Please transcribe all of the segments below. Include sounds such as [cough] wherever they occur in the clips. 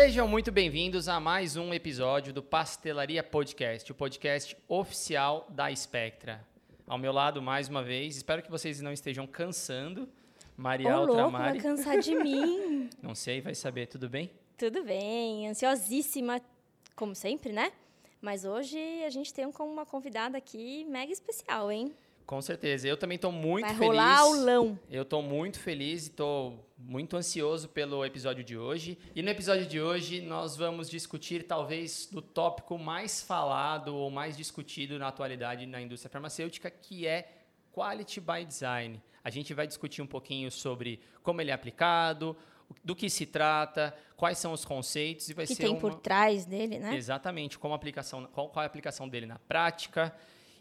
Sejam muito bem-vindos a mais um episódio do Pastelaria Podcast, o podcast oficial da Spectra. Ao meu lado, mais uma vez, espero que vocês não estejam cansando. Maria Ô, louco, vai cansar de [laughs] mim. Não sei, vai saber, tudo bem? Tudo bem, ansiosíssima, como sempre, né? Mas hoje a gente tem um- uma convidada aqui mega especial, hein? Com certeza. Eu também estou muito vai feliz. rolar aulão. Eu estou muito feliz e estou muito ansioso pelo episódio de hoje. E no episódio de hoje nós vamos discutir talvez do tópico mais falado ou mais discutido na atualidade na indústria farmacêutica, que é Quality by Design. A gente vai discutir um pouquinho sobre como ele é aplicado, do que se trata, quais são os conceitos e vai que ser tem uma... por trás dele, né? Exatamente, como aplicação, qual, qual é a aplicação dele na prática.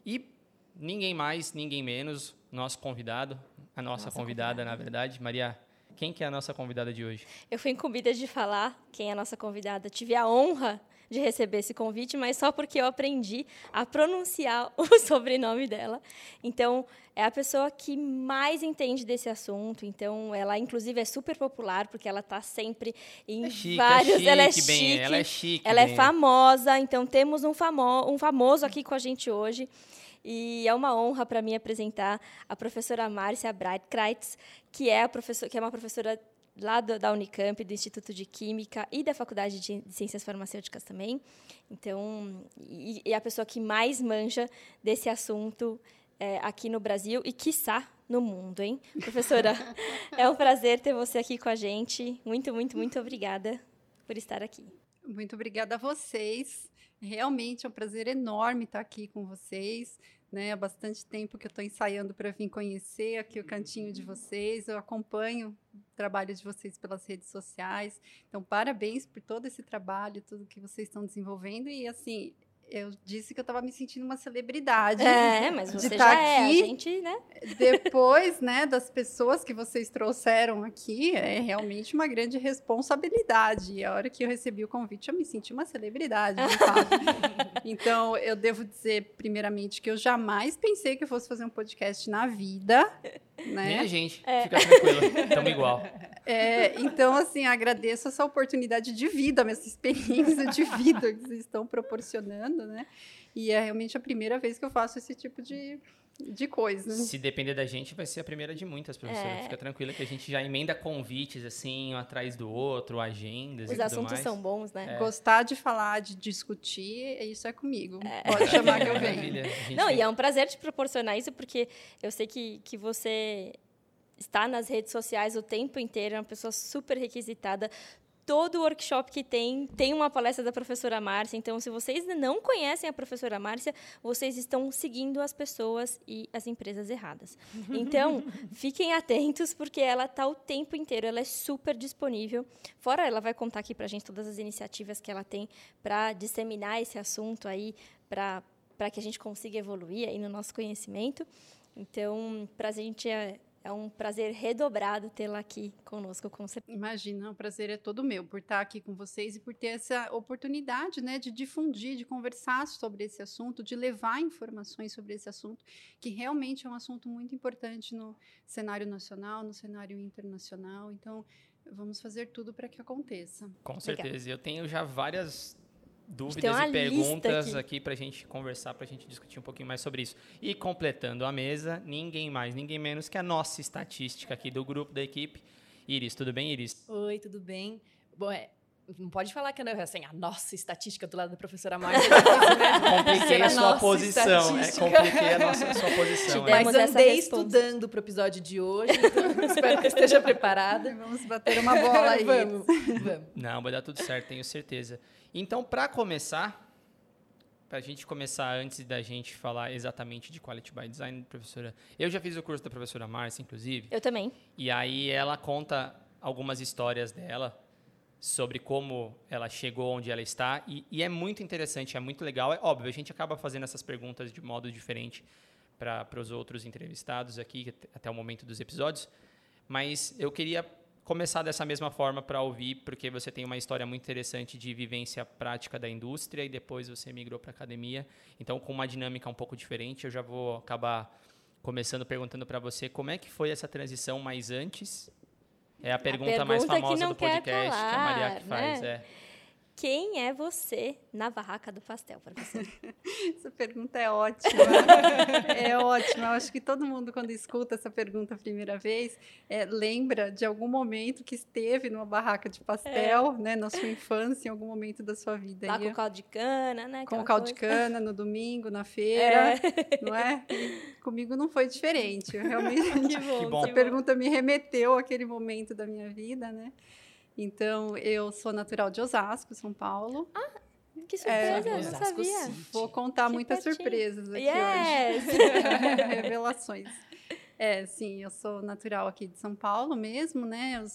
E ninguém mais, ninguém menos, nosso convidado, a nossa, Nossa convidada, convidada. na verdade. Maria, quem que é a nossa convidada de hoje? Eu fui incumbida de falar quem é a nossa convidada. Tive a honra de receber esse convite, mas só porque eu aprendi a pronunciar [laughs] o sobrenome dela. Então, é a pessoa que mais entende desse assunto. Então, ela, inclusive, é super popular, porque ela está sempre em É chique, vários... é chique, ela é bem, chique, ela é chique. ela é bem. famosa. Então, temos um, famo um famoso aqui com a gente hoje. E é uma honra para mim apresentar a professora Márcia Breitkreitz, que é, a professor, que é uma professora lá do, da Unicamp, do Instituto de Química e da Faculdade de Ciências Farmacêuticas também. Então, e, e a pessoa que mais manja desse assunto é, aqui no Brasil e, quiçá, no mundo, hein? Professora, [laughs] é um prazer ter você aqui com a gente. Muito, muito, muito obrigada por estar aqui. Muito obrigada a vocês. Realmente é um prazer enorme estar aqui com vocês. Né? Há bastante tempo que eu estou ensaiando para vir conhecer aqui o cantinho de vocês. Eu acompanho o trabalho de vocês pelas redes sociais. Então, parabéns por todo esse trabalho, tudo que vocês estão desenvolvendo. E assim, eu disse que eu estava me sentindo uma celebridade. É, mas de você tá já é. A aqui. gente, né? Depois, né, das pessoas que vocês trouxeram aqui, é realmente uma grande responsabilidade. E a hora que eu recebi o convite, eu me senti uma celebridade, de fato. [laughs] Então, eu devo dizer, primeiramente, que eu jamais pensei que eu fosse fazer um podcast na vida, Nem né? a gente, fica tranquila, estamos igual. [laughs] É, então, assim, agradeço essa oportunidade de vida, essa experiência de vida que vocês estão proporcionando, né? E é realmente a primeira vez que eu faço esse tipo de, de coisa. Se depender da gente, vai ser a primeira de muitas, professora. É. Fica tranquila que a gente já emenda convites, assim, um atrás do outro, agendas e Os assuntos mais. são bons, né? Gostar de falar, de discutir, isso é comigo. Pode [laughs] chamar que eu venho. Não, vem- e é um prazer te proporcionar isso, porque eu sei que, que você está nas redes sociais o tempo inteiro, é uma pessoa super requisitada. Todo workshop que tem, tem uma palestra da professora Márcia. Então, se vocês não conhecem a professora Márcia, vocês estão seguindo as pessoas e as empresas erradas. [laughs] Então, fiquem atentos, porque ela está o tempo inteiro, ela é super disponível. Fora, ela vai contar aqui para a gente todas as iniciativas que ela tem para disseminar esse assunto aí, para para que a gente consiga evoluir aí no nosso conhecimento. Então, para a gente é, é um prazer redobrado tê-la aqui conosco, com certeza. Imagina, o prazer é todo meu por estar aqui com vocês e por ter essa oportunidade, né, de difundir, de conversar sobre esse assunto, de levar informações sobre esse assunto, que realmente é um assunto muito importante no cenário nacional, no cenário internacional. Então, vamos fazer tudo para que aconteça. Com certeza. Eu tenho já várias dúvidas uma e perguntas lista aqui, para a gente conversar, para a gente discutir um pouquinho mais sobre isso. E completando a mesa, ninguém mais, ninguém menos que a nossa estatística aqui do grupo da equipe. Iris, tudo bem, Iris? Oi, tudo bem? Bom, é, não pode falar que não é assim, a nossa estatística do lado da professora [laughs] né? Compliquei a sua nossa posição. É, estatística. compliquei a nossa, a sua posição. Te é. Mas andei resposta. estudando para o episódio de hoje, então [laughs] espero que esteja preparada. Vamos bater uma bola aí. vamos, vamos. Não, vai dar tudo certo, tenho certeza. Então, para começar, para a gente começar antes da gente falar exatamente de Quality by Design, professora, eu já fiz o curso da professora Márcia, inclusive, Eu também. e aí ela conta algumas histórias dela sobre como ela chegou onde ela está e, e é muito interessante, é muito legal. É óbvio, a gente acaba fazendo essas perguntas de modo diferente para os outros entrevistados aqui at- até o momento dos episódios, mas eu queria começar dessa mesma forma para ouvir, porque você tem uma história muito interessante de vivência prática da indústria e depois você migrou para academia. Então, com uma dinâmica um pouco diferente, eu já vou acabar começando perguntando para você como é que foi essa transição mais antes. É a pergunta, mais pergunta que famosa do podcast que a Maria que faz. né? É. Quem é você na barraca do pastel, professor? [laughs] Essa pergunta é ótima. [laughs] é ótima. Eu acho que todo mundo, quando escuta essa pergunta a primeira vez, é, lembra de algum momento que esteve numa barraca de pastel, é. né, na sua infância, em algum momento da sua vida. Lá com o caldo de cana, né? Com o caldo coisa. de cana, no domingo, na [laughs] feira, é. não é? E comigo não foi diferente. Eu realmente, que bom, essa que pergunta bom. me remeteu àquele momento da minha vida, né? Então, eu sou natural de Osasco, São Paulo. Ah, que surpresa, é, não sabia. Vou contar que muitas pertinho. surpresas aqui yes. hoje. [laughs] [laughs] Revelações. É, sim, eu sou natural aqui de São Paulo mesmo, né? Eu,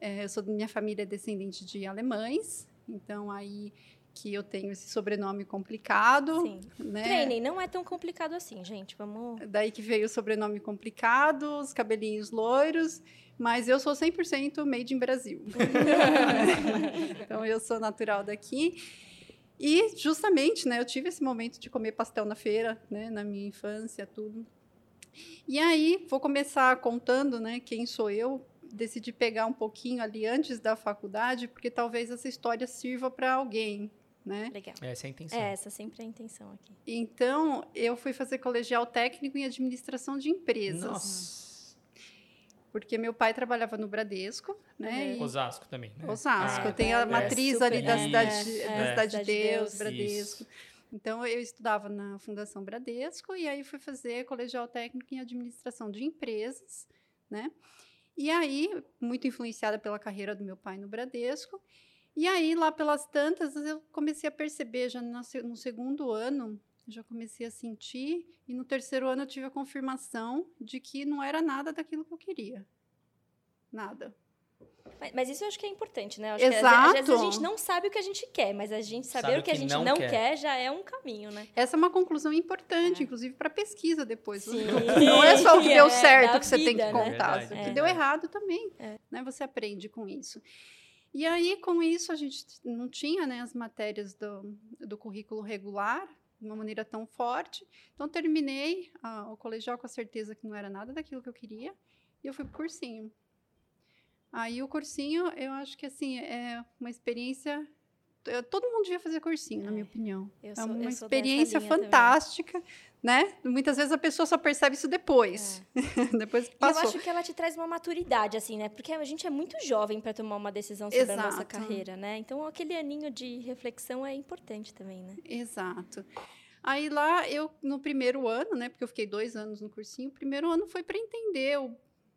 é, eu sou minha família é descendente de alemães, então aí que eu tenho esse sobrenome complicado. Sim. Né? Treinem, não é tão complicado assim, gente. Vamos. Daí que veio o sobrenome complicado, os cabelinhos loiros. Mas eu sou 100% made in Brasil. [laughs] então, eu sou natural daqui. E, justamente, né, eu tive esse momento de comer pastel na feira, né, na minha infância, tudo. E aí, vou começar contando né, quem sou eu. Decidi pegar um pouquinho ali antes da faculdade, porque talvez essa história sirva para alguém, né? Legal. Essa é a intenção. É, essa sempre é a intenção aqui. Então, eu fui fazer colegial técnico em administração de empresas. Nossa porque meu pai trabalhava no Bradesco, né? Uhum. Osasco também, né? Osasco, ah, tem a é, matriz ali da cidade, é, da cidade de Deus, Deus Bradesco. Isso. Então eu estudava na Fundação Bradesco e aí fui fazer colegial técnico em administração de empresas, né? E aí, muito influenciada pela carreira do meu pai no Bradesco, e aí lá pelas tantas eu comecei a perceber já no segundo ano já comecei a sentir, e no terceiro ano eu tive a confirmação de que não era nada daquilo que eu queria. Nada. Mas, mas isso eu acho que é importante, né? Exato. às, vezes a gente não sabe o que a gente quer, mas a gente saber sabe o que, a gente não, não quer. quer. já é um caminho, né? Essa é uma conclusão importante, é. inclusive para pesquisa depois. Sim. [laughs] Não é só o que [laughs] deu é, certo que você vida, tem que né? contar. o que deu errado também. É. Né? Você aprende com isso. E aí, com isso, a gente não tinha né, as matérias do, do currículo regular, de uma maneira tão forte. Então, terminei o colegial com a certeza que não era nada daquilo que eu queria e eu fui para o cursinho. Aí, o cursinho, eu acho que assim é uma experiência. Todo mundo devia fazer cursinho, é, na minha opinião. Sou, é uma experiência fantástica. Também né? Muitas vezes a pessoa só percebe isso depois. É. [laughs] depois que passou. E eu acho que ela te traz uma maturidade, assim, né? Porque a gente é muito jovem para tomar uma decisão sobre Exato. a nossa carreira, né? Então, aquele aninho de reflexão é importante também, né? Exato. Aí lá, eu, no primeiro ano, né? Porque eu fiquei dois anos no cursinho, o primeiro ano foi para entender o,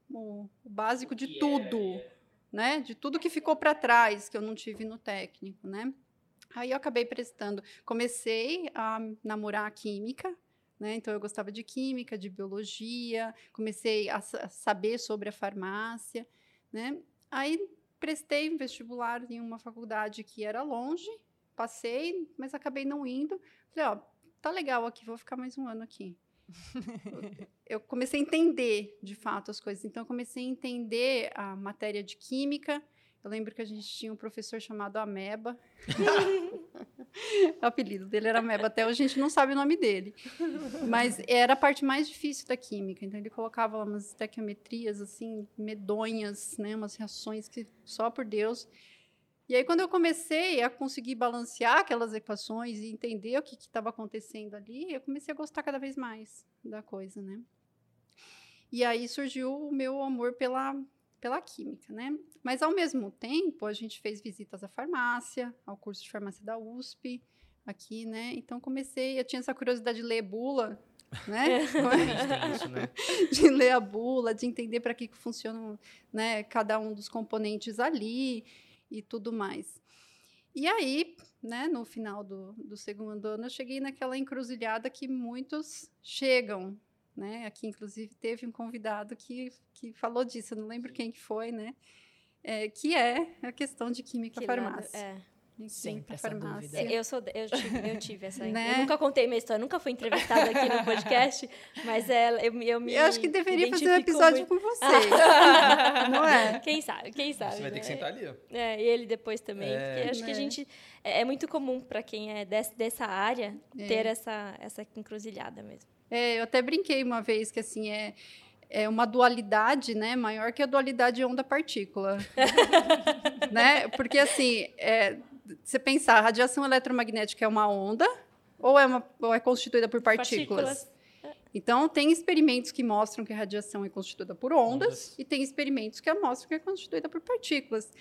o, o, básico de tudo, é. né? De tudo que ficou para trás, que eu não tive no técnico, né? Aí eu acabei prestando. Comecei a namorar a química, né? Então, eu gostava de química, de biologia, comecei a, saber sobre a farmácia. Né? Aí, prestei um vestibular em uma faculdade que era longe, passei, mas acabei não indo. Falei, ó, tá legal aqui, vou ficar mais um ano aqui. eu comecei a entender, de fato, as coisas. Então, comecei a entender a matéria de química. Eu lembro que a gente tinha um professor chamado Ameba. [laughs] o apelido dele era Meba, até hoje a gente não sabe o nome dele. Mas era a parte mais difícil da química. Então ele colocava umas estequiometrias assim medonhas, né, umas reações que só por Deus. E aí quando eu comecei a conseguir balancear aquelas equações e entender o que estava acontecendo ali, eu comecei a gostar cada vez mais da coisa, né? E aí surgiu o meu amor pela pela química, né? Mas ao mesmo tempo, a gente fez visitas à farmácia, ao curso de farmácia da USP, aqui, né? Então comecei, eu tinha essa curiosidade de ler bula, né? [laughs] Isso, né? [laughs] de ler a bula, de entender para que, que funciona, né, cada um dos componentes ali e tudo mais. E aí, né, no final do, do segundo ano, eu cheguei naquela encruzilhada que muitos chegam, né? Aqui, inclusive, teve um convidado que, que falou disso, eu não lembro quem que foi, né? É, que é a questão de química que farmácia. Lado, é. Sempre essa dúvida. É, eu, sou, eu, tive, eu tive essa. [laughs] né? Eu nunca contei minha história, nunca fui entrevistada aqui no podcast, mas é, eu, eu me. Eu acho que deveria fazer um episódio muito. com vocês. [laughs] não é? Quem sabe, quem sabe. Você vai né? ter que sentar ali, ó. É, e ele depois também. É, porque acho né? que a né? gente. É, é, muito comum para quem é desse, dessa área é. ter essa, essa encruzilhada mesmo. É, eu até brinquei uma vez que assim é é uma dualidade, né, maior que a dualidade onda-partícula, [laughs] né? Porque assim, é, você pensar, a radiação eletromagnética é uma onda ou é, uma, ou é constituída por partículas? Partículas. Então, tem experimentos que mostram que a radiação é constituída por ondas, Ondas. e tem experimentos que mostram que é constituída por partículas.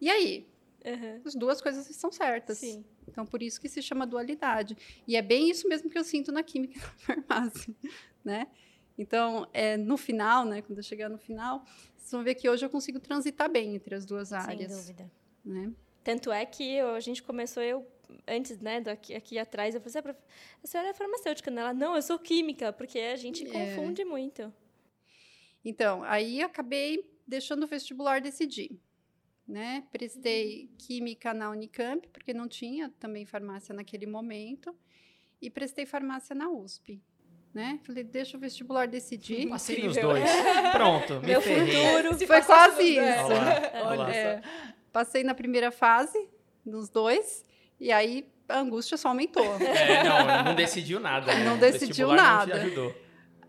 E aí? Aham. As duas coisas estão certas. Sim. Então, por isso que se chama dualidade. E é bem isso mesmo que eu sinto na química [laughs] na farmácia, né? Então, é, no final, né, quando eu chegar no final, vocês vão ver que hoje eu consigo transitar bem entre as duas Sem áreas, dúvida. né? Tanto é que eu- a gente começou, eu, antes, né, daqui, aqui atrás, eu falei assim, "Ah, a senhora é farmacêutica, né? Ela, não, eu sou química, porque a gente É. confunde muito. Então, aí acabei deixando o vestibular decidir, né? Prestei química na Unicamp, porque não tinha também farmácia naquele momento, e prestei farmácia na USP, né? Falei, deixa o vestibular decidir. Passei nos Incrível. dois. [laughs] Pronto, me Meu ferrei. futuro. Se [laughs] Foi quase nos- isso. Olha lá, olha lá. É, passei na primeira fase, nos dois, e aí a angústia só aumentou. É, não, não decidiu nada. né? Não decidiu nada. Não te ajudou.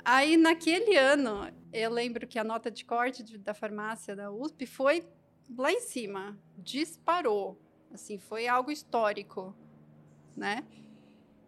Aí, naquele ano, eu lembro que a nota de corte de- da farmácia da USP foi lá em cima, disparou. Assim, foi algo histórico, né?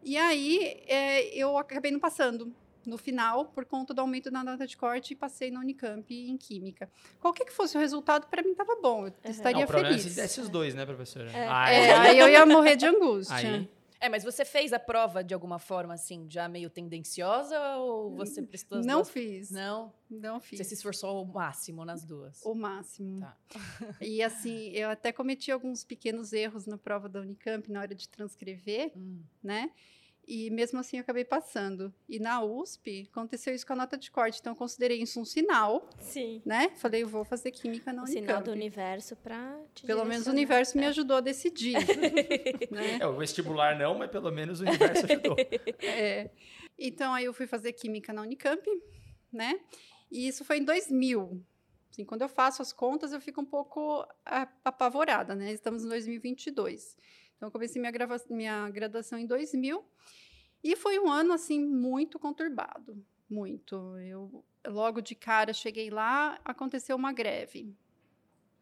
E aí, é, eu acabei não passando no final, por conta do aumento da nota de corte, e passei na Unicamp em Química. Qualquer que fosse o resultado, para mim estava bom, eu estaria Não, é feliz. se desse os dois, né, professora? É. Aí, É, aí eu ia morrer de angústia. aí, É, mas você fez a prova de alguma forma, assim, já meio tendenciosa ou você prestou as Não duas? fiz, Não? não fiz. Você se esforçou ao máximo nas duas. O máximo. Tá. [laughs] E assim, eu até cometi alguns pequenos erros na prova da Unicamp na hora de transcrever, Hum. né? E mesmo assim eu acabei passando. E na USP aconteceu isso com a nota de corte, então eu considerei isso um sinal, Sim. né? Falei, eu vou fazer química na O Unicamp. sinal do universo para te Pelo menos o universo me ajudou a decidir, [laughs] né? é, o vestibular não, mas pelo menos o universo ajudou. [laughs] É. Então aí eu fui fazer química na Unicamp, né? E isso foi em 2000. Assim, quando eu faço as contas, eu fico um pouco apavorada, né? Estamos em 2022. Então eu comecei minha, grava- minha graduação em 2000 e foi um ano assim muito conturbado, muito. Eu logo de cara cheguei lá, aconteceu uma greve.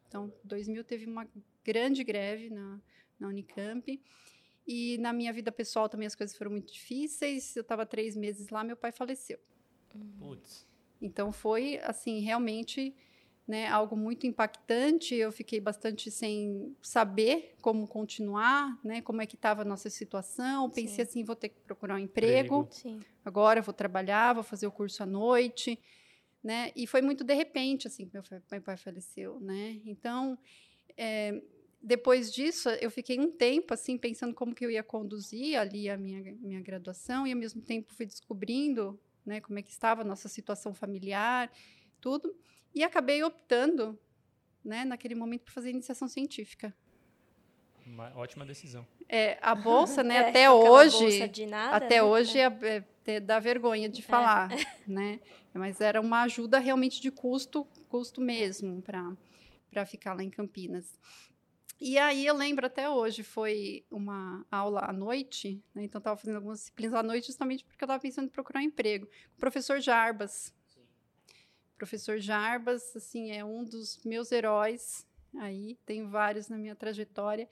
Então 2000 teve uma grande greve na, na Unicamp. E na minha vida pessoal também as coisas foram muito difíceis. Eu estava três meses lá, meu pai faleceu. Putz. Então foi assim realmente né, algo muito impactante. Eu fiquei bastante sem saber como continuar, né, como é que estava a nossa situação. Pensei Sim. assim, vou ter que procurar um emprego. Sim. Agora vou trabalhar, vou fazer o curso à noite, né? E foi muito de repente assim que meu, meu pai faleceu, né? Então é, depois disso, eu fiquei um tempo assim pensando como que eu ia conduzir ali a minha, minha graduação e ao mesmo tempo fui descobrindo, né, como é que estava a nossa situação familiar, tudo, e acabei optando, né, naquele momento por fazer iniciação científica. Uma ótima decisão. É, a bolsa, né, [laughs] É, até hoje, bolsa de nada, até né? hoje é, é, é, dá vergonha de falar, [laughs] né? Mas era uma ajuda realmente de custo, custo mesmo para para ficar lá em Campinas. E aí eu lembro até hoje, foi uma aula à noite, né? então estava fazendo algumas disciplinas à noite justamente porque eu estava pensando em procurar um emprego. O professor Jarbas. Professor Jarbas, assim, é um dos meus heróis aí, tem vários na minha trajetória.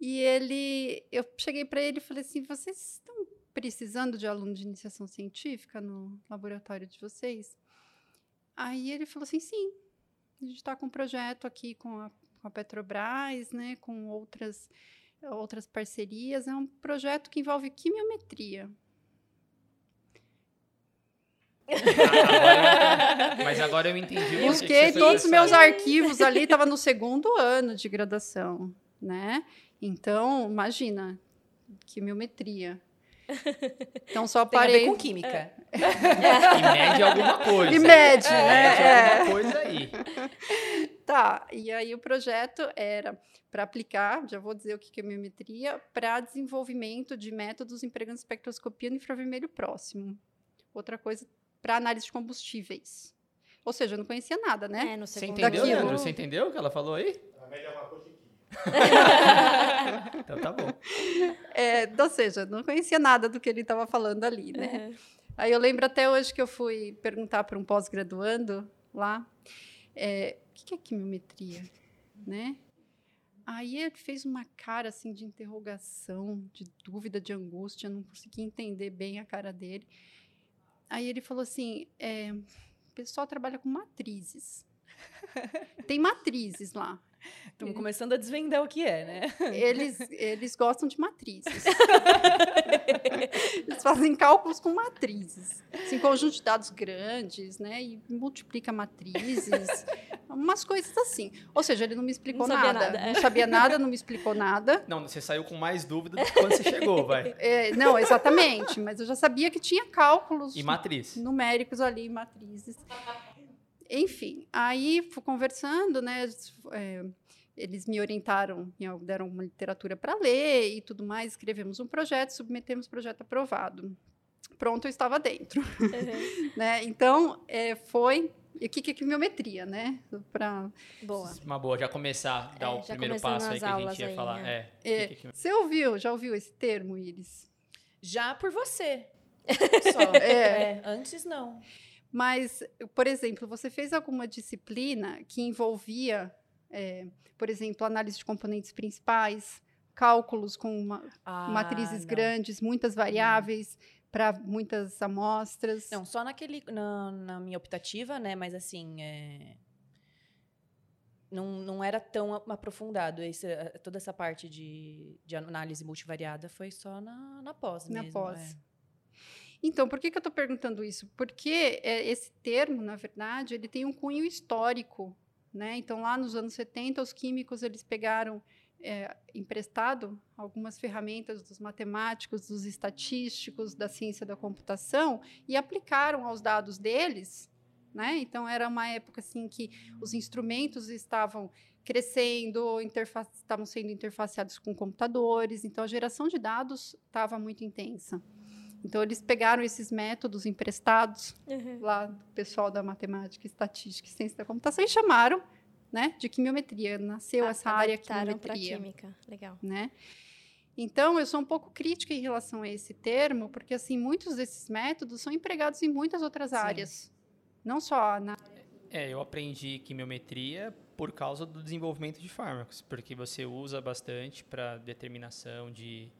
E ele, eu cheguei para ele e falei assim: vocês estão precisando de aluno de iniciação científica no laboratório de vocês? Aí ele falou assim: sim, a gente está com um projeto aqui com a, com a Petrobras, né, com outras, outras parcerias. É um projeto que envolve quimiometria. Agora eu- [laughs] mas agora eu entendi foi todos os meus arquivos ali, estava no segundo ano de graduação, né? Então, imagina, quimiometria. Então, só Tem a ver parei. com química. E mede alguma coisa. E mede, né? alguma coisa aí. Tá, e aí o projeto era para aplicar, já vou dizer o que que é quimiometria, para desenvolvimento de métodos empregando espectroscopia no infravermelho próximo. Outra coisa, para análise de combustíveis. Ou seja, eu não conhecia nada, né? É, no Você entendeu, Daquilo. Leandro? Você entendeu o que ela falou aí? [laughs] Então tá bom. É, ou seja, não conhecia nada do que ele estava falando ali, né? Uhum. Aí eu lembro até hoje que eu fui perguntar para um pós-graduando lá, é, o que que é quimiometria, né? Aí ele fez uma cara assim de interrogação, de dúvida, de angústia, não consegui entender bem a cara dele. Aí ele falou assim: é, o pessoal trabalha com matrizes. [laughs] Tem matrizes lá. Estamos começando a desvendar o que é, né? Eles, eles gostam de matrizes. [laughs] eles fazem cálculos com matrizes. Assim, conjunto de dados grandes, né? E multiplica matrizes. umas coisas assim. Ou seja, ele não me explicou Não sabia nada. nada, é. Não sabia nada, não me explicou nada. Não, você saiu com mais dúvida do que quando você chegou, vai. É, não, exatamente. Mas eu já sabia que tinha cálculos E matriz. numéricos ali, matrizes. Enfim, aí fui conversando, né? é, eles me orientaram, me deram uma literatura para ler e tudo mais. Escrevemos um projeto, submetemos o projeto aprovado. Pronto, eu estava dentro. Uhum. [laughs] né? Então, é, foi. E o que que é quimiometria, né? Pra, Boa. Uma boa, já começar a dar É, o primeiro passo aí que a gente ia aí, falar. né? É. É, o que que- Você ouviu? Já ouviu esse termo, Iris? Já por você. [laughs] Só. É. É, Antes não. Mas, por exemplo, você fez alguma disciplina que envolvia, é, por exemplo, análise de componentes principais, cálculos com ma- Ah, matrizes não. grandes, muitas variáveis para muitas amostras? Não, só naquele, na, na minha optativa, né? Mas assim, é, não, não era tão aprofundado. Esse, eh, toda essa parte de, de análise multivariada foi só na, na pós Na mesmo. pós. é. Então, por que, que eu estou perguntando isso? Porque é, esse termo, na verdade, ele tem um cunho histórico. Né? Então, lá nos anos 70, os químicos eles pegaram é, emprestado algumas ferramentas dos matemáticos, dos estatísticos, da ciência da computação e aplicaram aos dados deles. Né? Então, era uma época assim que os instrumentos estavam crescendo, estavam sendo interfaceados com computadores, então a geração de dados estava muito intensa. Então, eles pegaram esses métodos emprestados Uhum. lá do pessoal da matemática, estatística e ciência da computação e chamaram né, de quimiometria. Nasceu essa área quimiometria. química. Legal. Né? Então, eu sou um pouco crítica em relação a esse termo, porque assim muitos desses métodos são empregados em muitas outras Sim. áreas. Não só na É, eu aprendi quimiometria por causa do desenvolvimento de fármacos, porque você usa bastante para determinação de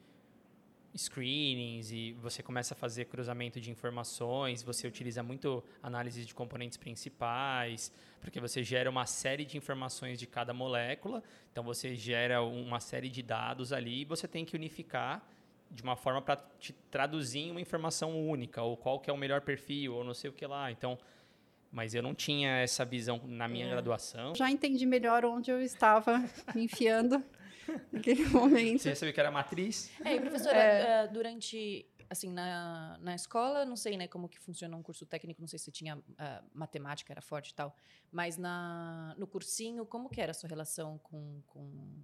screenings e você começa a fazer cruzamento de informações, você utiliza muito análise de componentes principais, porque você gera uma série de informações de cada molécula, então você gera uma série de dados ali e você tem que unificar de uma forma para te traduzir em uma informação única, ou qual que é o melhor perfil, ou não sei o que lá. Então, mas eu não tinha essa visão na minha É. graduação. já entendi melhor onde eu estava [laughs] me enfiando [laughs] naquele momento. Você sabia que era matriz? É, e professora, É. eh, durante, assim, na, na escola, não sei, né, como que funciona um curso técnico, não sei se tinha ah, matemática, era forte e tal, mas na, no cursinho, como que era a sua relação com, com,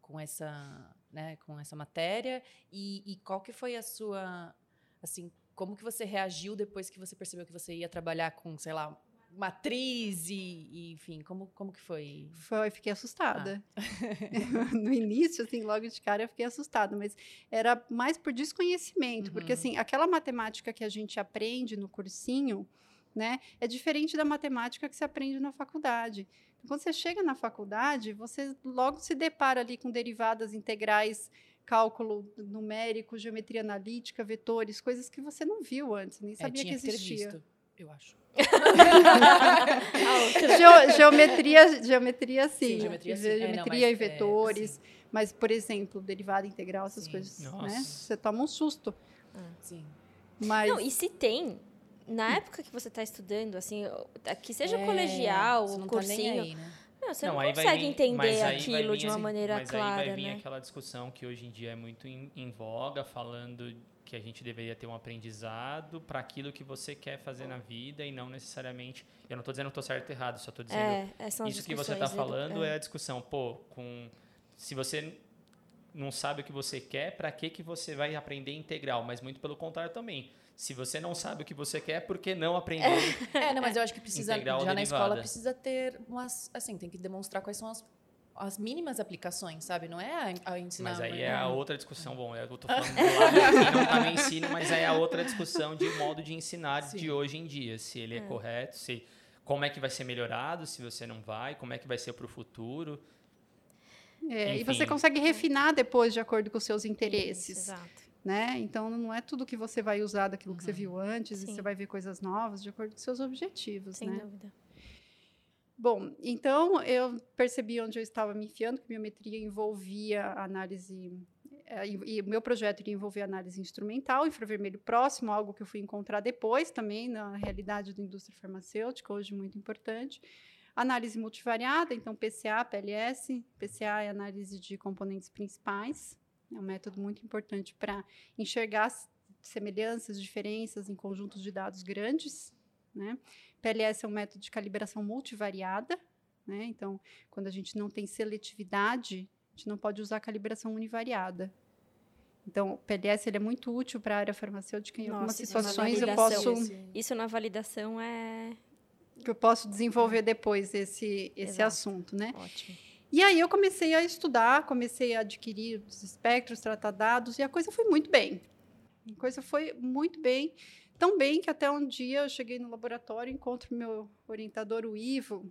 com, essa, né, com essa matéria e, e qual que foi a sua, assim, como que você reagiu depois que você percebeu que você ia trabalhar com, sei lá, matriz e, e, enfim, como, como que foi? Foi, fiquei assustada. Ah. [laughs] no início, assim, logo de cara, eu fiquei assustada, mas era mais por desconhecimento, porque Uhum. assim, aquela matemática que a gente aprende no cursinho, né, é diferente da matemática que se aprende na faculdade. Então, quando você chega na faculdade, você logo se depara ali com derivadas integrais, cálculo numérico, geometria analítica, vetores, coisas que você não viu antes, nem É, sabia tinha que que existia. visto, eu acho. [laughs] Geo- geometria, geometria sim. Sim, geometria, sim. É, não, Geometria mas, e vetores. Mas, por exemplo, derivada integral, essas Sim. coisas, Nossa. né? Você toma um susto. Sim. Mas Não, e se tem, na época que você está estudando, assim, que seja É, colegial, não tá nem cursinho, aí, né? meu, você Não, não, consegue vir- mas entender aquilo vir de uma esse- maneira mas clara, aí vai vir né? aquela discussão que hoje em dia é muito em, em voga, falando que a gente deveria ter um aprendizado para aquilo que você quer fazer na vida e não necessariamente. Eu não estou dizendo que estou certo ou errado, só estou dizendo É, isso que você está falando é. a discussão. Pô, com se você não sabe o que você quer, para que que você vai aprender integral? Mas muito pelo contrário também. Se você não sabe o que você quer, por que não aprender? É, não, mas eu acho que precisa, Integral já na derivada. escola, precisa ter umas, assim, tem que demonstrar quais são as, as mínimas aplicações, sabe? Não é a, a ensinar... Mas aí é a outra discussão. Bom, eu tô falando do lado que não tá no ensino, mas aí é a outra discussão de modo de ensinar Sim. de hoje em dia. Se ele é, correto, se como é que vai ser melhorado, se você não vai, como é que vai ser para o futuro. É, e você consegue refinar depois de acordo com os seus interesses. Isso, exato. né? Então não é tudo que você vai usar daquilo que você Uhum. viu antes, e Sim. você vai ver coisas novas de acordo com os seus objetivos, Sem né? dúvida. Bom, então eu percebi onde eu estava me enfiando, que biometria envolvia análise eh, e o meu projeto iria envolver análise instrumental, infravermelho próximo, algo que eu fui encontrar depois também na realidade da indústria farmacêutica, hoje muito importante. Análise multivariada, então PCA, PLS. PCA é análise de componentes principais, é um método muito importante para enxergar semelhanças, diferenças em conjuntos de dados grandes, né? PLS é um método de calibração multivariada, né? Então, quando a gente não tem seletividade, a gente não pode usar calibração univariada. Então, o PLS ele é muito útil para a área farmacêutica em Nossa, algumas é situações eu posso Isso na validação é que eu posso desenvolver depois esse esse Exato. assunto, né? ótimo. E aí eu comecei a estudar, comecei a adquirir os espectros, tratar dados, e a coisa foi muito bem. A coisa foi muito bem, tão bem que até um dia eu cheguei no laboratório, encontro meu orientador, o Ivo.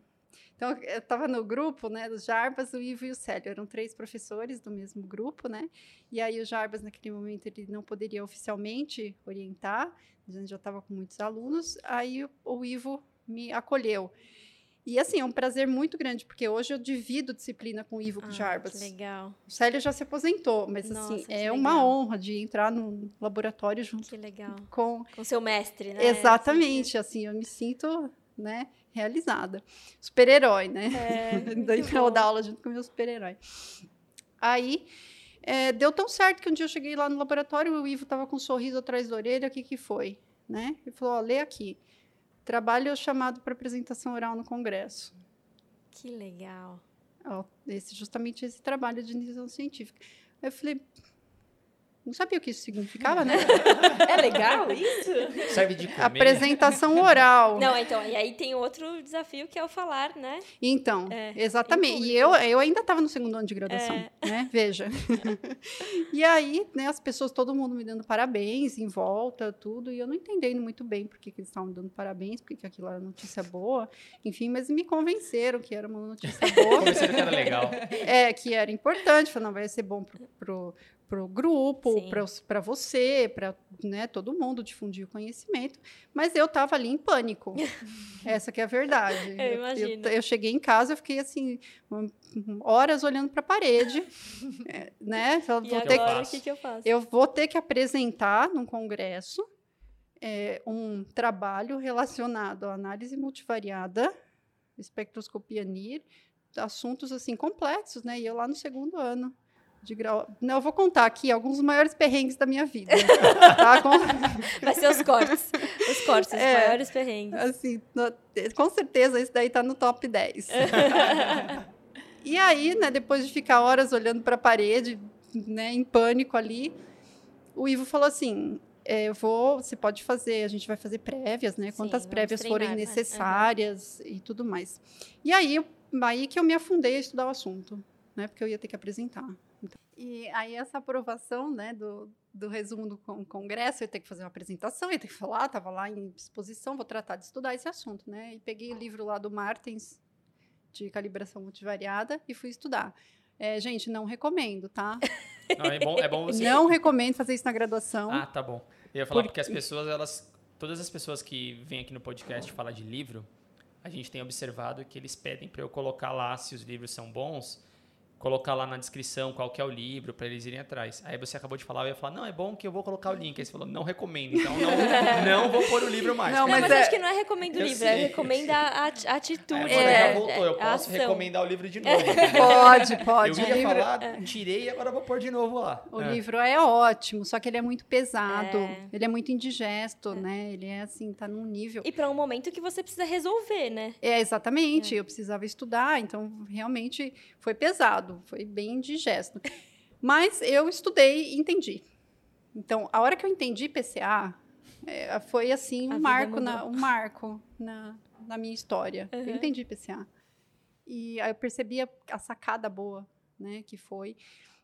Então, eu estava no grupo, né, dos Jarbas, o Ivo e o Célio, eram três professores do mesmo grupo, né? E aí o Jarbas, naquele momento, ele não poderia oficialmente orientar, a gente já estava com muitos alunos, aí o, Ivo me acolheu. E assim, é um prazer muito grande, porque hoje eu divido disciplina com o Ivo Ah, Jarbas. que legal. O Célio já se aposentou, mas Nossa, assim, é uma legal. honra de entrar no laboratório junto Que legal. com. Com seu mestre, né? Exatamente, assim, eu me sinto, né, realizada. Super-herói, né? É, [laughs] Daí dar aula junto com o meu super-herói. Aí, é, deu tão certo que um dia eu cheguei lá no laboratório, o Ivo estava com um sorriso atrás da orelha, o que que foi? Né? Ele falou, ó, lê aqui. Trabalho chamado para apresentação oral no congresso. Que legal. Esse, justamente esse trabalho de iniciação científica. Eu falei, não sabia o que isso significava, né? É legal [laughs] isso? Serve de comer. Apresentação oral. Não, então, e aí tem outro desafio que é o falar, né? Então, É, exatamente. E eu, eu ainda estava no segundo ano de graduação, É. né? Veja. [laughs] e aí, né, as pessoas, todo mundo me dando parabéns em volta, tudo, e eu não entendendo muito bem por que, que eles estavam me dando parabéns, porque que aquilo era notícia boa, enfim, mas me convenceram que era uma notícia boa. Convenceram que era legal. É, que era importante, falou, não, vai ser bom pro, pro, pro grupo, Sim. para você, para né, todo mundo difundir o conhecimento, mas eu estava ali em pânico. [laughs] Essa que é a verdade. Eu imagino. Eu, cheguei em casa, eu fiquei assim, um- um- horas olhando para a parede, é, [laughs] né? Eu vou, ter, agora, o que, que eu faço? eu vou ter que apresentar num congresso é, um trabalho relacionado à análise multivariada, espectroscopia NIR, assuntos assim complexos, né? E eu lá no segundo ano de grau. Não, eu vou contar aqui alguns dos maiores perrengues da minha vida. [laughs] tá? Com, Vai ser os cortes. Os cortes, os É. maiores perrengues. assim, no- com certeza esse daí tá no top 10. [laughs] e aí, né, depois de ficar horas olhando para a parede, né, em pânico ali, o Ivo falou assim: é, eu vou, você pode fazer, a gente vai fazer prévias, né? Quantas prévias forem treinar, né? necessárias e tudo mais. E aí, aí que eu me afundei a estudar o assunto, né? Porque eu ia ter que apresentar. E aí essa aprovação, né, do, do resumo do con- congresso, eu ia ter que fazer uma apresentação, eu ia ter que falar, estava lá em exposição, vou tratar de estudar esse assunto, né? E peguei o livro lá do Martens, de calibração multivariada, e fui estudar. É, gente, não recomendo, tá? [laughs] Não, é bom, é bom você. Não recomendo fazer isso na graduação. Ah, tá bom. Eu ia falar Por- porque as pessoas, elas. Todas as pessoas que vêm aqui no podcast falar de livro, a gente tem observado que eles pedem para eu colocar lá se os livros são bons, colocar lá na descrição qual que é o livro, para eles irem atrás. Aí você acabou de falar, eu ia falar, não, é bom que eu vou colocar o link. Aí você falou, não recomendo, então não, [laughs] não vou pôr o livro mais. Não, Não, mas mas, é- acho que não é recomendo o livro, é sei. recomenda a a atitude. Aí agora né? já voltou, eu É, posso ação. recomendar o livro de [laughs] novo. entendeu? Pode, Eu pode. ia livro, falar, tirei e agora vou pôr de novo lá. o É. livro é ótimo, só que ele é muito pesado, É. ele é muito indigesto, né? Ele é assim, tá num nível. E para um momento que você precisa resolver, né? É, exatamente. Eu precisava estudar, então realmente foi pesado, foi bem indigesto. Mas eu estudei e entendi. Então, a hora que eu entendi PCA, é, foi assim um marco, na, um marco na, na minha história. Eu Uhum. entendi PCA. E aí eu percebi a, a sacada boa, né, que foi.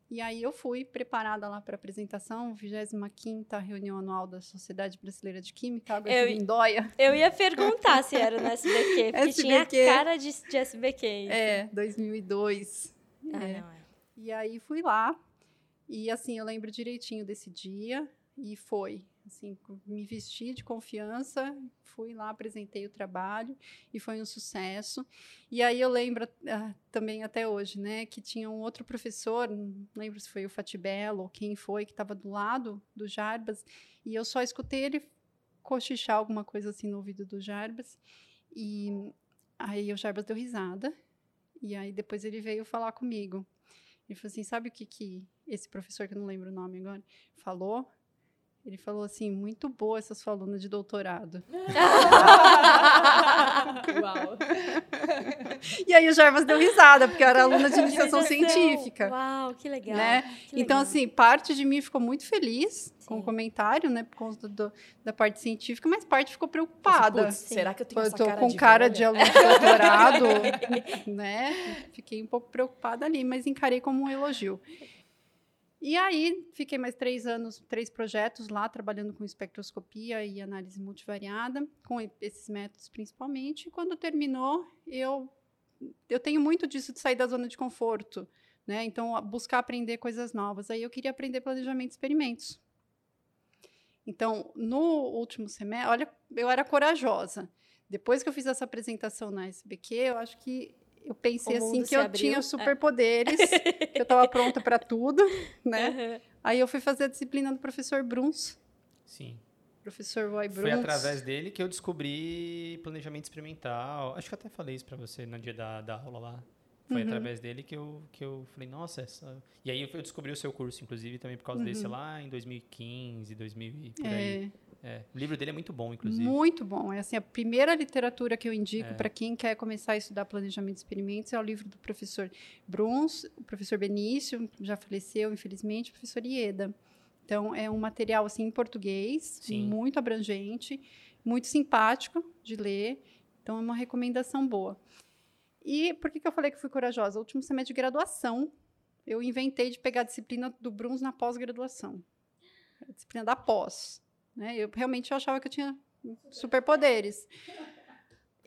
E aí eu fui preparada lá para a apresentação, 25ª reunião anual da Sociedade Brasileira de Química, Água Eu- de Lindóia. Eu ia perguntar se era no SBQ, porque tinha SBQ. cara de, de SBQ. isso. É, 2002. É. não, é. E aí fui lá. E assim, eu lembro direitinho desse dia. E foi. Assim, me vesti de confiança, fui lá, apresentei o trabalho e foi um sucesso. E aí eu lembro ah, também até hoje, né, que tinha um outro professor, não lembro se foi o Fatibello ou quem foi, que estava do lado do Jarbas, e eu só escutei ele cochichar alguma coisa assim no ouvido do Jarbas. E aí o Jarbas deu risada. E aí depois ele veio falar comigo. Ele falou assim: sabe o que, que esse professor, que eu não lembro o nome agora, falou? Ele falou assim: muito boa essa sua aluna de doutorado. [laughs] Uau. e aí o Jarbas deu risada, porque eu era aluna de iniciação científica. Uau, que legal. Né? Que então, legal. assim, parte de mim ficou muito feliz com o comentário, né, por conta do- da parte científica, mas parte ficou preocupada. Será que eu tenho Eu tô cara com de cara velha? de aluno de doutorado, [laughs] né? Fiquei um pouco preocupada ali, mas encarei como um elogio. E aí, fiquei mais três anos, três projetos lá, trabalhando com espectroscopia e análise multivariada, com esses métodos principalmente. E quando terminou, eu, eu tenho muito disso de sair da zona de conforto, né? Então, buscar aprender coisas novas. Aí eu queria aprender planejamento de experimentos. Então, no último semestre, olha, eu era corajosa. Depois que eu fiz essa apresentação na SBQ, eu acho que eu pensei assim que eu abriu. tinha É. superpoderes, [laughs] que eu estava pronta para tudo, né? Aham. Aí eu fui fazer a disciplina do professor Bruns, Sim. professor Roy Bruns. Foi através dele que eu descobri planejamento experimental. Acho que eu até falei isso pra você no dia da, da aula lá. Foi Uhum. através dele que eu, que eu falei, nossa, essa... E aí eu descobri o seu curso, inclusive, também por causa desse Uhum. lá em 2015, 2000 e por aí. É. O livro dele é muito bom, inclusive. muito bom. É assim, a primeira literatura que eu indico É. para quem quer começar a estudar planejamento de experimentos é o livro do professor Bruns, o professor Benício, já faleceu, infelizmente, o professor Ieda. Então, é um material assim em português, Sim. muito abrangente, muito simpático de ler. Então, é uma recomendação boa. E por que, que eu falei que fui corajosa? O último semestre de graduação, eu inventei de pegar a disciplina do Bruns na pós-graduação. A disciplina da pós. Né? Eu realmente eu achava que eu tinha superpoderes.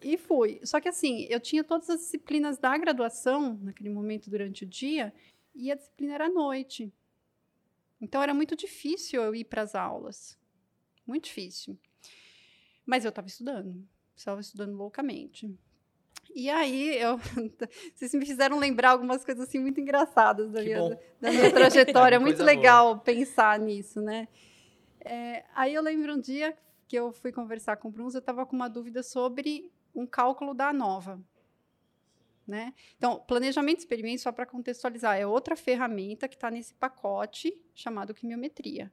E fui. Só que assim, eu tinha todas as disciplinas da graduação, naquele momento durante o dia, e a disciplina era à noite. Então era muito difícil eu ir para as aulas. Muito difícil. Mas eu estava estudando. Estava estudando loucamente. E aí, eu, [laughs] vocês me fizeram lembrar algumas coisas assim muito engraçadas da, minha, da minha trajetória. [laughs] É muito Coisa boa. legal pensar nisso, né? É, aí eu lembro um dia que eu fui conversar com o Bruns, eu estava com uma dúvida sobre um cálculo da ANOVA. Né? Então, planejamento de experimentos, só para contextualizar, é outra ferramenta que está nesse pacote chamado quimiometria.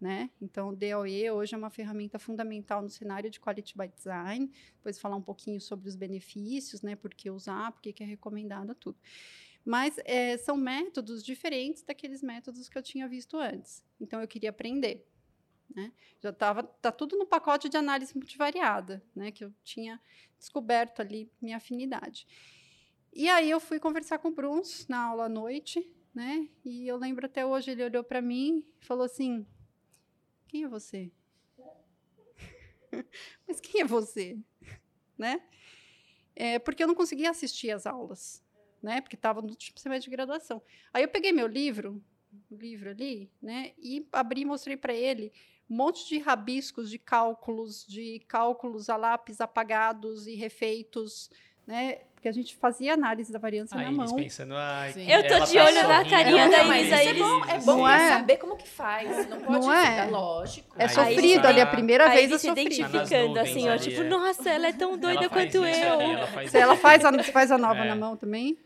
Né? Então, o DOE hoje é uma ferramenta fundamental no cenário de Quality by Design. Depois falar um pouquinho sobre os benefícios, né? por que usar, por que que é recomendado, tudo. Mas é, são métodos diferentes daqueles métodos que eu tinha visto antes. Então, eu queria aprender. Né? Já estava tá tudo no pacote de análise multivariada, né? que eu tinha descoberto ali minha afinidade. E aí eu fui conversar com o Bruns na aula à noite, né? E eu lembro até hoje, ele olhou para mim e falou assim: Quem é você? [laughs] Mas quem é você? Né? É, porque eu não conseguia assistir às aulas, né? Porque estava no último semestre de graduação. Aí eu peguei meu livro, o livro ali, né? E abri e mostrei para ele um monte de rabiscos de cálculos, de cálculos a lápis apagados e refeitos, né? Porque a gente fazia análise da variância Aí na eles mão. pensando, ai, Sim. Eu tô de olho na carinha da tá Isa, feliz. eles- É bom Não é? saber como que faz. Não pode Não é? é lógico. É sofrido ali, a primeira vez é se identificando, Tá assim, ó. Tipo, é. nossa, ela é tão doida quanto isso eu. ali, ela faz Se ela faz a, faz a nova [laughs] É. na mão também?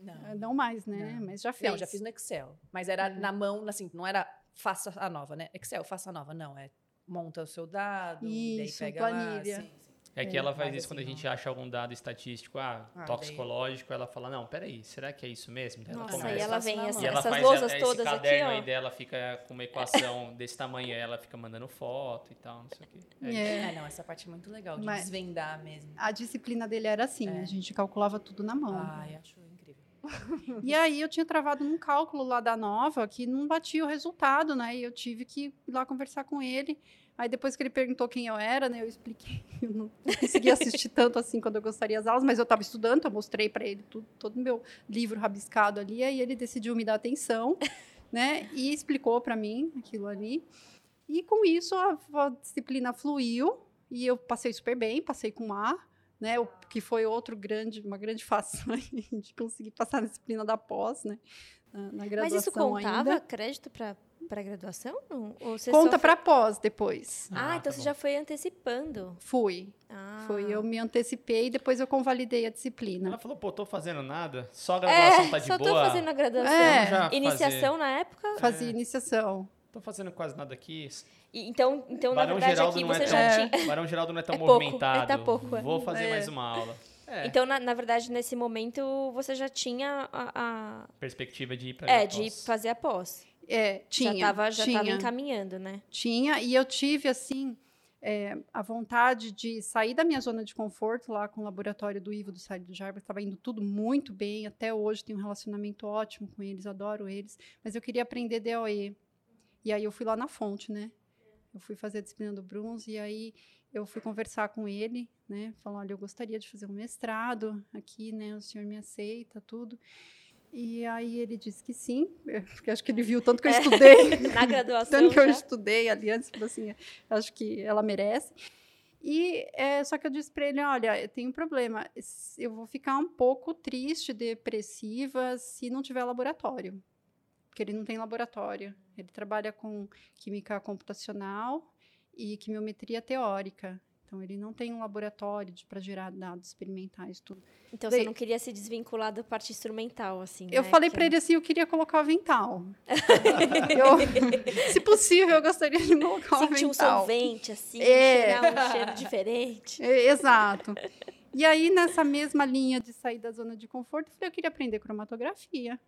Não. Não mais, né? Não. Mas já fez. Não, já fiz no Excel. Mas era É. na mão, assim, não era faça a nova, né? Excel, faça a nova. Não, é monta o seu dado, Isso, daí pega planilha. lá. Sim, sim. É que É, ela faz mas isso quando a assim, gente acha algum dado estatístico, ah, Ah, toxicológico, ela fala, não, peraí, será que é isso mesmo? Daí ela Nossa, começa. aí ela vem essa-. E ela essas faz lousas esse todas aqui, caderno ó. aí dela fica com uma equação [laughs] desse tamanho, aí ela fica mandando foto e tal, não sei o quê. É. É. É, não, essa parte é muito legal, de Mas- desvendar mesmo. A disciplina dele era assim, É. a gente calculava tudo na mão. Ai, acho. [laughs] E aí eu tinha travado num cálculo lá da Nova que não batia o resultado, né? E eu tive que ir lá conversar com ele. Aí depois que ele perguntou quem eu era, né, eu expliquei. [laughs] Eu não consegui assistir tanto assim quando eu gostaria das aulas, mas eu estava estudando, eu mostrei para ele tudo, todo o meu livro rabiscado ali, aí ele decidiu me dar atenção, [laughs] né, e explicou para mim aquilo ali. E com isso a, a, disciplina fluiu e eu passei super bem, passei com A, né, o que foi outro grande, uma grande façanha [laughs] de conseguir passar na disciplina da pós, né, na, na graduação Mas isso contava ainda. crédito para para graduação? Conta para pós depois. Ah, ah então tá você bom. já foi antecipando. Fui. Ah. Fui, eu me antecipei e depois eu convalidei a disciplina. Ela falou, pô, tô fazendo nada, só a graduação é, tá de só boa. Só tô fazendo a graduação. É. Iniciação na época? Fazia é. iniciação. Tô fazendo quase nada aqui. E, então, então na verdade, Geraldo aqui você é já tão, tinha... Barão Geraldo não é [laughs] tão é movimentado. Pouco, é, tá pouco. Vou fazer mais uma aula. É. Então, na, na, verdade, nesse momento, você já tinha a... a... Perspectiva de ir para É, de fazer a pós. É, tinha. Já estava já tinha, encaminhando, né? Tinha, e eu tive, assim, é, a vontade de sair da minha zona de conforto lá com o laboratório do Ivo do Side do Jarba, estava indo tudo muito bem, até hoje tenho um relacionamento ótimo com eles, adoro eles, mas eu queria aprender DOE. E aí eu fui lá na fonte, né? Eu fui fazer a disciplina do Bruns, e aí eu fui conversar com ele, né? Falando, olha, eu gostaria de fazer um mestrado aqui, né? O senhor me aceita, tudo. E aí ele disse que sim, porque acho que ele viu tanto que eu é. estudei. [laughs] Na graduação. tanto que eu estudei ali antes, assim, acho que ela merece. E é, só que eu disse para ele, olha, eu tenho um problema, eu vou ficar um pouco triste, depressiva, se não tiver laboratório, porque ele não tem laboratório. Ele trabalha com química computacional e quimiometria teórica. Então, ele não tem um laboratório para gerar dados experimentais, tudo. Então, Daí, você não queria se desvincular da parte instrumental, assim, Eu né? falei que... para ele assim, eu queria colocar o avental. [laughs] eu, se possível, eu gostaria de colocar o avental. Sentir um solvente, assim, é. um cheiro diferente. É, exato. E aí, nessa mesma linha de sair da zona de conforto, eu falei, eu queria aprender cromatografia.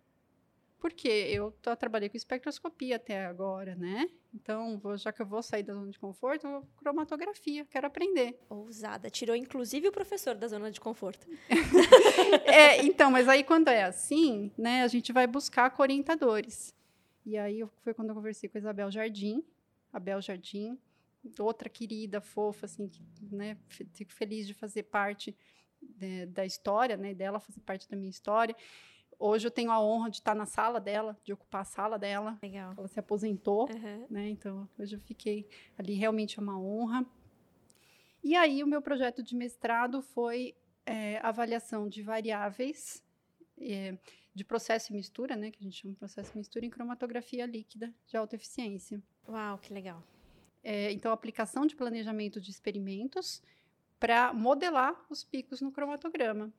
Porque eu tô, trabalhei com espectroscopia até agora, né? Então, vou, já que eu vou sair da zona de conforto, eu cromatografia, quero aprender. Ousada. Tirou, inclusive, o professor da zona de conforto. [laughs] é, então, mas aí quando é assim, né, a gente vai buscar orientadores. E aí foi quando eu conversei com a Isabel Jardim, Abel Jardim, outra querida, fofa, assim, que, né, fico feliz de fazer parte de, da história, né, dela fazer parte da minha história. Hoje eu tenho a honra de estar na sala dela, de ocupar a sala dela. Legal. Ela se aposentou, uhum. né? Então, hoje eu fiquei ali, realmente é uma honra. E aí, o meu projeto de mestrado foi é, avaliação de variáveis é, de processo e mistura, né? Que a gente chama de processo e mistura em cromatografia líquida de alta eficiência. Uau, que legal. É, então, aplicação de planejamento de experimentos para modelar os picos no cromatograma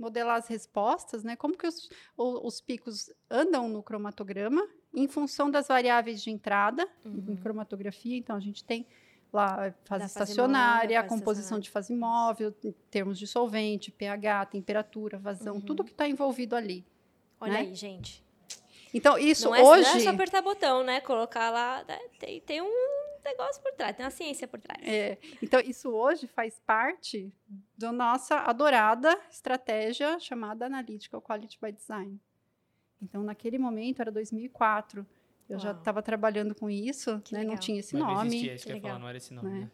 modelar as respostas, né? Como que os, os picos andam no cromatograma em função das variáveis de entrada uhum. em cromatografia. Então, a gente tem lá fase da estacionária, a composição de fase móvel, termos de solvente, pH, temperatura, vazão, uhum. tudo que está envolvido ali. Olha né? aí, gente. Então, isso não é, hoje... Não é só apertar botão, né? Colocar lá... Né? Tem, tem um negócio por trás, tem uma ciência por trás. É, então, isso hoje faz parte da nossa adorada estratégia chamada Analytical Quality by Design. Então, naquele momento, era 2004. Eu Uau. já estava trabalhando com isso, né? não tinha esse mas nome. Não existia, isso que, que falar, não era esse nome, né? né?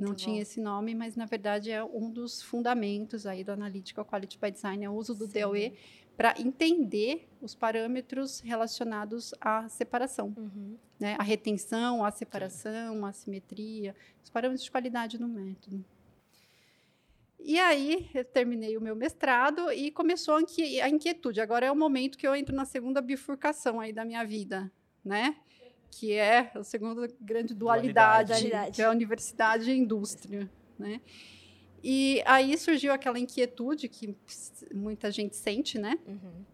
não bom. tinha esse nome, mas na verdade é um dos fundamentos aí do Analytical Quality by Design, é o uso do Sim. DOE para entender os parâmetros relacionados à separação. Uhum. Né? A retenção, a separação, a simetria, os parâmetros de qualidade no método. E aí, eu terminei o meu mestrado e começou a inquietude. Agora é o momento que eu entro na segunda bifurcação aí da minha vida, né? Que é a segunda grande dualidade, dualidade. que é a universidade e a indústria, né? E aí surgiu aquela inquietude que muita gente sente, né? Uhum.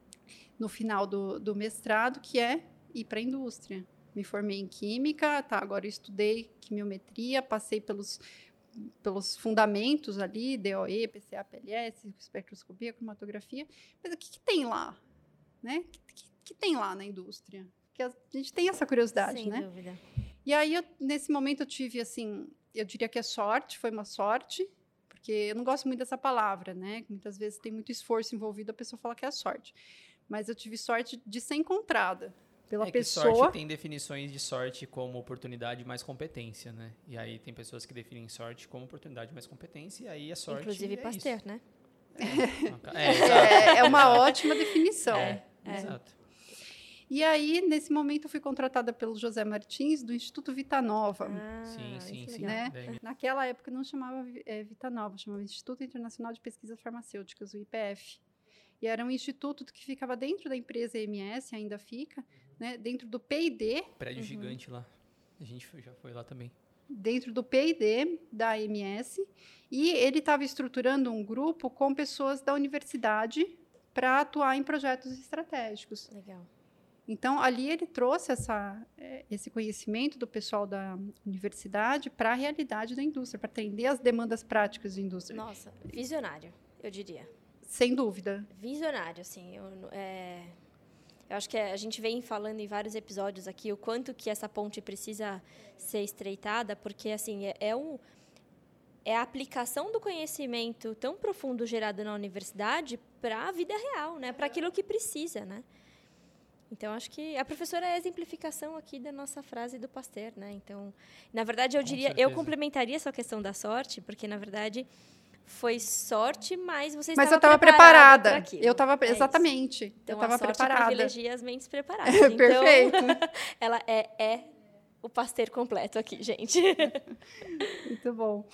No final do, do mestrado, que é ir para a indústria. Me formei em química, tá? Agora estudei quimiometria, passei pelos, pelos fundamentos ali, DOE, PCA, PLS, espectroscopia, cromatografia. Mas o que, que tem lá? Né? O que, que, tem lá na indústria? Porque a gente tem essa curiosidade, Sem né? Dúvida. E aí, eu, nesse momento, eu tive, assim, eu diria que é sorte, foi uma sorte, porque eu não gosto muito dessa palavra, né? Muitas vezes tem muito esforço envolvido, a pessoa fala que é sorte. Mas eu tive sorte de ser encontrada pela é que pessoa. sorte tem definições de sorte como oportunidade mais competência, né? E aí tem pessoas que definem sorte como oportunidade mais competência, e aí a sorte Inclusive é Pasteur, isso. né? É, [laughs] é. É, é uma ótima definição. É, exato. E aí, nesse momento, eu fui contratada pelo José Martins, do Instituto Vita Nova. Ah, sim, sim, é sim. Né? Naquela época não chamava é, Vita Nova, chamava Instituto Internacional de Pesquisas Farmacêuticas, o IPF. E era um instituto que ficava dentro da empresa EMS, ainda fica, né? dentro do P&D, Prédio Uhum. gigante lá. A gente foi- já foi lá também. dentro do P&D da EMS, e ele estava estruturando um grupo com pessoas da universidade para atuar em projetos estratégicos. Legal. Então, ali ele trouxe essa, eh, esse conhecimento do pessoal da universidade para a realidade da indústria, para atender as demandas práticas da indústria. Nossa, visionário, eu diria. Sem dúvida. Visionário, assim. Eu, é, eu acho que a gente vem falando em vários episódios aqui o quanto que essa ponte precisa ser estreitada, porque assim é, é um é a aplicação do conhecimento tão profundo gerado na universidade para a vida real, né? Para aquilo que precisa, né? Então acho que a professora é a exemplificação aqui da nossa frase do Pasteur, né? Então, na verdade eu Com diria, eu complementaria essa questão da sorte, porque na verdade foi sorte, mas você Mas eu estava estava preparada. aquilo. Eu estava É isso. exatamente. Então, eu estava a sorte preparada. privilegia as mentes [laughs] preparadas. Então, Perfeito. [laughs] ela é, é o pasteur completo aqui, gente. [laughs] Muito bom.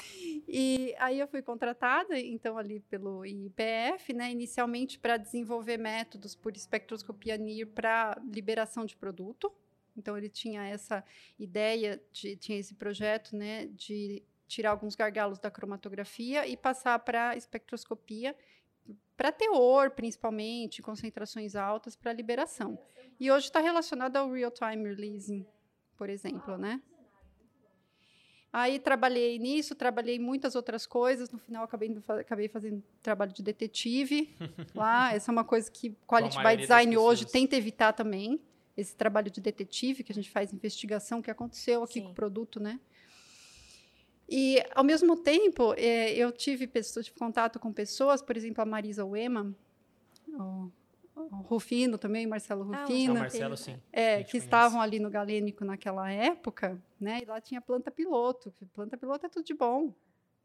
E aí eu fui contratada, então, ali pelo IPF, né, inicialmente para desenvolver métodos por espectroscopia NIR para liberação de produto. Então, ele tinha essa ideia, de, tinha esse projeto né, de tirar alguns gargalos da cromatografia e passar para espectroscopia, para teor, principalmente, concentrações altas, para liberação. E hoje está relacionado ao real-time releasing, por exemplo, né? Aí trabalhei nisso, trabalhei em muitas outras coisas. No final, acabei, acabei fazendo trabalho de detetive [laughs] lá. Essa é uma coisa que Quality by Design hoje tenta evitar também. Esse trabalho de detetive, que a gente faz investigação, que aconteceu aqui Sim. com o produto, né? E, ao mesmo tempo, eh, eu tive, pessoas, tive contato com pessoas, por exemplo, a Marisa Uema, o, o Rufino também, Marcelo Ah, o É o Rufino, Marcelo, sim. É, que conhece. estavam ali no Galênico naquela época, né? E lá tinha planta piloto. Planta piloto é tudo de bom,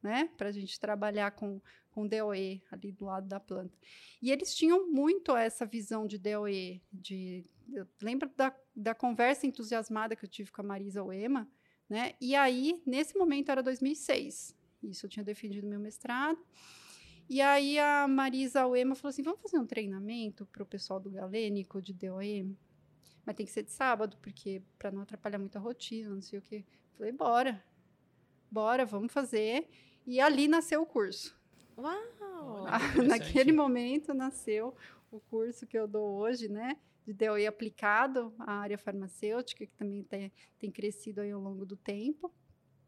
né? Para a gente trabalhar com, com DOE ali do lado da planta. E eles tinham muito essa visão de DOE. De, eu lembro da, da conversa entusiasmada que eu tive com a Marisa Oema, né? E aí, nesse momento, era 2006. Isso eu tinha defendido meu mestrado. E aí a Marisa Uema falou assim: vamos fazer um treinamento para o pessoal do Galênico de DOE? Mas tem que ser de sábado, porque para não atrapalhar muito a rotina, não sei o quê. Falei, bora. Bora, vamos fazer. E ali nasceu o curso. Uau! Olha. Ah. Naquele momento nasceu o curso que eu dou hoje, né? De DOE aplicado à área farmacêutica, que também tem, tem crescido aí ao longo do tempo.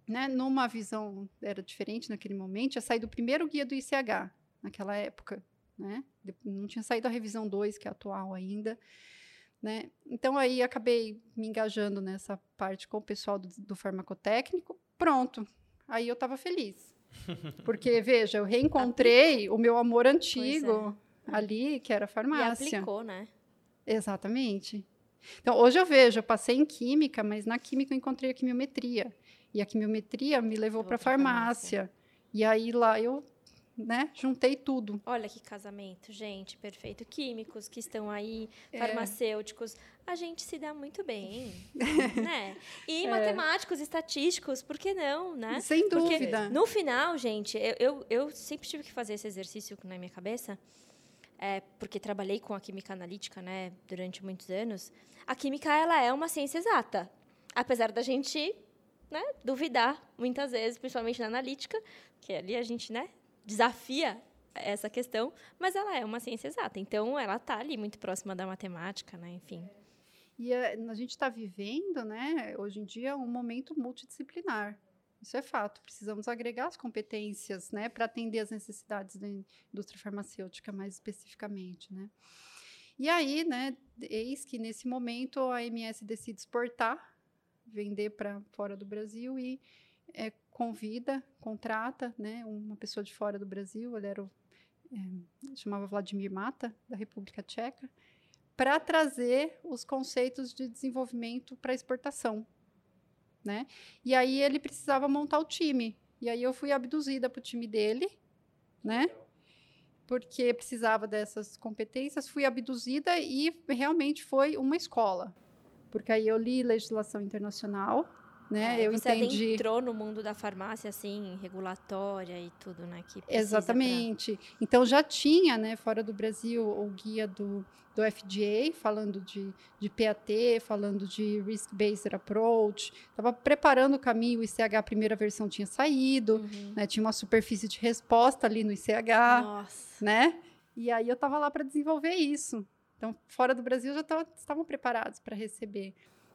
Né? Numa visão, era diferente naquele momento, tinha saído o primeiro guia do ICH, naquela época. Né? Não tinha saído a revisão 2, que é atual ainda. Né? Então, aí acabei me engajando nessa parte com o pessoal do, do farmacotécnico. Pronto. Aí eu estava feliz. [laughs] Porque, veja, eu reencontrei o meu amor antigo ali, que era a E farmácia. aplicou, né? Exatamente. Então, hoje eu vejo, eu passei em química, mas na química eu encontrei a quimiometria. E a quimiometria me levou para a farmácia. farmácia. E aí lá eu né, juntei tudo. Olha que casamento, gente, perfeito. Químicos que estão aí, É. farmacêuticos, a gente se dá muito bem, [laughs] né? E É. matemáticos, estatísticos, por que não, né? Sem Porque dúvida. no final, gente, eu, eu, eu sempre tive que fazer esse exercício na minha cabeça, é, porque trabalhei com a química analítica, né, durante muitos anos. A química, ela é uma ciência exata, apesar da gente, né, duvidar muitas vezes, principalmente na analítica, que ali a gente, né, desafia essa questão, mas ela é uma ciência exata. Então, ela está ali muito próxima da matemática, né, enfim. E eh, a, gente está vivendo, né, hoje em dia, um momento multidisciplinar. Isso é fato. Precisamos agregar as competências, né, para atender as necessidades da indústria farmacêutica mais especificamente, né. E aí, né, eis que nesse momento a MS decide exportar, vender para fora do Brasil e é, convida, contrata, né, uma pessoa de fora do Brasil, ele era o, é, chamava Vladimir Mata, da República Tcheca, para trazer os conceitos de desenvolvimento para exportação, né? E aí ele precisava montar o time. E aí eu fui abduzida para o time dele, né? Porque precisava dessas competências, fui abduzida e realmente foi uma escola. Porque aí eu li legislação internacional, né? É, eu você entendi. entrou no mundo da farmácia, assim, regulatória e tudo, né? Que Exatamente. Então já tinha, né, fora do Brasil, o guia do, do FDA falando de, de PAT, falando de Risk-Based Approach. Estava preparando o caminho, o ICH, a primeira versão tinha saído, Pra... Uhum. né, tinha uma superfície de resposta ali no ICH, Nossa. né? E aí eu estava lá para desenvolver isso. Então, fora do Brasil já tava, estavam preparados para receber.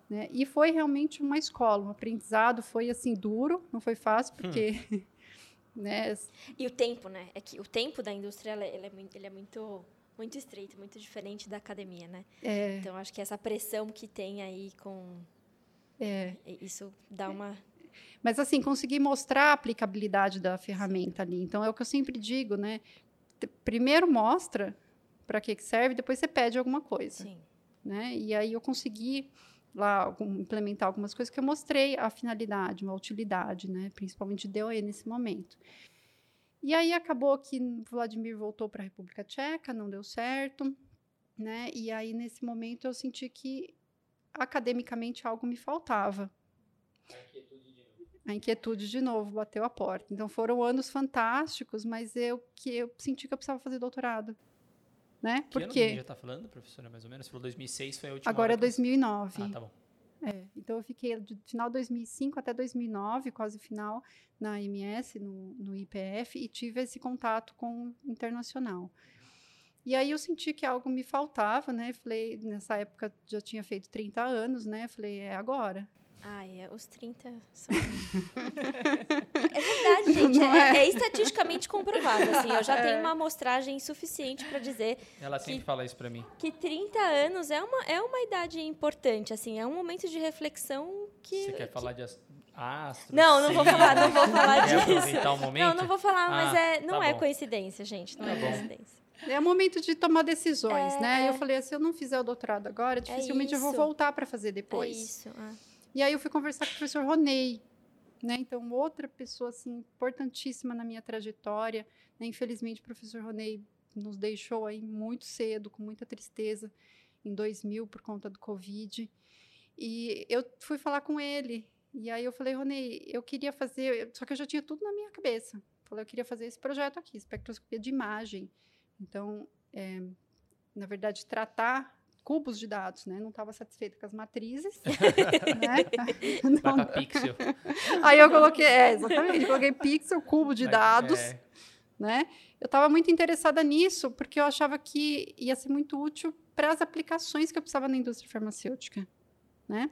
Né? E foi realmente uma escola, um aprendizado, foi assim duro, não foi fácil, porque. Hum. [laughs] né? E o tempo, né? É que o tempo da indústria ele é, ele é muito, muito estreito, muito diferente da academia, né? É. Então acho que essa pressão que tem aí com. É. Isso dá uma. Mas assim, consegui mostrar a aplicabilidade da ferramenta ali. Então é o que eu sempre digo, né? Primeiro mostra para que serve, depois você pede alguma coisa. Sim. Né? E aí eu consegui lá implementar algumas coisas que eu mostrei a finalidade, uma utilidade, né, principalmente de DOE nesse momento. E aí acabou que Vladimir voltou para a República Tcheca, não deu certo, né? E aí nesse momento eu senti que academicamente algo me faltava. A inquietude de novo. A inquietude de novo bateu a porta. Então foram anos fantásticos, mas eu que eu senti que eu precisava fazer doutorado. Né? Que Porque ano que já está falando, professora, mais ou menos? Você falou 2006, foi a última Agora é que... 2009. Ah, tá bom. É, então eu fiquei de final de 2005 até 2009, quase final, na MS, no, no IPF, e tive esse contato com o internacional. E aí eu senti que algo me faltava, né? Falei, nessa época já tinha feito 30 anos, né? Falei, é agora. Ai, é, os 30 são. [laughs] é verdade, gente. É, é? é, estatisticamente comprovado. Assim, eu já É. tenho uma amostragem suficiente para dizer Ela sempre Que- fala isso pra mim. que 30 anos é uma, é uma idade importante. Assim, é um momento de reflexão que. Você quer que- falar de as- astros? Não, não vou falar, não vou falar Quer disso. aproveitar o momento? Não, não vou falar, mas Ah, é, não tá é bom. coincidência, gente. Não Tá é bom. coincidência. É o momento de tomar decisões, É, né? é. Eu falei, se eu não fizer o doutorado agora, dificilmente eu vou voltar para fazer É depois. isso. ah. E aí eu fui conversar com o professor Ronei, né? Então, outra pessoa assim importantíssima na minha trajetória. Né? Infelizmente, o professor Ronei nos deixou aí muito cedo, com muita tristeza, em 2000 por conta do Covid. E eu fui falar com ele. E aí eu falei, Ronei, eu queria fazer, só que eu já tinha tudo na minha cabeça. Falei, eu queria fazer esse projeto aqui, espectroscopia de imagem. Então, é, na verdade, tratar cubos de dados, né? Não estava satisfeita com as matrizes, [laughs] né? Não Pixel. Aí eu coloquei, é, exatamente, coloquei pixel, cubo de Vai- dados, é. né? Eu estava muito interessada nisso, porque eu achava que ia ser muito útil para as aplicações que eu precisava na indústria farmacêutica, né?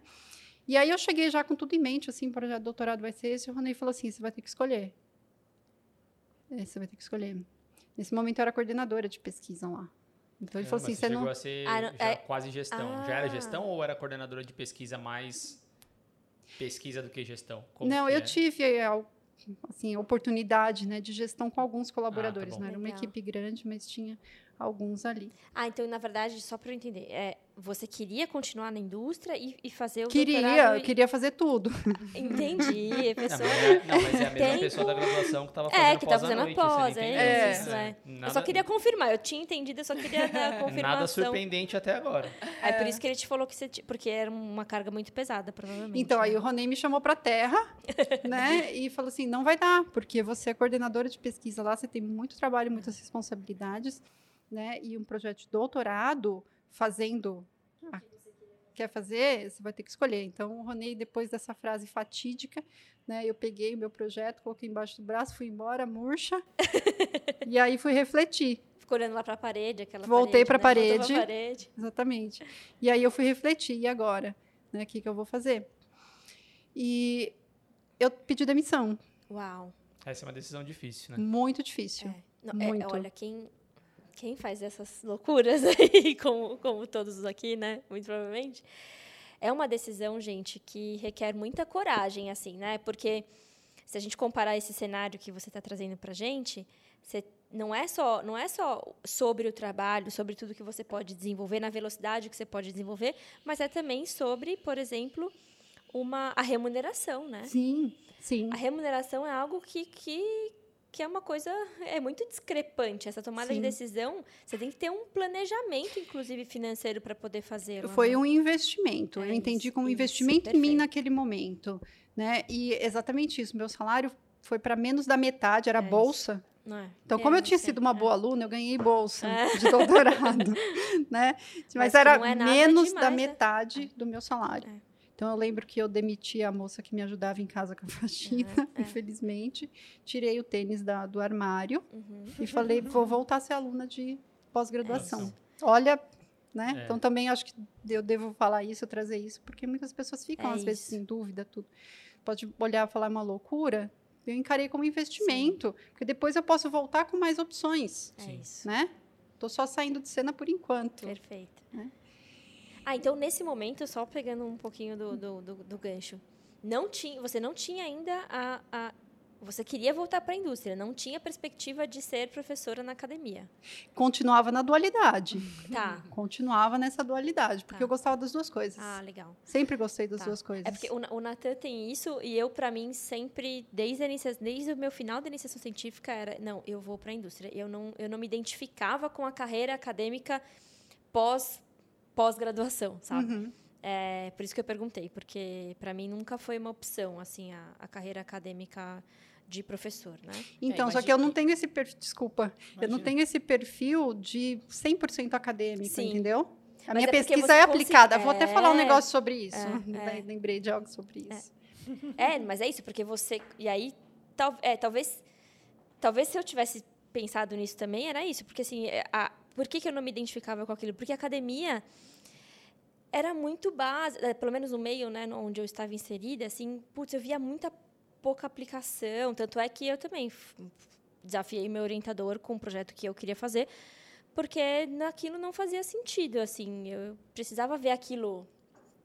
E aí eu cheguei já com tudo em mente, assim, o projeto de doutorado vai ser esse, e o Ronei falou assim, você vai ter que escolher. É, você vai ter que escolher. Nesse momento eu era coordenadora de pesquisa lá. Então ele falou Caramba, assim, você chegou não... a ser Ah, não- já é- quase gestão. Já era Ah. gestão ou era coordenadora de pesquisa mais pesquisa do que gestão? Como Não, que eu é? tive eh, assim, a oportunidade né, de gestão com alguns colaboradores. Ah, bom. não era uma Legal. equipe grande, mas tinha alguns ali. Ah, então, na verdade, só para eu entender, é, você queria continuar na indústria e, e fazer o Queria, eu queria fazer tudo. Entendi, [laughs] a Não, pessoa... mas é, não, mas é a mesma Tempo- pessoa da graduação que estava fazendo É, que tá pós à fazendo a não pós, é isso, é. Eu Nada- só queria confirmar, eu tinha entendido, eu só queria dar a [laughs] confirmação. Nada surpreendente até agora. Aí por isso que ele te falou que você... ti- Porque era uma carga muito pesada, provavelmente. Então, aí né? o Ronei me chamou para a terra, [laughs] né? E falou assim: não vai dar, porque você é coordenadora de pesquisa lá, você tem muito trabalho, muitas responsabilidades, né? E um projeto de doutorado fazendo. a- Quer fazer? Você vai ter que escolher. Então, o Ronei, depois dessa frase fatídica, né? Eu peguei o meu projeto, coloquei embaixo do braço, fui embora, murcha. [laughs] e aí fui refletir. Ficou olhando lá para a parede, aquela Voltei parede, pra né? Parede. parede. Exatamente. E aí eu fui refletir, e agora? Né, o que, que eu vou fazer? E eu pedi demissão. Uau. Essa é uma decisão difícil, né? Muito difícil. É. Não, é- Muito. olha, quem, quem faz essas loucuras [laughs] aí, como, como todos aqui, né? Muito provavelmente. É uma decisão, gente, que requer muita coragem, assim, né? Porque se a gente comparar esse cenário que você está trazendo para a gente, você não é só não é só sobre o trabalho, sobre tudo que você pode desenvolver na velocidade que você pode desenvolver, mas é também sobre, por exemplo, uma a remuneração, né? Sim, sim. A remuneração é algo que, que, que é uma coisa é muito discrepante. Essa tomada Sim. de decisão, você tem que ter um planejamento, inclusive financeiro, para poder fazer. Foi um investimento. É eu entendi como um isso, investimento em mim naquele momento, né? E exatamente isso. Meu salário foi para menos da metade, era É bolsa. Não é? Então, É, como eu tinha sido uma é. boa aluna, eu ganhei bolsa É. de doutorado, [laughs] né? Mas, Mas era menos demais, da né? metade do meu salário. É. Então, eu lembro que eu demiti a moça que me ajudava em casa com a [laughs] faxina, Uhum, é. infelizmente. Tirei o tênis da- do armário Uhum. e falei, vou voltar a ser aluna de pós-graduação. Nossa. Olha, né? É. Então também acho que eu devo falar isso, trazer isso, porque muitas pessoas ficam É às vezes isso. em dúvida, tudo. Pode olhar e falar "É uma loucura. Eu encarei como investimento, porque depois eu posso voltar com mais opções, É Sim. isso. né? Tô só saindo de cena por enquanto. Perfeito. Né? Ah, então nesse momento, só pegando um pouquinho do, do, do, do gancho, não tinha, você não tinha ainda a, a você queria voltar para a indústria, não tinha perspectiva de ser professora na academia. Continuava na dualidade. Tá. Continuava nessa dualidade, porque Tá. eu gostava das duas coisas. Ah, legal. Sempre gostei das Tá. duas coisas. É porque o, o Natan tem isso e eu, para mim, sempre, desde, a inicia- desde o meu final da iniciação científica, era, não, eu vou para a indústria. Eu não, eu não me identificava com a carreira acadêmica pós, pós-graduação, sabe? Uhum. É por isso que eu perguntei, porque para mim nunca foi uma opção, assim, a, a carreira acadêmica de professor, né? Então, É, só que eu não imagina- tenho esse perfil, desculpa, eu não Imagina. tenho esse perfil de 100% acadêmico, Sim. entendeu? A Mas minha é pesquisa é aplicada. Vou até falar um É, negócio sobre isso. é, [laughs] é. Lembrei de algo sobre isso. [laughs] É, mas é isso, porque você. E aí, tal, é, talvez. Talvez se eu tivesse pensado nisso também, era isso. Porque assim, é, a, por que, que eu não me identificava com aquilo? Porque a academia era muito básica, é, pelo menos no meio, né, onde eu estava inserida, assim, putz, eu via muita pouca aplicação. Tanto é que eu também desafiei meu orientador com um projeto que eu queria fazer, porque naquilo não fazia sentido, assim, eu precisava ver aquilo,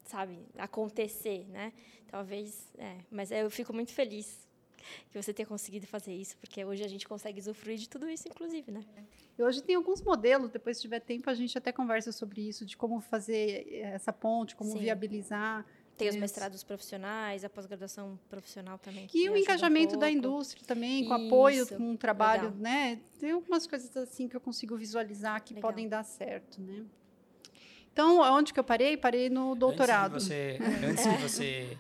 sabe, acontecer, né? Talvez, é, mas eu fico muito feliz que você tenha conseguido fazer isso, porque hoje a gente consegue usufruir de tudo isso, inclusive, né? E hoje tem alguns modelos, depois se tiver tempo a gente até conversa sobre isso, de como fazer essa ponte, como Sim. viabilizar. Tem os Isso. mestrados profissionais, a pós-graduação profissional também. que E o ajuda um engajamento da indústria também, com apoio, Isso, com um trabalho, legal. né? Tem algumas coisas assim que eu consigo visualizar que Legal. podem dar certo, né? Então, onde que eu parei? Parei no doutorado. [laughs] Antes de você, antes de você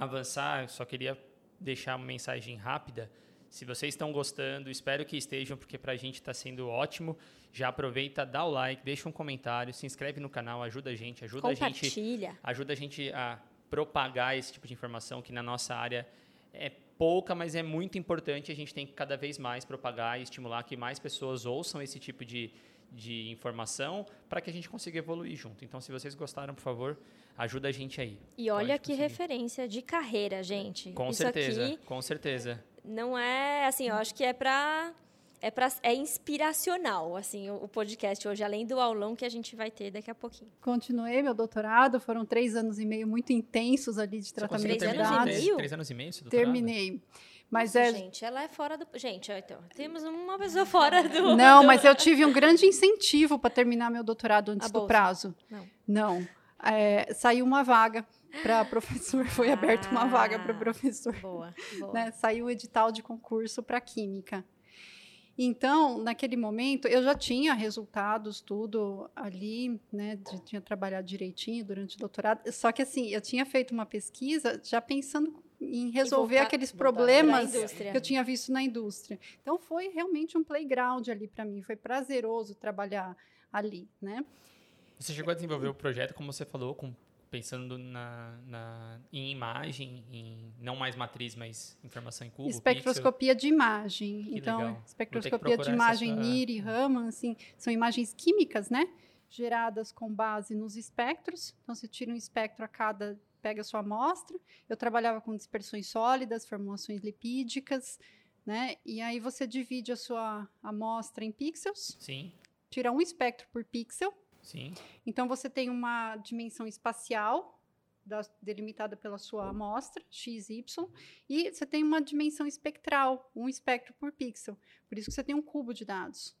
avançar, eu só queria deixar uma mensagem rápida. Se vocês estão gostando, espero que estejam, porque para a gente está sendo ótimo. Já aproveita, dá o like, deixa um comentário, se inscreve no canal, ajuda a gente, ajuda a gente ajuda a gente a propagar esse tipo de informação que na nossa área é pouca, mas é muito importante. A gente tem que cada vez mais propagar e estimular que mais pessoas ouçam esse tipo de, de informação para que a gente consiga evoluir junto. Então, se vocês gostaram, por favor, ajuda a gente aí. E olha Pode que conseguir. referência de carreira, gente. Com Isso certeza, aqui com certeza. não é assim, eu acho que é para é para é inspiracional, assim, o, o podcast hoje, além do aulão que a gente vai ter daqui a pouinho. Continuei meu doutorado, foram três anos e meio muito intensos ali de tratamento de três anos e terminar dados. três, meio? três anos e meio esse doutorado? Terminei. Mas Nossa, é. gente, ela é fora do gente, então, temos uma pessoa fora do Não, mas eu tive um grande incentivo para terminar meu doutorado antes do prazo. Não. Não. É, saiu uma vaga para [gasps] professor, foi aberta uma vaga para Ah. professor. boa, boa. né? Saiu o edital de concurso para química. Então, naquele momento, eu já tinha resultados, tudo ali, né? Já tinha trabalhado direitinho durante o doutorado. Só que, assim, eu tinha feito uma pesquisa já pensando em resolver voltar- aqueles pra problemas que eu tinha visto na indústria. Então, foi realmente um playground ali para mim. Foi prazeroso trabalhar ali, né? Você chegou a desenvolver o projeto, como você falou, com, pensando na, na- em imagem, em não mais matriz, mas informação em cubo, pixel. espectroscopia de imagem. Que então, legal. espectroscopia de imagem essa- NIR e Raman, assim, são imagens químicas, né? Geradas com base nos espectros. Então, você tira um espectro a cada, pega a sua amostra. Eu trabalhava com dispersões sólidas, formulações lipídicas, né? E aí você divide a sua amostra em pixels, Sim, tira um espectro por pixel. Sim. Então, você tem uma dimensão espacial da- delimitada pela sua amostra, XY, e você tem uma dimensão espectral, um espectro por pixel. Por isso que você tem um cubo de dados.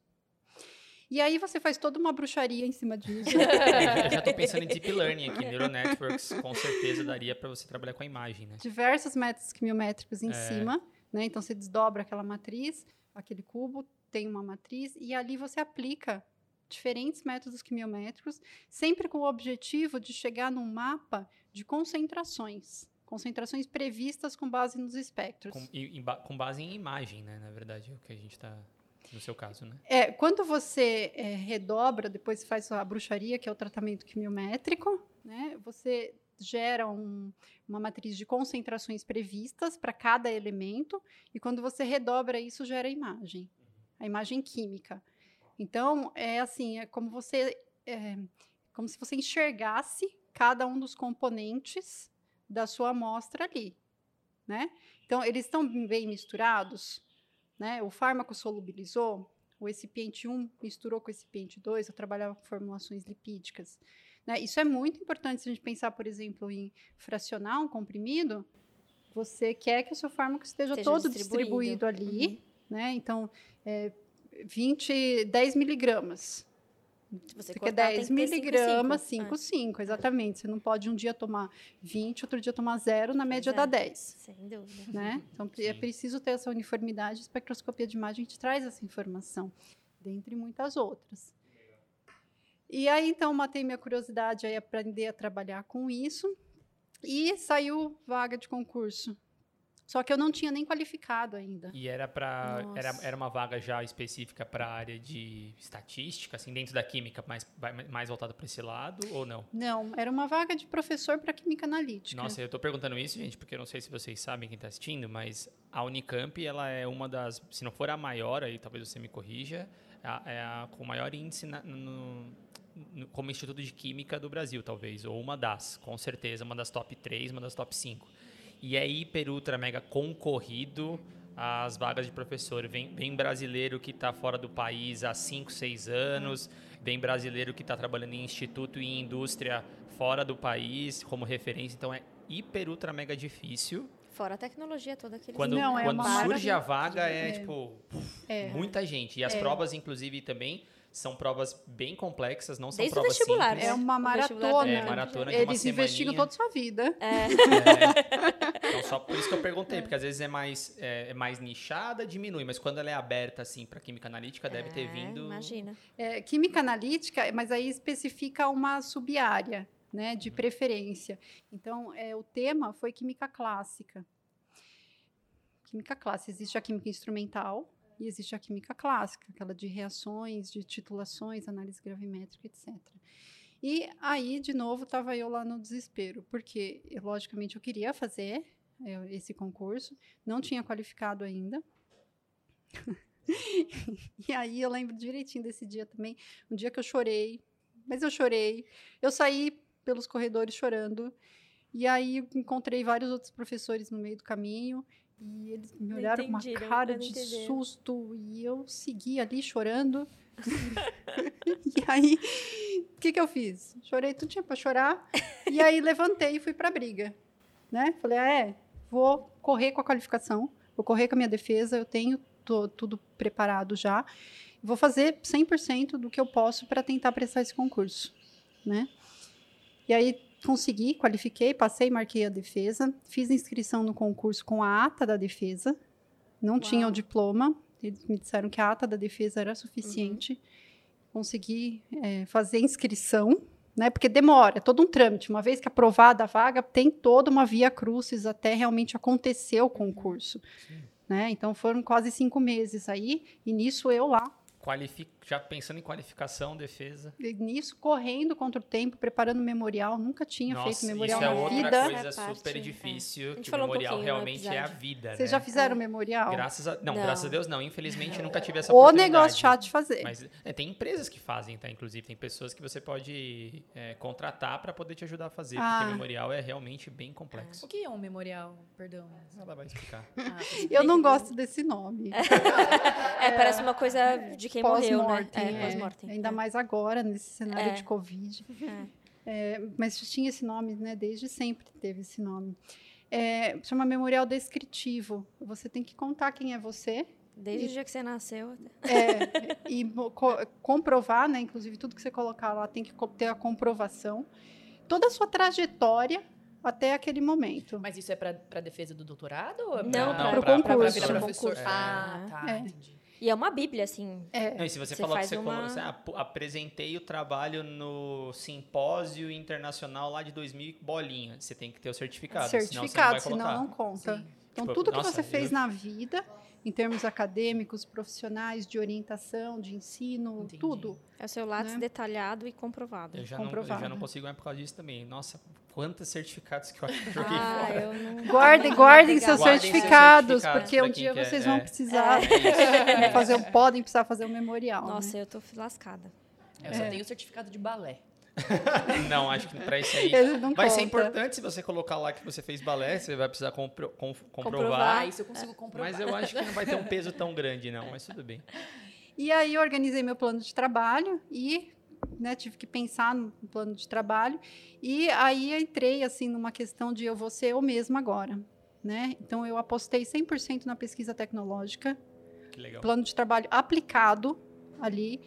E aí você faz toda uma bruxaria em cima disso. [laughs] Eu já estou pensando em deep learning aqui, neural networks, com certeza daria para você trabalhar com a imagem, né? diversos métodos quimiométricos em É. cima, né? Então você desdobra aquela matriz, aquele cubo tem uma matriz e ali você aplica diferentes métodos quimiométricos, sempre com o objetivo de chegar num mapa de concentrações, concentrações previstas com base nos espectros. Com, e- com base em imagem, né? Na verdade, é o que a gente está no seu caso, né? É, quando você é, redobra, depois faz a bruxaria, que é o tratamento quimiométrico, né? Você gera um- uma matriz de concentrações previstas para cada elemento, e quando você redobra isso, gera a imagem, a imagem química. Então, é assim, é como você, é, como se você enxergasse cada um dos componentes da sua amostra ali, né? Então, eles estão bem misturados, né? O fármaco solubilizou, o recipiente 1 misturou com o recipiente 2, eu trabalhava com formulações lipídicas. né? Isso é muito importante se a gente pensar, por exemplo, em fracionar um comprimido. Você quer que o seu fármaco esteja, Esteja todo distribuído. distribuído ali, né? Então, é, 20, 10 miligramas. Você quer cortar, tem 10 que ter miligramas, 5, 5, 5, exatamente. Você não pode um dia tomar 20, outro dia tomar zero, na média é. dá 10 Sem dúvida. né? Então é Sim. preciso ter essa uniformidade. A espectroscopia de imagem te traz essa informação, dentre muitas outras. E aí então matei minha curiosidade aí aprender a trabalhar com isso e saiu vaga de concurso. Só que eu não tinha nem qualificado ainda. E era para era, era uma vaga já específica para a área de estatística, assim, dentro da química, mais, mais voltada para esse lado ou não? Não, era uma vaga de professor para química analítica. Nossa, eu tô perguntando isso, gente, porque eu não sei se vocês sabem quem está assistindo, mas a Unicamp, ela é uma das, se não for a maior, aí talvez você me corrija, a- é a com maior índice na- no, no- como Instituto de Química do Brasil, talvez, ou uma das, com certeza, uma das top 3, uma das top 5. E é hiper, ultra, mega concorrido as vagas de professor. Vem, vem brasileiro que está fora do país há 5, 6 anos, vem brasileiro que está trabalhando em instituto e em indústria fora do país como referência. Então é hiper, ultra, mega difícil. Fora a tecnologia toda que eles Quando, Não, é quando uma surge a vaga, é, É. tipo É. muita gente. E as É. provas, inclusive, também são provas bem complexas, não são Desde provas vestibular, simples. É uma maratona. É, maratona de uma Eles investigam semaninha. toda a sua vida. É. [laughs] Então, só por isso que eu perguntei, porque às vezes é mais, é, é mais nichada, diminui, mas quando ela é aberta, assim, para química analítica, deve ter É, vindo. Imagina. É, química analítica, mas aí especifica uma subárea, né, Uhum. de preferência. Então, é, o tema foi química clássica. Química clássica, existe a química instrumental e existe a química clássica, aquela de reações, de titulações, análise gravimétrica, etc. E aí, de novo, estava eu lá no desespero, porque, eu, logicamente, eu queria fazer é, esse concurso, não tinha qualificado ainda. [laughs] E aí eu lembro direitinho desse dia também, um dia que eu chorei, mas eu chorei. Eu saí pelos corredores chorando. E aí encontrei vários outros professores no meio do caminho e eles me olharam com uma cara de entenderam. susto e eu segui ali chorando. [laughs] [laughs] e aí, o que que eu fiz? Chorei, tudo tinha para chorar. E aí levantei e fui para a briga, né? Falei, ah, é, vou correr com a qualificação, vou correr com a minha defesa, eu tenho tô tudo preparado já. Vou fazer 100% do que eu posso para tentar prestar esse concurso, né? E aí consegui, qualifiquei, passei, marquei a defesa, fiz inscrição no concurso com a ata da defesa. Não tinha o Uau. diploma, eles me disseram que a ata da defesa era suficiente. Consegui é, fazer inscrição, né? Porque demora, é todo um trâmite. Uma vez que aprovada a vaga, tem toda uma via crucis até realmente acontecer o concurso. Né? Então foram quase cinco meses aí, e nisso eu lá, Qualifi... Já pensando em qualificação, defesa. nisso correndo contra o tempo, preparando memorial, nunca tinha Nossa, feito memorial isso é na outra vida. coisa parte, super é. difícil, A gente que o falou um memorial no realmente é a vida, Vocês né? já fizeram memorial? Graças a... Não, Não. graças a Deus não. Infelizmente eu nunca tive essa O oportunidade. negócio chato de fazer. Mas é, tem empresas que fazem, tá? Inclusive, tem pessoas que você pode é, contratar para poder te ajudar a fazer, Ah. porque memorial é realmente bem complexo. O que é um memorial? Perdão. Ela vai explicar. Ah, Eu não gosto desse nome. [laughs] É, parece uma coisa de quem morreu, né? Pós-mortem. É, é. pós-mortem. Ainda é. mais agora, nesse cenário É. de Covid. É. É, mas tinha esse nome, né? Desde sempre teve esse nome. É, chama memorial descritivo. Você tem que contar quem é você. Desde e, o dia que você nasceu. É, e co comprovar, né? Inclusive, tudo que você colocar lá tem que ter a comprovação. Toda a sua trajetória até aquele momento. Mas isso é para defesa do doutorado? Ou é pra, não, para o concurso. Pra, pra professor. É. Ah, tá, é. entendi. E é uma bíblia, assim. É. Não, e se você, você falou que você, uma... você apresentei o trabalho no simpósio internacional lá de 2000 bolinha, você tem que ter o certificado. Certificado, senão, senão não conta. Sim. Então, tipo, tudo nossa, que você fez eu... na vida, em termos acadêmicos, profissionais, de orientação, de ensino, Entendi. tudo. É o seu lápis né? detalhado e comprovado. Eu já, comprovado. Não, eu já não consigo mais por causa disso também. Nossa, quantos certificados que eu joguei ah, fora. Eu não... Guardem, guardem seus guardem certificados, seus porque um dia quer, vocês vão é. precisar é. fazer, podem precisar fazer o um memorial. Nossa, né? eu tô lascada. Eu só tenho o certificado de balé. [laughs] não, acho que para isso aí vai conta. ser importante se você colocar lá que você fez balé, você vai precisar compro, com, comprovar. comprovar. Isso eu consigo comprovar. Mas eu acho que não vai ter um peso tão grande, não, mas tudo bem. E aí eu organizei meu plano de trabalho e né, tive que pensar no plano de trabalho. E aí entrei assim numa questão de eu vou ser eu mesma agora. Né? Então eu apostei 100% na pesquisa tecnológica. Que legal. Plano de trabalho aplicado ali.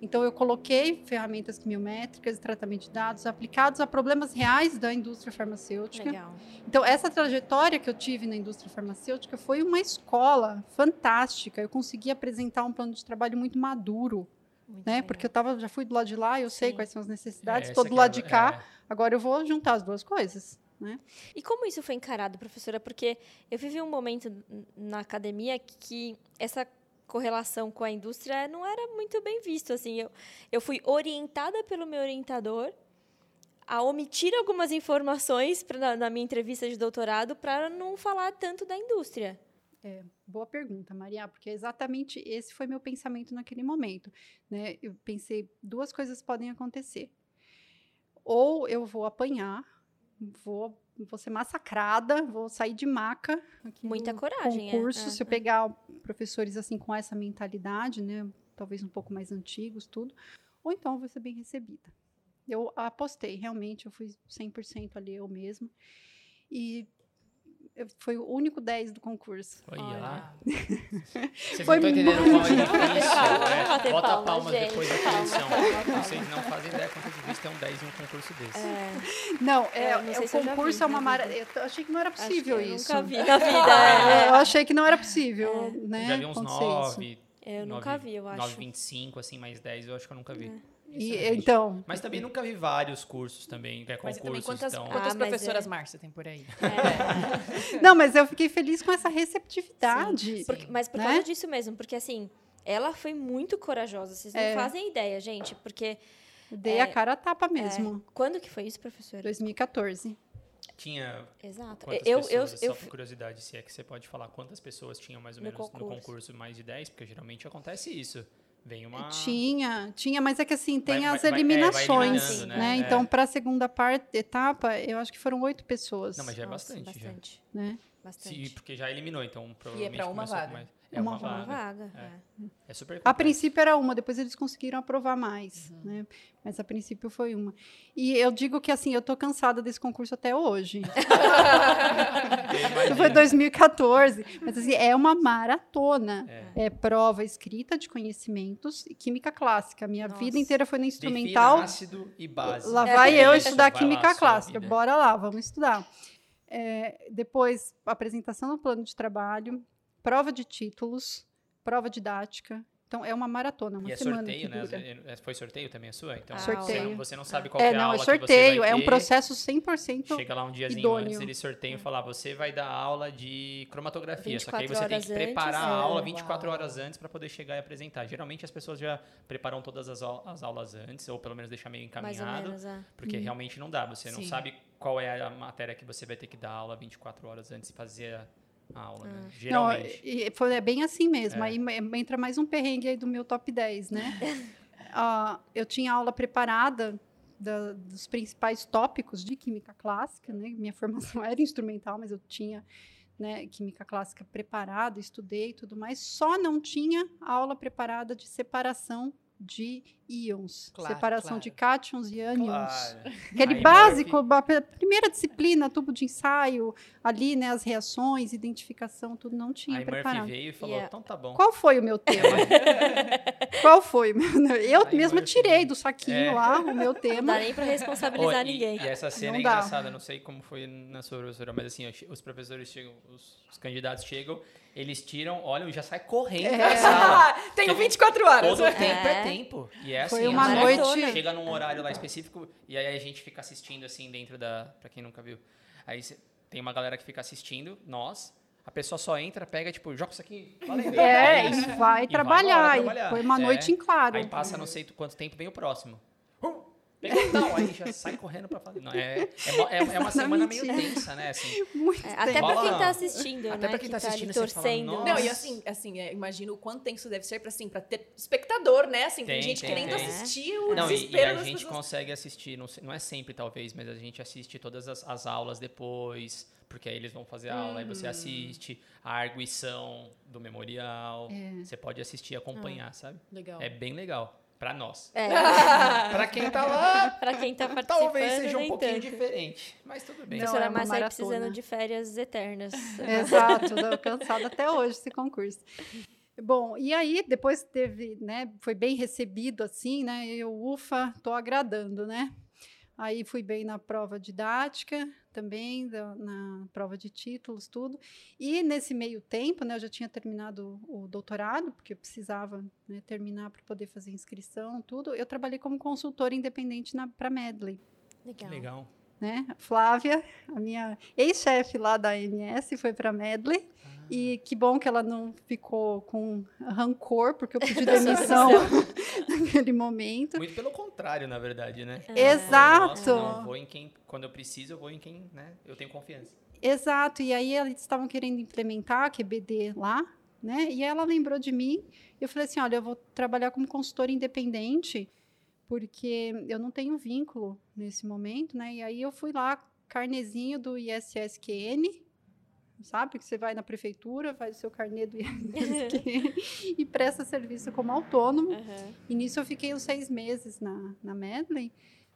Então eu coloquei ferramentas quimiométricas e tratamento de dados aplicados a problemas reais da indústria farmacêutica. Legal. Então essa trajetória que eu tive na indústria farmacêutica foi uma escola fantástica. Eu consegui apresentar um plano de trabalho muito maduro muito né? Legal. Porque eu tava, já fui do lado de lá, eu Sim. sei quais são as necessidades, estou é, do lado de cá, é. agora eu vou juntar as duas coisas. Né? E como isso foi encarado, professora? Porque eu vivi um momento na academia que essa correlação com a indústria não era muito bem visto. Assim, eu, eu fui orientada pelo meu orientador a omitir algumas informações pra, na, minha entrevista de doutorado para não falar tanto da indústria. É, boa pergunta, Maria, porque exatamente esse foi meu pensamento naquele momento. Né? Eu pensei, duas coisas podem acontecer. Ou eu vou apanhar, vou, vou ser massacrada, vou sair de maca. Muita coragem, é. concurso, é, se eu pegar professores assim com essa mentalidade, né, talvez um pouco mais antigos, tudo, ou então eu vou ser bem recebida. Eu apostei, realmente, eu fui 100% ali eu mesma. E foi o único 10 do concurso. Olha lá. [laughs] Vocês foi não estão entendendo como é difícil. É. Bota palma, palmas gente, depois da convenção. Vocês não fazem ideia quanto é difícil ter um 10 em um concurso desse. É. Não, é, não é, o concurso é uma maravilha. Eu [laughs] achei que não era possível isso. nunca vi na vida. É, eu achei que não era possível, né? já vi uns 9. Eu nunca vi, eu acho. 9,25, assim, mais 10, eu acho que eu nunca vi. E, então. Mas também nunca vi vários cursos também, que é concursos. Mas quantas, então... quantas ah, professoras é... Márcia tem por aí? É. [laughs] Não, mas eu fiquei feliz com essa receptividade. Sim, porque, mas por né? causa disso mesmo, porque assim, ela foi muito corajosa. Vocês não é. fazem ideia, gente, porque. Dei é, a cara a tapa mesmo. É. Quando que foi isso, professora? 2014. Tinha. Exato. Eu, pessoas, eu, só por curiosidade, se é que você pode falar quantas pessoas tinham mais ou menos no concurso, no concurso mais de 10, porque geralmente acontece isso. Vem uma... Tinha, tinha, mas é que assim, tem vai, as vai, eliminações, é, né? né? Então, é. para a segunda parte, etapa, eu acho que foram oito pessoas. Não, mas já é Nossa, bastante. bastante. Já. Né? Bastante. Sim, porque já eliminou, então provavelmente. E é para uma vaga. Mais... É uma, uma vaga. vaga. É. é. é super complexo. A princípio era uma, depois eles conseguiram aprovar mais, uhum. né? Mas a princípio foi uma. E eu digo que assim, eu tô cansada desse concurso até hoje. [laughs] foi 2014, mas assim, é uma maratona. É. é. prova escrita de conhecimentos e química clássica. Minha Nossa. vida inteira foi na instrumental. Defina ácido e base. Lá vai eu estudar química lá, clássica. Bora lá, vamos estudar. É, depois, apresentação no plano de trabalho, prova de títulos, prova didática. Então, é uma maratona, uma e é semana. sorteio, né? É, foi sorteio também a sua? Então, ah, sorteio. Você, não, você não sabe qual é, é não, a aula é sorteio, é um processo 100% Chega lá um diazinho idôneo. antes, eles sorteiam e falam, você vai dar aula de cromatografia, só que aí você tem que antes, preparar a é, aula 24 uau. horas antes para poder chegar e apresentar. Geralmente as pessoas já preparam todas as, as aulas antes, ou pelo menos deixar meio encaminhado, menos, é. porque hum. realmente não dá, você Sim. não sabe qual é a matéria que você vai ter que dar aula 24 horas antes e fazer a aula, né? Ah. Geralmente. Não, e foi, é bem assim mesmo. É. Aí entra mais um perrengue aí do meu top 10, né? uh, [laughs] eu tinha aula preparada da, dos principais tópicos de química clássica, né? Minha formação [laughs] era instrumental, mas eu tinha né, química clássica preparada, estudei e tudo mais. Só não tinha aula preparada de separação de íons, Claro, separação claro. de cátions e ânions. Claro. Aquele Aí, básico, Murphy. a primeira disciplina, tubo de ensaio, ali, né, as reações, identificação, tudo não tinha Aí Murphy preparado. veio e falou, Yeah. então tá bom. Qual foi o meu tema? [laughs] Qual foi? Eu Aí, mesma Murphy. tirei do saquinho É. lá o meu Não tema. dá nem pra Ô, responsabilizar e, ninguém. E essa cena Não é dá. engraçada, não sei como foi na sua professora, mas assim, os professores chegam, os, os candidatos chegam, eles tiram, olham e já sai correndo É. da sala. [laughs] Tenho 24 horas. Todo tempo é É. tempo. E é assim, Foi a uma gente noite- Chega num horário lá específico e aí a gente fica assistindo assim dentro da. Pra quem nunca viu. Aí cê- tem uma galera que fica assistindo, nós. A pessoa só entra, pega, tipo, joga isso aqui, valendo. É, isso. e vai E trabalhar. e trabalhar. foi uma É. noite em claro. Aí passa não sei quanto tempo, vem o próximo. Tal, aí já sai correndo pra fazer. Não, é, é, é, é uma [laughs] semana meio tensa, né? Assim, [laughs] Muito É, até Rola- quem tá assistindo, até né? pra quem tá que assistindo, fala, torcendo. "Nossa". Não, e assim, assim, é, imagino o quanto tenso deve ser pra, assim, pra ter espectador, né? Assim, tem, Tem, gente tem, querendo tem. assistir o Não, e, e desespero a gente pessoas. consegue assistir, não, não é sempre talvez, mas a gente assiste todas as, as aulas depois, porque aí eles vão fazer a aula, aí você Hum. assiste a arguição do memorial, É. você pode assistir e acompanhar, sabe? Legal. É bem legal, pra nós. É, [laughs] Pra quem tá lá, pra quem tá participando, talvez seja um pouquinho tanto. diferente, mas tudo bem. Não, Professora é Márcia maratona. precisando de férias eternas. [laughs] Exato, tô cansada até hoje esse concurso. Bom, e aí depois teve, né, foi bem recebido assim, né, eu, ufa, tô agradando, né. Aí fui bem na prova didática também, da- na prova de títulos, tudo. E nesse meio tempo, né, eu já tinha terminado o doutorado, porque eu precisava né, terminar para poder fazer inscrição, tudo. Eu trabalhei como consultora independente para Medley Que Legal. legal. né? Flávia, a minha ex-chefe lá da AMS, foi para Medley. E que bom que ela não ficou com rancor, porque eu pedi [laughs] demissão [laughs] naquele momento. Muito pelo contrário, na verdade, né? É. Exato. Nossa, não, vou em quem, quando eu preciso, eu vou em quem, né? Eu tenho confiança. Exato. E aí eles estavam querendo implementar a QBD lá, né? E ela lembrou de mim. Eu falei assim: olha, eu vou trabalhar como consultora independente, porque eu não tenho vínculo nesse momento, né? E aí eu fui lá, carnezinho do ISSQN, sabe? Que você vai na prefeitura, faz o seu carnê do [laughs] ISSQN e presta serviço como autônomo. Aham. E nisso eu fiquei uns seis meses na, na Medley,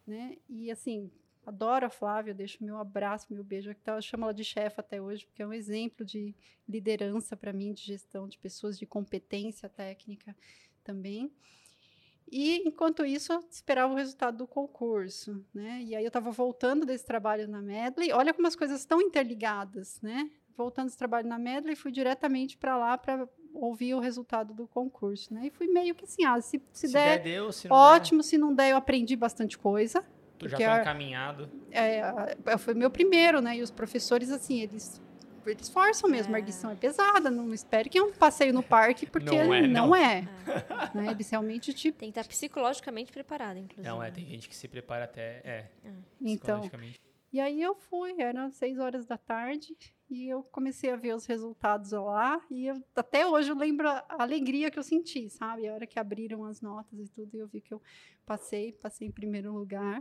né? E assim, adoro a Flávia, deixo meu abraço, meu beijo. Eu chamo ela de chefe até hoje, porque é um exemplo de liderança para mim, de gestão de pessoas, de competência técnica também. E enquanto isso, eu esperava o resultado do concurso, né? E aí eu estava voltando desse trabalho na Medley. Olha como as coisas estão interligadas, né? Voltando desse trabalho na Medley, fui diretamente para lá para ouvir o resultado do concurso, né? E fui meio que assim, ah, se, se, Se der, der, deu. Se não ótimo, se não der, eu aprendi bastante coisa. der, tu já porque tá a- encaminhado. É, a- foi meu primeiro, né? E os professores, assim, eles, eles forçam mesmo, a É. arguição é pesada, não espere que é um passeio no parque, porque Não é, não, não. é. né? Eles realmente te... Tem que estar psicologicamente preparado, inclusive. Não, é, tem gente que se prepara até, é, Então, psicologicamente. E aí eu fui, eram seis horas da tarde, e eu comecei a ver os resultados lá, e eu, até hoje eu lembro a alegria que eu senti, sabe? A hora que abriram as notas e tudo, e eu vi que eu passei, passei em primeiro lugar,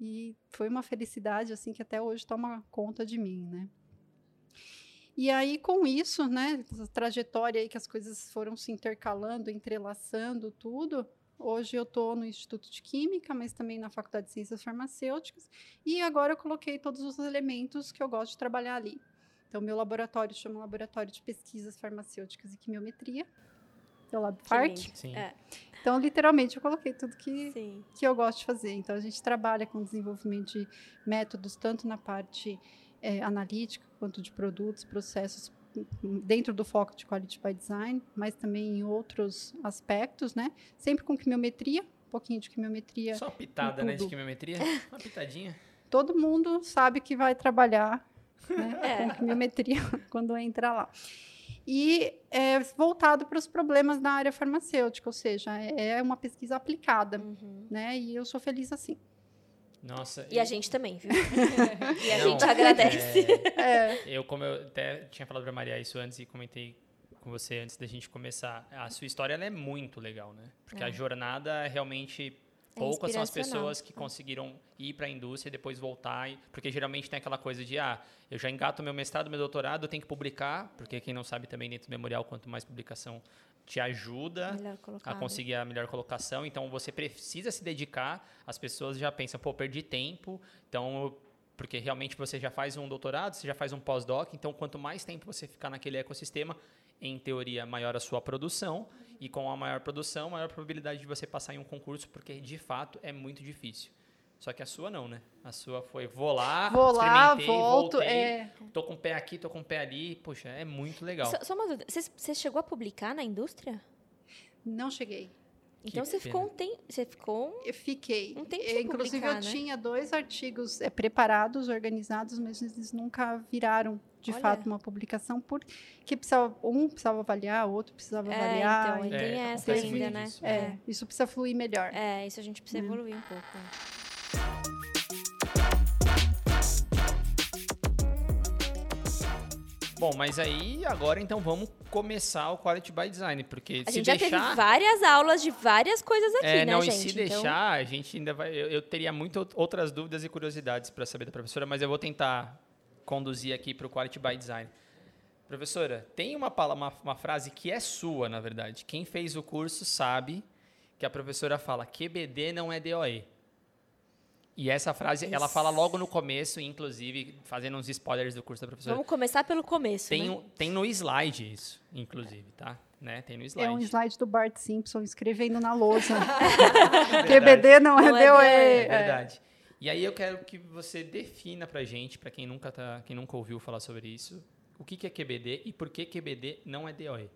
e foi uma felicidade, assim, que até hoje toma conta de mim, né? E aí, com isso, né, essa trajetória aí que as coisas foram se intercalando, entrelaçando tudo, hoje eu estou no Instituto de Química, mas também na Faculdade de Ciências Farmacêuticas, e agora eu coloquei todos os elementos que eu gosto de trabalhar ali. Então, meu laboratório chama Laboratório de Pesquisas Farmacêuticas e Quimiometria, é o LabFarc. lindo. Sim. É. Então, literalmente, eu coloquei tudo que, Sim. que eu gosto de fazer. Então, a gente trabalha com desenvolvimento de métodos, tanto na parte eh, analítica, quanto de produtos, processos, dentro do foco de Quality by Design, mas também em outros aspectos, né? Sempre com quimiometria, um pouquinho de quimiometria. Só uma pitada, né, de quimiometria. Uma pitadinha. Todo mundo sabe que vai trabalhar né, [laughs] É. com quimiometria [laughs] quando entra lá. E é voltado para os problemas da área farmacêutica, ou seja, é é uma pesquisa aplicada, Uhum. né? E eu sou feliz assim. Nossa. E a gente também, viu? [laughs] e a Não, gente agradece. é, É, eu, como eu até tinha falado pra Maria isso antes e comentei com você antes da gente começar, a sua história ela é muito legal, né? Porque É. a jornada realmente É Poucas são as pessoas que conseguiram ir para a indústria e depois voltar, e- porque geralmente tem aquela coisa de, ah, eu já engato meu mestrado, meu doutorado, eu tenho que publicar, porque quem não sabe também dentro do memorial, quanto mais publicação te ajuda a colocado. conseguir a melhor colocação. Então você precisa se dedicar. As pessoas já pensam, pô, perdi tempo. Então, porque realmente você já faz um doutorado, você já faz um pós-doc. Então, quanto mais tempo você ficar naquele ecossistema, em teoria, maior a sua produção. E com a maior produção, maior a probabilidade de você passar em um concurso, porque de fato é muito difícil. Só que a sua não, né? A sua foi, vou lá, Vou lá, experimentei, volto. voltei, É, tô com um pé aqui, tô com um pé ali. Poxa, é muito legal. Só, só uma dúvida. Você, chegou a publicar na indústria? não cheguei. Então Que você ficou, um pena. tem, você ficou Eu fiquei. Um tempo sem Inclusive, publicar, eu né? tinha dois artigos eh, preparados, organizados, mas eles nunca viraram, de Olha. fato, uma publicação, porque precisava, um precisava avaliar, o outro precisava É, avaliar. então, e- tem essa acontece ainda, né? disso. é, isso precisa fluir melhor. É, isso a gente precisa Hum. evoluir um pouco. Bom, mas aí agora então vamos começar o Quality by Design, porque A se gente já deixar. teve várias aulas de várias coisas aqui, é, né, não, gente? e se Então, deixar, a gente ainda vai. Eu, eu teria muitas outras dúvidas e curiosidades para saber da professora, mas eu vou tentar conduzir aqui para o Quality by Design. Professora, tem uma, uma, uma frase que é sua, na verdade. Quem fez o curso sabe que a professora fala: QBD não é DOE. E essa frase, ela fala logo no começo, inclusive, fazendo uns spoilers do curso da professora. Vamos começar pelo começo, Tem, né? tem no slide isso, inclusive, tá? Né? Tem no slide. É um slide do Bart Simpson escrevendo na lousa. [laughs] QBD não é Não é DOE. É É. verdade. E aí eu quero que você defina pra gente, pra quem nunca tá, quem nunca ouviu falar sobre isso, o que que é QBD e por que QBD não é DOE.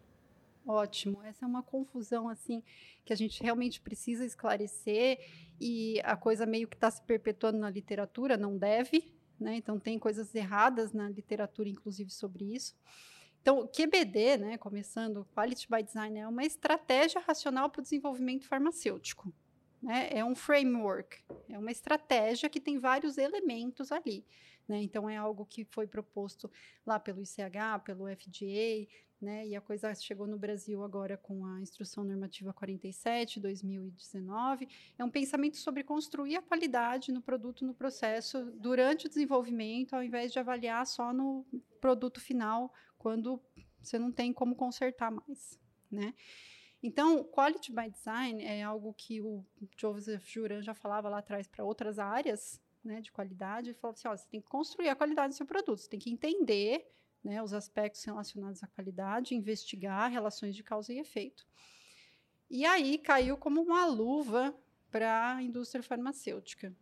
Ótimo. Essa é uma confusão assim que a gente realmente precisa esclarecer e a coisa meio que está se perpetuando na literatura, não deve, né? Então tem coisas erradas na literatura, inclusive sobre isso. Então, o QBD, né, começando, Quality by Design, é uma estratégia racional para o desenvolvimento farmacêutico. Né? É um framework, é uma estratégia que tem vários elementos ali. Né? Então, é algo que foi proposto lá pelo ICH, pelo FDA, né? E a coisa chegou no Brasil agora com a Instrução Normativa 47, 2019. É um pensamento sobre construir a qualidade no produto, no processo, durante o desenvolvimento, ao invés de avaliar só no produto final, quando você não tem como consertar mais, né? Então, quality by design é algo que o Joseph Juran já falava lá atrás para outras áreas, né, de qualidade. Ele falava assim, ó, você tem que construir a qualidade do seu produto, você tem que entender né, os aspectos relacionados à qualidade, investigar relações de causa e efeito. E aí caiu como uma luva para a indústria farmacêutica,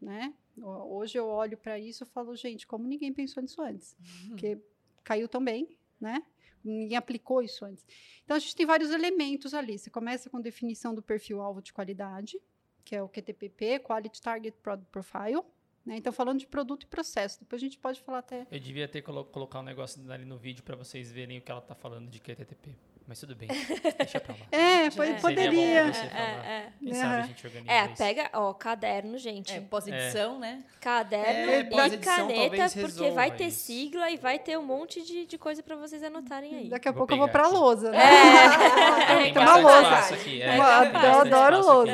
né? Ho- Hoje eu olho para isso e falo, gente, como ninguém pensou nisso antes? Porque caiu também, né? Ninguém aplicou isso antes. Então a gente tem vários elementos ali. Você começa com definição do perfil alvo de qualidade, que é o QTPP, Quality Target Product Profile. Né? Então falando de produto e processo. Depois a gente pode falar até Eu devia ter colo colocar um negócio ali no vídeo pra vocês verem o que ela tá falando de QTTP. Mas tudo bem, [laughs] deixa pra lá. É, foi, É. poderia. Você. É, Quem Né? sabe a gente organiza é. É, isso. pega, ó, caderno, gente. É, pós-edição, né? Caderno É, e caneta, porque vai ter isso. sigla e vai ter um monte de, de coisa para vocês anotarem aí. Daqui a Vou pouco eu vou pegar para a aqui. lousa. Né? Ah, [laughs] tem Tem uma lousa. aqui. É, Eu adoro lousa.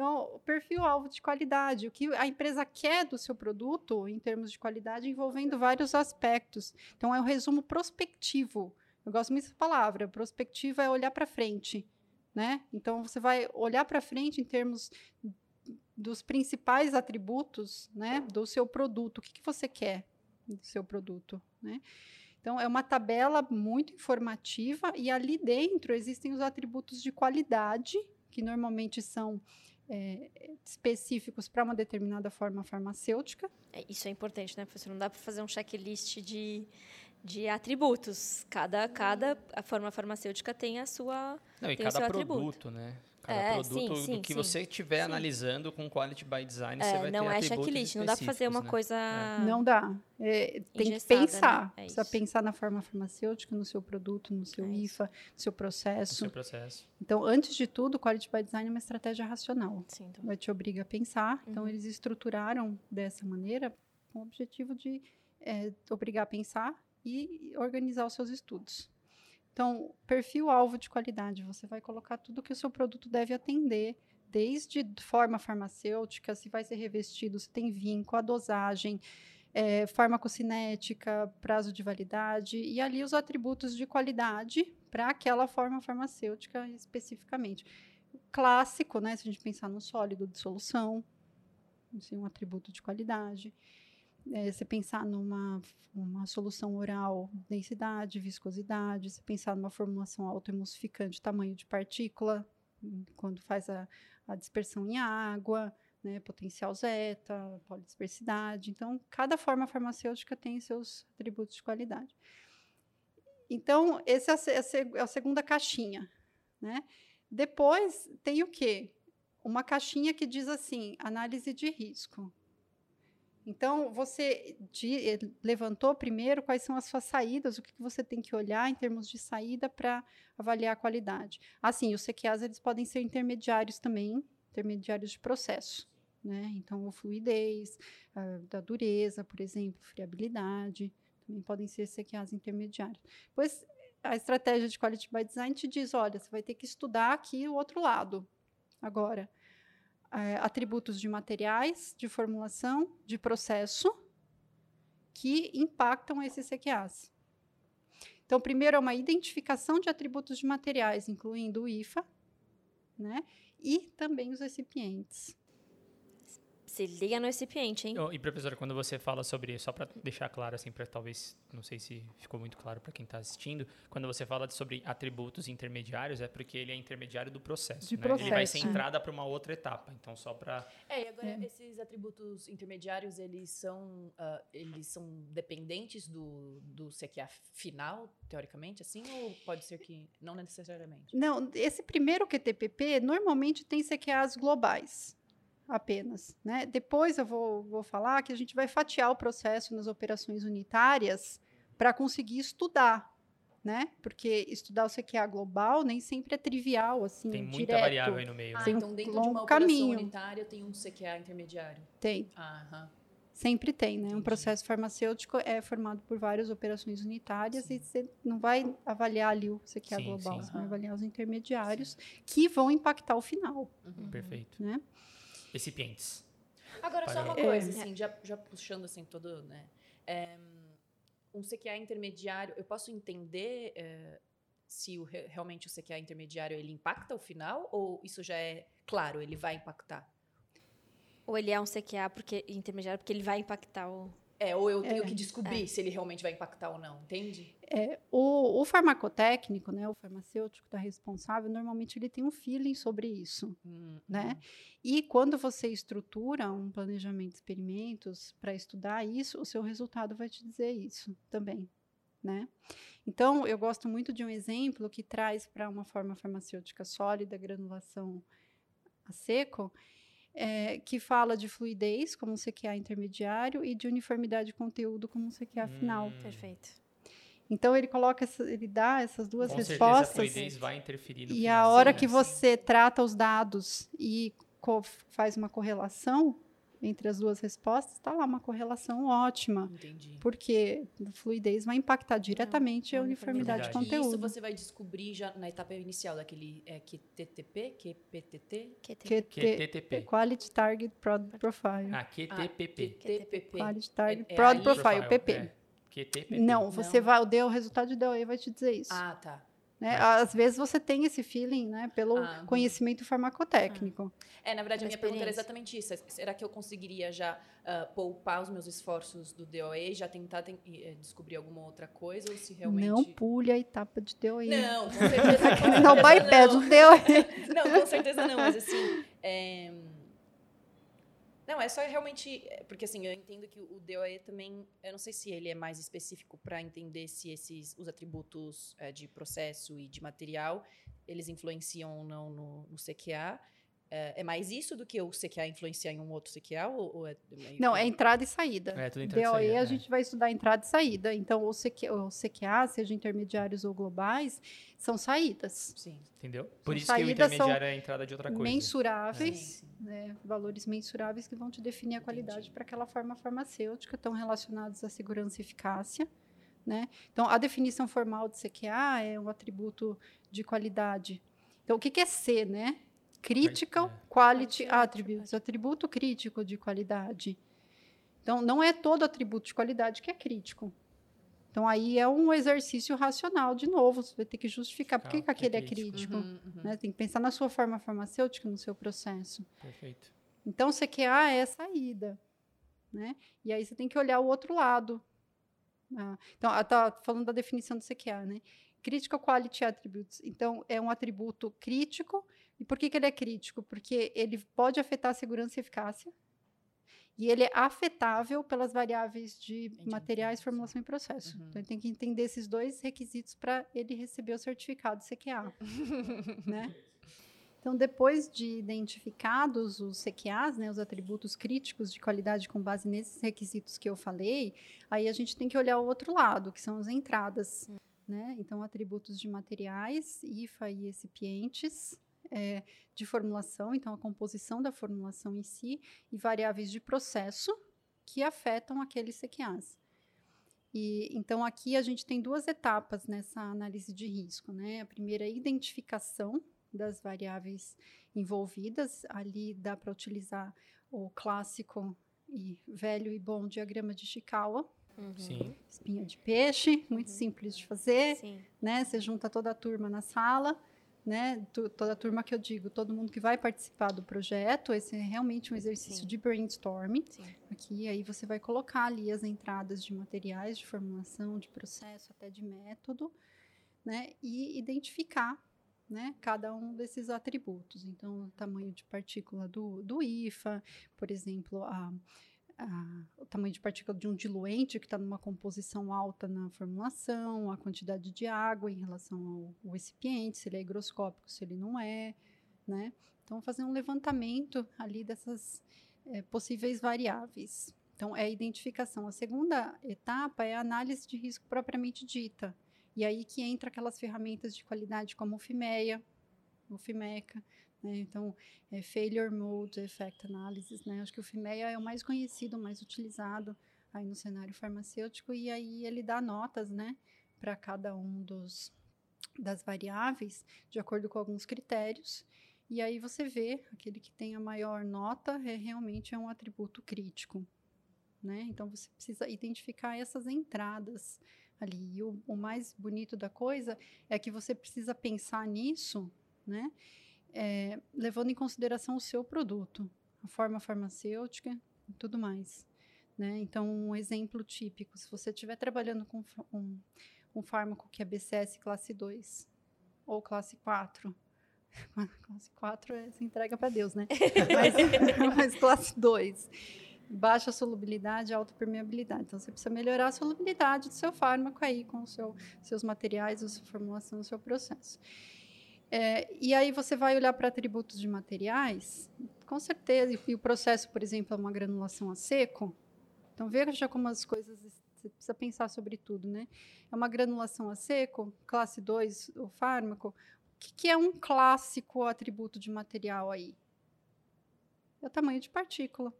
Então, o perfil alvo de qualidade, o que a empresa quer do seu produto em termos de qualidade, envolvendo vários aspectos. Então, é o resumo prospectivo. Eu gosto muito dessa palavra. Prospectiva é olhar para frente, né? Então, você vai olhar para frente em termos dos principais atributos, né, do seu produto. O que, que você quer do seu produto, né? Então, é uma tabela muito informativa e ali dentro existem os atributos de qualidade, que normalmente são é, específicos para uma determinada forma farmacêutica. É, Isso é importante, né, professor? Não dá para fazer um checklist de, de atributos. Cada, cada a forma farmacêutica tem a sua. Não, e cada seu atributo. produto, né? Cada É, produto sim, sim, do que sim. você estiver analisando com Quality by Design, você É, vai não ter é atributos checklist, não dá para fazer uma né? coisa. Não dá. É, tem que né? pensar. É Precisa isso. pensar na forma farmacêutica, no seu produto, no seu É. IFA, no seu No processo. seu processo. Então, antes de tudo, Quality by Design é uma estratégia racional. Sim, então. Vai te obriga a pensar. Então, Uhum. eles estruturaram dessa maneira com o objetivo de é, obrigar a pensar e organizar os seus estudos. Então, perfil alvo de qualidade, você vai colocar tudo que o seu produto deve atender desde forma farmacêutica, se vai ser revestido, se tem vinco, a dosagem, é, farmacocinética, prazo de validade, e ali os atributos de qualidade para aquela forma farmacêutica especificamente. Clássico, né? Se a gente pensar no sólido de solução, assim, um atributo de qualidade. É, você pensar numa uma solução oral, densidade, viscosidade, você pensar numa formulação autoemulsificante, tamanho de partícula, quando faz a, a dispersão em água, né, potencial zeta, polidispersidade. Então, cada forma farmacêutica tem seus atributos de qualidade. Então, essa é a, é a segunda caixinha. Né? Depois, tem o quê? Uma caixinha que diz assim, análise de risco. Então, você de, levantou primeiro quais são as suas saídas, o que, que você tem que olhar em termos de saída para avaliar a qualidade. Assim, os CQAs eles podem ser intermediários também, intermediários de processo. Né? Então, fluidez, a, da dureza, por exemplo, friabilidade, também podem ser CQAs intermediários. Pois a estratégia de Quality by Design te diz, olha, você vai ter que estudar aqui o outro lado agora é, atributos de materiais, de formulação, de processo, que impactam esses CQAs. Então, primeiro é uma identificação de atributos de materiais, incluindo o IFA, né? E também os recipientes. Se liga no recipiente, hein? Oh, e professora, quando você fala sobre, só para deixar claro assim, para talvez, não sei se ficou muito claro para quem está assistindo, quando você fala sobre atributos intermediários, é porque ele é intermediário do processo, De né? processo. Ele vai ser entrada para uma outra etapa. Então, só para É, e agora é. esses atributos intermediários, eles são uh, eles são dependentes do do CQA final, teoricamente, assim, ou pode ser que não necessariamente? Não, esse primeiro QTPP normalmente tem CQAs globais apenas. Né? Depois eu vou, vou falar que a gente vai fatiar o processo nas operações unitárias para conseguir estudar. Né? Porque estudar o CQA global nem sempre é trivial, assim, tem muita direto. variável aí no meio. Ah, né? então dentro de uma operação caminho. unitária tem um CQA intermediário. Tem, Aham. sempre tem, né? Um processo farmacêutico é formado por várias operações unitárias e você não vai avaliar ali o CQA Sim, global, sim. você vai avaliar os intermediários que vão impactar o final, Uhum. Perfeito. né? Recipientes. Agora, só uma coisa, É. assim, já, já puxando assim todo, né? é, um CQA intermediário, eu posso entender é, se o, re- realmente o CQA intermediário ele impacta o final ou isso já é claro, ele vai impactar? Ou ele é um CQA porque, intermediário porque ele vai impactar o. É, ou eu tenho É. que descobrir se ele realmente vai impactar ou não, entende? O, o farmacotécnico, né, o farmacêutico da responsável, normalmente ele tem um feeling sobre isso, Hum, né? E quando você estrutura um planejamento de experimentos para estudar isso, o seu resultado vai te dizer isso também, né? Então, eu gosto muito de um exemplo que traz para uma forma farmacêutica sólida, granulação a seco, é, que fala de fluidez como um CQA intermediário e de uniformidade de conteúdo como um CQA final. Hum, Perfeito. Então ele coloca, essa- ele dá essas duas Com certeza a respostas fluidez vai interferir no e final, a hora que você trata os dados e faz uma correlação entre as duas respostas, está lá uma correlação ótima, Entendi. porque a fluidez vai impactar diretamente a a uniformidade de. E isso conteúdo. você vai descobrir já na etapa inicial daquele é, QTTP, QPTT? QT. QT, QTTP. Quality Target Product Profile. Ah, QTPP. QTPP. Quality Target É- é Product aí- Profile, PP. é. QTPP. Não, você Não. vai, o resultado de DOE vai te dizer isso. Ah, tá. Né? Mas- Às vezes você tem esse feeling, né, pelo Ah, uhum. conhecimento farmacotécnico. É, na verdade, a minha pergunta era exatamente isso. Será que eu conseguiria já ah, poupar os meus esforços do DOE, já tentar ten- e, eh, descobrir alguma outra coisa, ou se realmente... Não pule a etapa de DOE. Não, com [laughs] certeza, com Não bypass não. o DOE. Não, com certeza não, mas assim. é, Não, é só realmente. é, Porque assim, eu entendo que o DOE também. Eu não sei se ele é mais específico para entender se esses os atributos é, de processo e de material eles influenciam ou não no, no CQA. É, é mais isso do que o CQA influenciar em um outro CQA? Ou, ou é meio Não, é entrada e saída. É, tudo entrada e DOE saída, a é. gente vai estudar entrada e saída. Então, o CQ, o CQA, seja intermediários ou globais, são saídas. Sim. Entendeu? Por São isso que o saídas, são intermediário é a entrada de outra coisa. Mensuráveis, sim. né, valores mensuráveis que vão te definir a qualidade para aquela forma farmacêutica, estão relacionados à segurança e eficácia. Né? Então, a definição formal de CQA é um atributo de qualidade. Então, o que, que é C, né? Critical É. Quality Attributes, atributo crítico de qualidade. Então, não é todo atributo de qualidade que é crítico. Então, aí é um exercício racional, de novo, você vai ter que justificar por que, é aquele é crítico. Uhum, uhum. né? Tem que pensar na sua forma farmacêutica, no seu processo. Perfeito. Então, CQA é saída. Né? E aí você tem que olhar o outro lado. Ah, então, ah, tá falando da definição do CQA, né? Critical Quality Attributes. Então, é um atributo crítico. E por que, que ele é crítico? Porque ele pode afetar a segurança e eficácia. E ele é afetável pelas variáveis de Entendi. materiais, formulação e processo. Uhum. Então, ele tem que entender esses dois requisitos para ele receber o certificado CQA. [laughs] né? Então, depois de identificados os CQAs, né, os atributos críticos de qualidade com base nesses requisitos que eu falei, aí a gente tem que olhar o outro lado, que são as entradas. Né? Então, atributos de materiais, IFA e recipientes, é, de formulação, então a composição da formulação em si, e variáveis de processo que afetam aqueles CQAs. E, então, aqui a gente tem duas etapas nessa análise de risco. Né? A primeira é a identificação das variáveis envolvidas. Ali dá para utilizar o clássico e velho e bom diagrama de Chikawa, Uhum. Sim. espinha de peixe, muito simples de fazer Sim. né? Você junta toda a turma na sala, né? Toda a turma que eu digo, todo mundo que vai participar do projeto, esse é realmente um exercício Sim. de brainstorming. Sim. Aqui, aí você vai colocar ali as entradas de materiais, de formulação, de processo, até de método, né? E identificar, né? Cada um desses atributos. Então, o tamanho de partícula do, do IFA, por exemplo, a, o tamanho de partícula de um diluente que está numa composição alta na formulação, a quantidade de água em relação ao, ao recipiente, se ele é higroscópico, se ele não é, né? Então, fazer um levantamento ali dessas eh, possíveis variáveis. Então, é a identificação. A segunda etapa é a análise de risco propriamente dita. E aí que entra aquelas ferramentas de qualidade como o FIMEA, o FIMECA, né? Então, é Failure Mode Effect Analysis, né? Acho que o FIMEA é o mais conhecido, o mais utilizado aí no cenário farmacêutico e aí ele dá notas, né, para cada um dos das variáveis de acordo com alguns critérios. E aí você vê aquele que tem a maior nota é realmente é um atributo crítico, né? Então você precisa identificar essas entradas ali. E o, o mais bonito da coisa é que você precisa pensar nisso, né? É, levando em consideração o seu produto, a forma farmacêutica e tudo mais. Né? Então, um exemplo típico, se você estiver trabalhando com um, um fármaco que é BCS classe 2 ou classe 4, [laughs] classe 4 é se entrega para Deus, né? [laughs] mas, [laughs] mas classe 2, baixa solubilidade, alta permeabilidade. Então, você precisa melhorar a solubilidade do seu fármaco aí com os seu, seus materiais, a sua formulação, o seu processo. É, e aí você vai olhar para atributos de materiais, com certeza, e o processo, por exemplo, é uma granulação a seco. Então veja como as coisas, você precisa pensar sobre tudo, né? É uma granulação a seco, classe 2, o fármaco. O que, que é um clássico atributo de material aí? É o tamanho de partícula.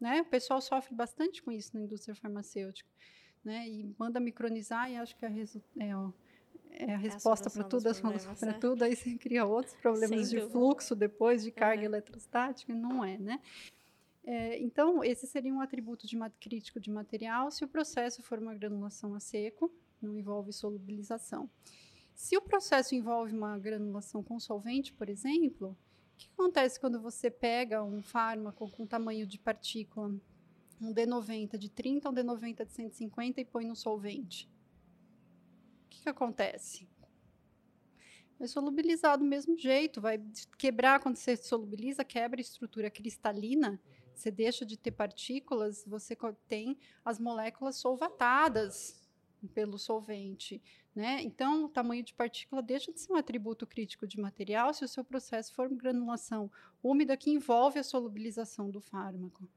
Né? O pessoal sofre bastante com isso na indústria farmacêutica. Né? E manda micronizar e acho que é, resu- é, é a resposta para solução tudo, a solução para né? tudo, aí você cria outros [laughs] problemas Sem de dúvida. fluxo depois, de carga Uhum. eletrostática, não é, né? É, então, esse seria um atributo de crítico de material se o processo for uma granulação a seco, não envolve solubilização. Se o processo envolve uma granulação com solvente, por exemplo, o que acontece quando você pega um fármaco com tamanho de partícula, um D90 de 30, um D90 de 150 e põe no solvente? O que, que acontece? Vai solubilizar do mesmo jeito, vai quebrar quando você solubiliza, quebra a estrutura cristalina, você deixa de ter partículas, você tem as moléculas solvatadas pelo solvente, né? Então, o tamanho de partícula deixa de ser um atributo crítico de material se o seu processo for granulação úmida que envolve a solubilização do fármaco,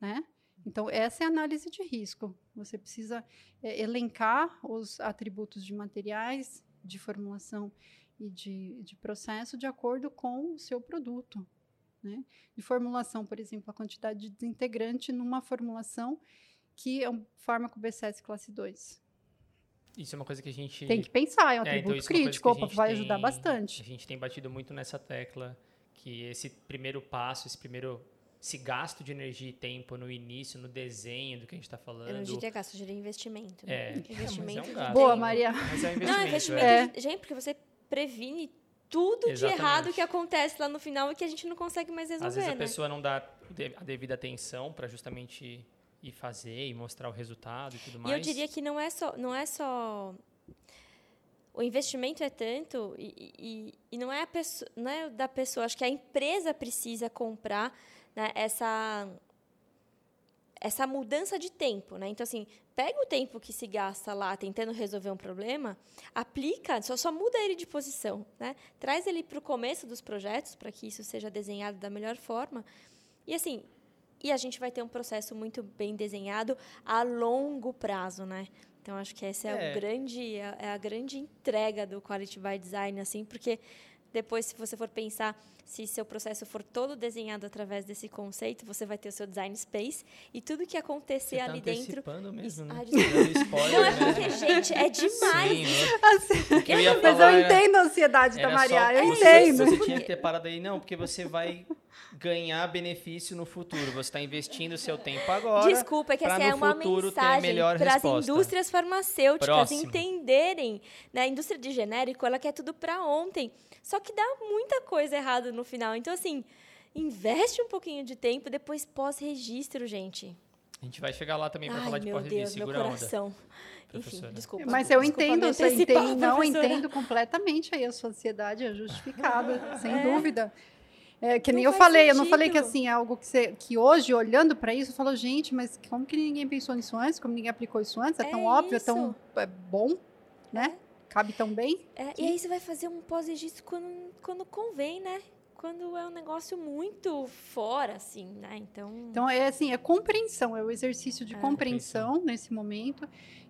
né? Então, essa é a análise de risco. Você precisa eh, elencar os atributos de materiais, de formulação e de, de processo de acordo com o seu produto. Né? De formulação, por exemplo, a quantidade de desintegrante numa formulação que é um fármaco BCS classe 2. Isso é uma coisa que a gente Tem que pensar, é um É, atributo então é coisa crítico, a opa, vai tem- ajudar A bastante. gente tem batido muito nessa tecla que esse primeiro passo, esse primeiro esse gasto de energia e tempo no início, no desenho do que a gente está falando. Eu não diria gasto, eu diria investimento. Né? É, investimento é um de gasto. Boa. Maria. Mas é um investimento. Não, é. investimento. É. de- Gente, porque você previne tudo de Exatamente. errado que acontece lá no final e que a gente não consegue mais resolver, Às vezes a né? pessoa não dá de- a devida atenção para justamente ir fazer e mostrar o resultado e tudo E mais. eu diria que não é só, não é só o investimento é tanto e, e, e não é a pessoa, não é da pessoa. Acho que a empresa precisa comprar né, essa essa mudança de tempo, né? Então assim, pega o tempo que se gasta lá tentando resolver um problema, aplica, só, só muda ele de posição, né? Traz ele para o começo dos projetos para que isso seja desenhado da melhor forma. E assim, e a gente vai ter um processo muito bem desenhado a longo prazo, né? Então acho que essa é, É. grande é é a grande entrega do quality by design assim, porque depois se você for pensar se seu processo for todo desenhado através desse conceito, você vai ter o seu design space e tudo que acontecer Você tá ali dentro mesmo, né? Ah, Não é porque, gente, é demais. Sim, eu- eu ia Mas falar eu era- entendo a ansiedade da Maria, só- eu você, entendo. Você tinha que ter parado aí, não, porque você vai ganhar benefício no futuro. Você está investindo o seu tempo agora. Desculpa, é que essa é uma mensagem para as indústrias farmacêuticas Próximo. entenderem. Né? A indústria de genérico, ela quer tudo para ontem. Só que dá muita coisa errada no final. Então, assim, investe um pouquinho de tempo, depois pós-registro, gente. A gente vai chegar lá também para falar de. Deus, meu a onda. coração. Enfim, professora. desculpa. Mas eu desculpa entendo, antecipar, entende, não entendo completamente aí a sua ansiedade, é justificada, [laughs] sem É. dúvida. É, que nem Não eu falei, eu não falei que sentido. assim, é algo que, você, que hoje, olhando para isso, eu falo, gente, mas como que ninguém pensou nisso antes? Como ninguém aplicou isso antes? É, É tão óbvio, é tão é bom, né? Cabe tão bem. É, e aí você vai fazer um pós-registro quando, quando convém, né? Quando é um negócio muito fora, assim, né? Então, Então, é assim, é compreensão, é o exercício de É. compreensão nesse momento,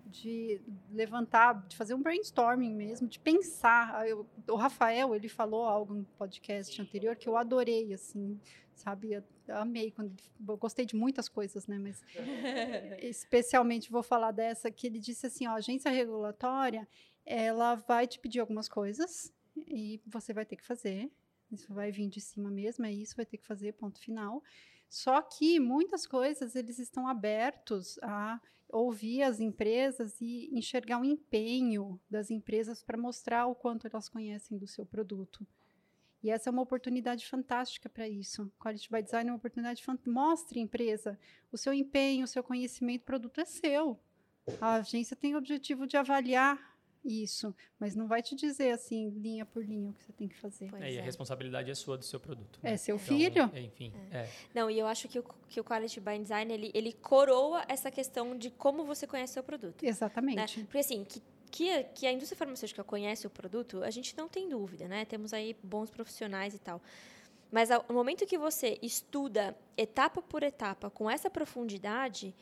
de levantar, de fazer um brainstorming mesmo, de pensar. Ah, eu- o Rafael, ele falou algo no podcast anterior que eu adorei, assim, sabe? Eu amei, quando, eu gostei de muitas coisas, né? Mas [laughs] especialmente vou falar dessa, que ele disse assim, ó, a agência regulatória, ela vai te pedir algumas coisas e você vai ter que fazer. Isso vai vir de cima mesmo, é isso, vai ter que fazer, ponto final. Só que muitas coisas eles estão abertos a ouvir as empresas e enxergar o empenho das empresas para mostrar o quanto elas conhecem do seu produto. E essa é uma oportunidade fantástica para isso. Quality by Design é uma oportunidade fantástica. Mostre, empresa, o seu empenho, o seu conhecimento, o produto é seu. A agência tem o objetivo de avaliar isso, mas não vai te dizer assim, linha por linha, o que você tem que fazer. pois É, e a é. responsabilidade é sua do seu produto. É né? seu Então, filho. Enfim, é. Não, e eu acho que o, que o Quality by Design, ele, ele coroa essa questão de como você conhece o seu produto. Né? Exatamente. Porque, assim, que, que, a- que a indústria farmacêutica conhece o produto, a gente não tem dúvida, né? Temos aí bons profissionais e tal. Mas ao- no momento que você estuda etapa por etapa, com essa profundidade,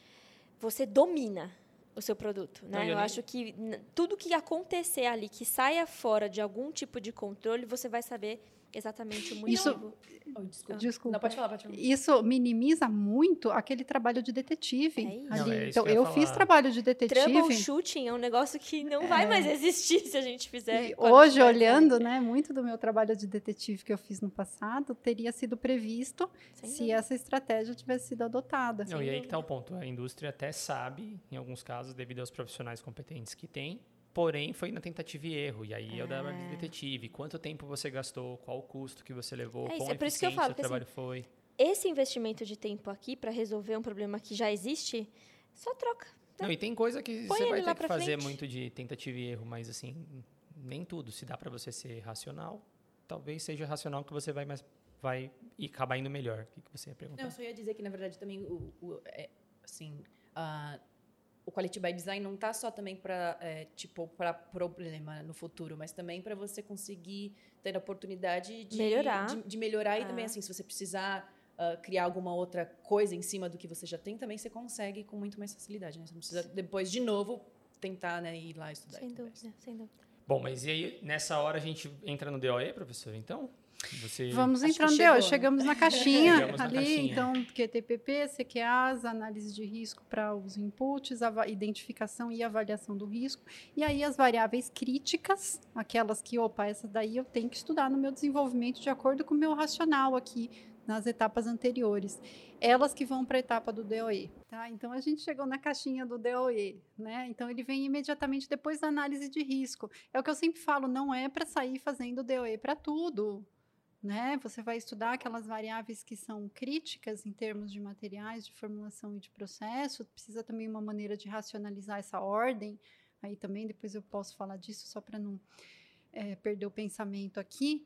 você domina o seu produto, Não, né? e eu eu nem- acho que tudo que acontecer ali, que saia fora de algum tipo de controle, você vai saber exatamente o Isso- motivo. Oh, desculpa. Desculpa. Não, pode falar, pode falar. Isso minimiza muito aquele trabalho de detetive É isso. ali. Não, é isso então, eu eu fiz trabalho de detetive. Troubleshooting é um negócio que não vai mais existir se a gente fizer. E hoje, olhando, né, muito do meu trabalho de detetive que eu fiz no passado teria sido previsto Sem se dúvida. essa estratégia tivesse sido adotada. Não, e aí que tá o ponto. A indústria até sabe, em alguns casos, devido aos profissionais competentes que tem, porém foi na tentativa e erro. E aí eu dava de É. detetive. Quanto tempo você gastou, qual o custo que você levou, É isso, é por isso que eu falo o assim, trabalho foi. Esse investimento de tempo aqui para resolver um problema que já existe, só troca. Não, e tem coisa que Põe você vai ter que fazer frente. muito de tentativa e erro, mas assim, nem tudo. Se dá para você ser racional, talvez seja racional que você vai mais vai e acabar indo melhor. O que, que você ia perguntar? Não, eu só ia dizer que, na verdade, também, o, o- é, assim, a- o Quality by Design não tá só também para, tipo, para problema no futuro, mas também para você conseguir ter a oportunidade de Melhorar. de, de melhorar e Ah. também, assim, se você precisar ah, criar alguma outra coisa em cima do que você já tem, também você consegue com muito mais facilidade, né? Você não precisa, depois, de novo, tentar, né, ir lá estudar. Sem dúvida, sem dúvida. Bom, mas e aí, nessa hora a gente entra no DOE, professor, então? Você... Vamos entrando, chegou, deu, né? chegamos na [laughs] caixinha Chegamos na ali, caixinha. então QTPP, CQAs, análise de risco para os inputs, identificação e avaliação do risco, e aí as variáveis críticas, aquelas que, opa, essa daí eu tenho que estudar no meu desenvolvimento de acordo com o meu racional aqui nas etapas anteriores. Elas que vão para a etapa do DOE. Tá? Então a gente chegou na caixinha do DOE, né? Então ele vem imediatamente depois da análise de risco. É o que eu sempre falo, não é para sair fazendo DOE para tudo né? Você vai estudar aquelas variáveis que são críticas em termos de materiais, de formulação e de processo. Precisa também uma maneira de racionalizar essa ordem. Aí também depois eu posso falar disso só para não eh, perder o pensamento aqui.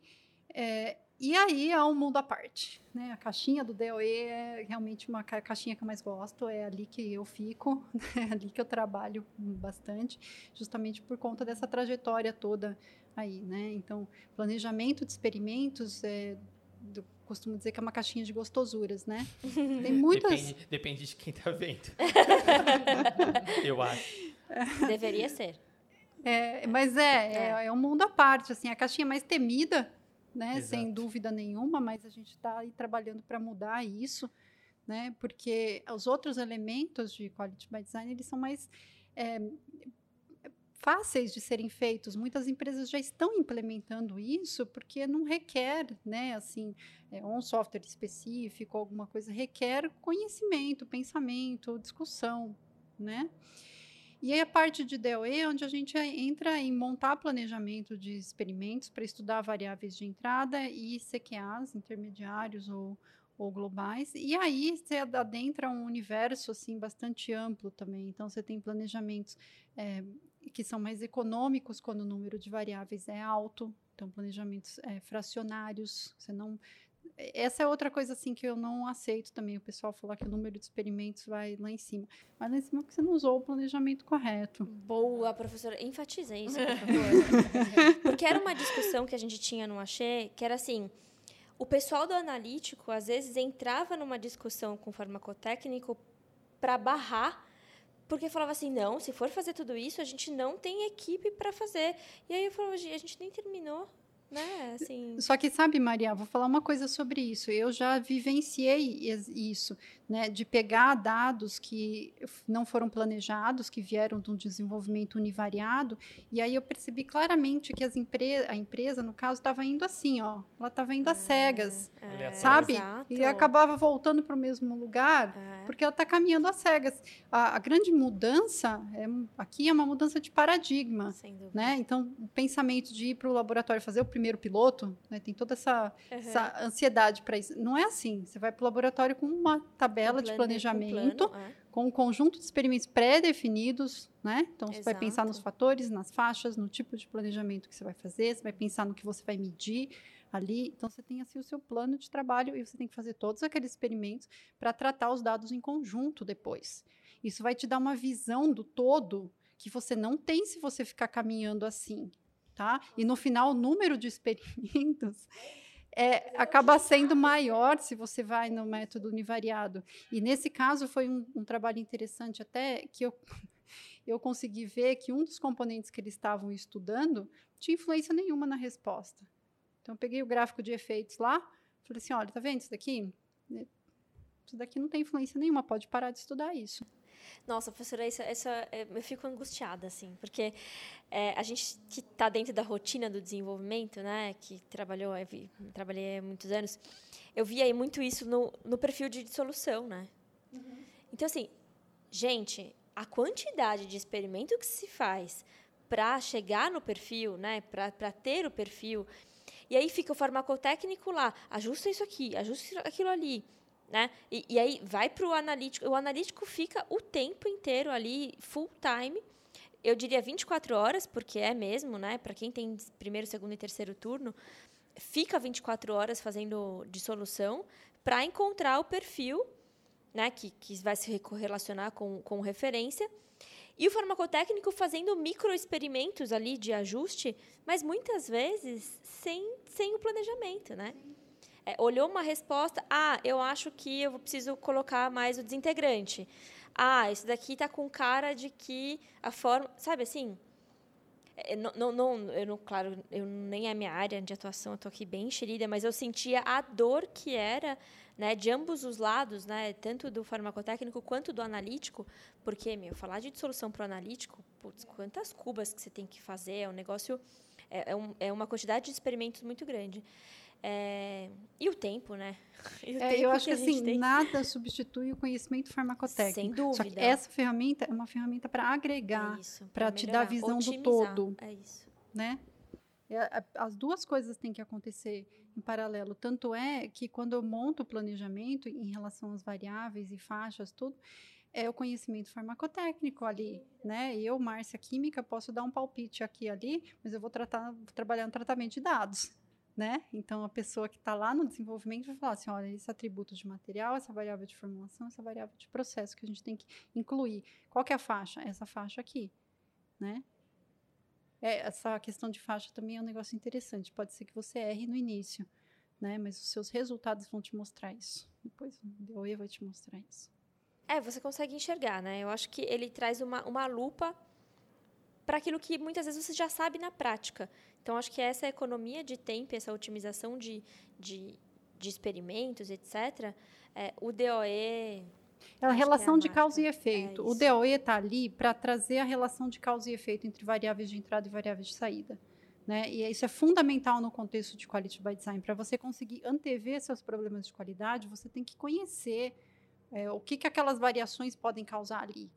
Eh, e aí é um mundo à parte, né? A caixinha do DOE é realmente uma ca- caixinha que eu mais gosto, é ali que eu fico, [laughs] é ali que eu trabalho bastante, justamente por conta dessa trajetória toda aí, né? Então, planejamento de experimentos, é, eu costumo dizer que é uma caixinha de gostosuras, né? [laughs] Tem muitas. Depende, depende de quem tá vendo. [laughs] Eu acho. Deveria ser. É, mas é, é, é um mundo à parte, assim, a caixinha mais temida, né? Sem Exato. dúvida nenhuma, mas a gente está aí trabalhando para mudar isso, né? Porque os outros elementos de quality by design eles são mais é, fáceis de serem feitos. Muitas empresas já estão implementando isso porque não requer, né? Assim, é, um software específico, alguma coisa requer conhecimento, pensamento, discussão, né? E aí a parte de DOE, onde a gente entra em montar planejamento de experimentos para estudar variáveis de entrada e CQAs, intermediários ou, ou globais. E aí você adentra um universo assim bastante amplo também. Então você tem planejamentos é, que são mais econômicos quando o número de variáveis é alto. Então planejamentos é, fracionários. Você não essa é outra coisa assim que eu não aceito também. O pessoal falar que o número de experimentos vai lá em cima. Vai lá em cima porque você não usou o planejamento correto. Boa, professora. Enfatiza isso, por favor. [laughs] Porque era uma discussão que a gente tinha no Axê, que era assim, o pessoal do analítico, às vezes, entrava numa discussão com o farmacotécnico para barrar, porque falava assim, não, se for fazer tudo isso, a gente não tem equipe para fazer. E aí eu falava, a gente nem terminou, né? Assim, Só que sabe, Maria, vou falar uma coisa sobre isso. Eu já vivenciei isso, né, de pegar dados que não foram planejados, que vieram de um desenvolvimento univariado, e aí eu percebi claramente que as empre a empresa, no caso, estava indo assim, ó, ela estava indo às cegas, Aleatório. sabe? exato. E acabava voltando para o mesmo lugar, É. porque ela está caminhando às cegas. A, a grande mudança é, aqui é uma mudança de paradigma. Sem dúvida. Né? Então, o pensamento de ir para o laboratório fazer o primeiro piloto, né? tem toda essa, essa ansiedade para isso. Não é assim. Você vai para o laboratório com uma tabela Com de com planejamento, plano, é. com um conjunto de experimentos pré-definidos, né? Então, você vai pensar nos Exato. fatores, nas faixas, no tipo de planejamento que você vai fazer, você vai pensar no que você vai medir ali. Então, você tem assim o seu plano de trabalho e você tem que fazer todos aqueles experimentos para tratar os dados em conjunto depois. Isso vai te dar uma visão do todo que você não tem se você ficar caminhando assim, tá? E no final, o número de experimentos é, acaba sendo maior se você vai no método univariado. E nesse caso foi um, um trabalho interessante até que eu, [laughs] eu consegui ver que um dos componentes que eles estavam estudando tinha influência nenhuma na resposta. Então eu peguei o gráfico de efeitos lá, falei assim, olha, tá vendo isso daqui? Isso daqui não tem influência nenhuma, pode parar de estudar isso. Nossa, professora, isso, isso é- eu fico angustiada, assim, porque é, a gente que está dentro da rotina do desenvolvimento, né, que trabalhou, eu vi- trabalhei há muitos anos, eu vi aí muito isso no, no perfil de dissolução, né? Então, assim, gente, a quantidade de experimento que se faz para chegar no perfil, né, para ter o perfil, e aí fica o farmacotécnico lá, ajusta isso aqui, ajusta aquilo ali, né? E, e aí vai para o analítico. O analítico fica o tempo inteiro ali, full time. Eu diria 24 horas, porque é mesmo, né? Para quem tem primeiro, segundo e terceiro turno, fica 24 horas fazendo dissolução para encontrar o perfil, né? Que, que vai se correlacionar com, com referência. E o farmacotécnico fazendo microexperimentos ali de ajuste, mas muitas vezes sem, sem o planejamento, né? É, olhou uma resposta, ah, eu acho que eu preciso colocar mais o desintegrante. Ah, isso daqui tá com cara de que a forma, sabe assim? é, não, não, não, eu não, claro, eu nem é minha área de atuação, eu estou aqui bem enxerida, mas eu sentia a dor que era, né, de ambos os lados, né, tanto do farmacotécnico quanto do analítico, porque, meu, falar de dissolução para o analítico, putz, quantas cubas que você tem que fazer, é um negócio, é, é, um, é uma quantidade de experimentos muito grande. É, e o tempo, né? [laughs] O é, tempo eu acho que, que assim, tem... nada substitui o conhecimento farmacotécnico. Sem dúvida. Essa ferramenta é uma ferramenta para agregar, é para te dar a visão Otimizar. do todo. É isso. Né? É, as duas coisas têm que acontecer em paralelo. Tanto é que quando eu monto o planejamento em relação às variáveis e faixas, tudo, é o conhecimento farmacotécnico ali, né? Eu, Márcia Química, posso dar um palpite aqui e ali, mas eu vou tratar, vou trabalhar no tratamento de dados né? Então a pessoa que está lá no desenvolvimento vai falar assim, olha, esse atributo de material, essa variável de formulação, essa variável de processo que a gente tem que incluir. Qual que é a faixa? Essa faixa aqui, né? É, essa questão de faixa também é um negócio interessante. Pode ser que você erre no início, né? Mas os seus resultados vão te mostrar isso. Depois o DOE vai te mostrar isso. É, você consegue enxergar, né? Eu acho que ele traz uma, uma lupa para aquilo que muitas vezes você já sabe na prática. Então, acho que essa economia de tempo, essa otimização de, de, de experimentos, etc., é, o DOE. É a relação é a de causa e efeito. É o DOE está ali para trazer a relação de causa e efeito entre variáveis de entrada e variáveis de saída. Né? E isso é fundamental no contexto de quality by design. Para você conseguir antever seus problemas de qualidade, você tem que conhecer é, o que, que aquelas variações podem causar ali.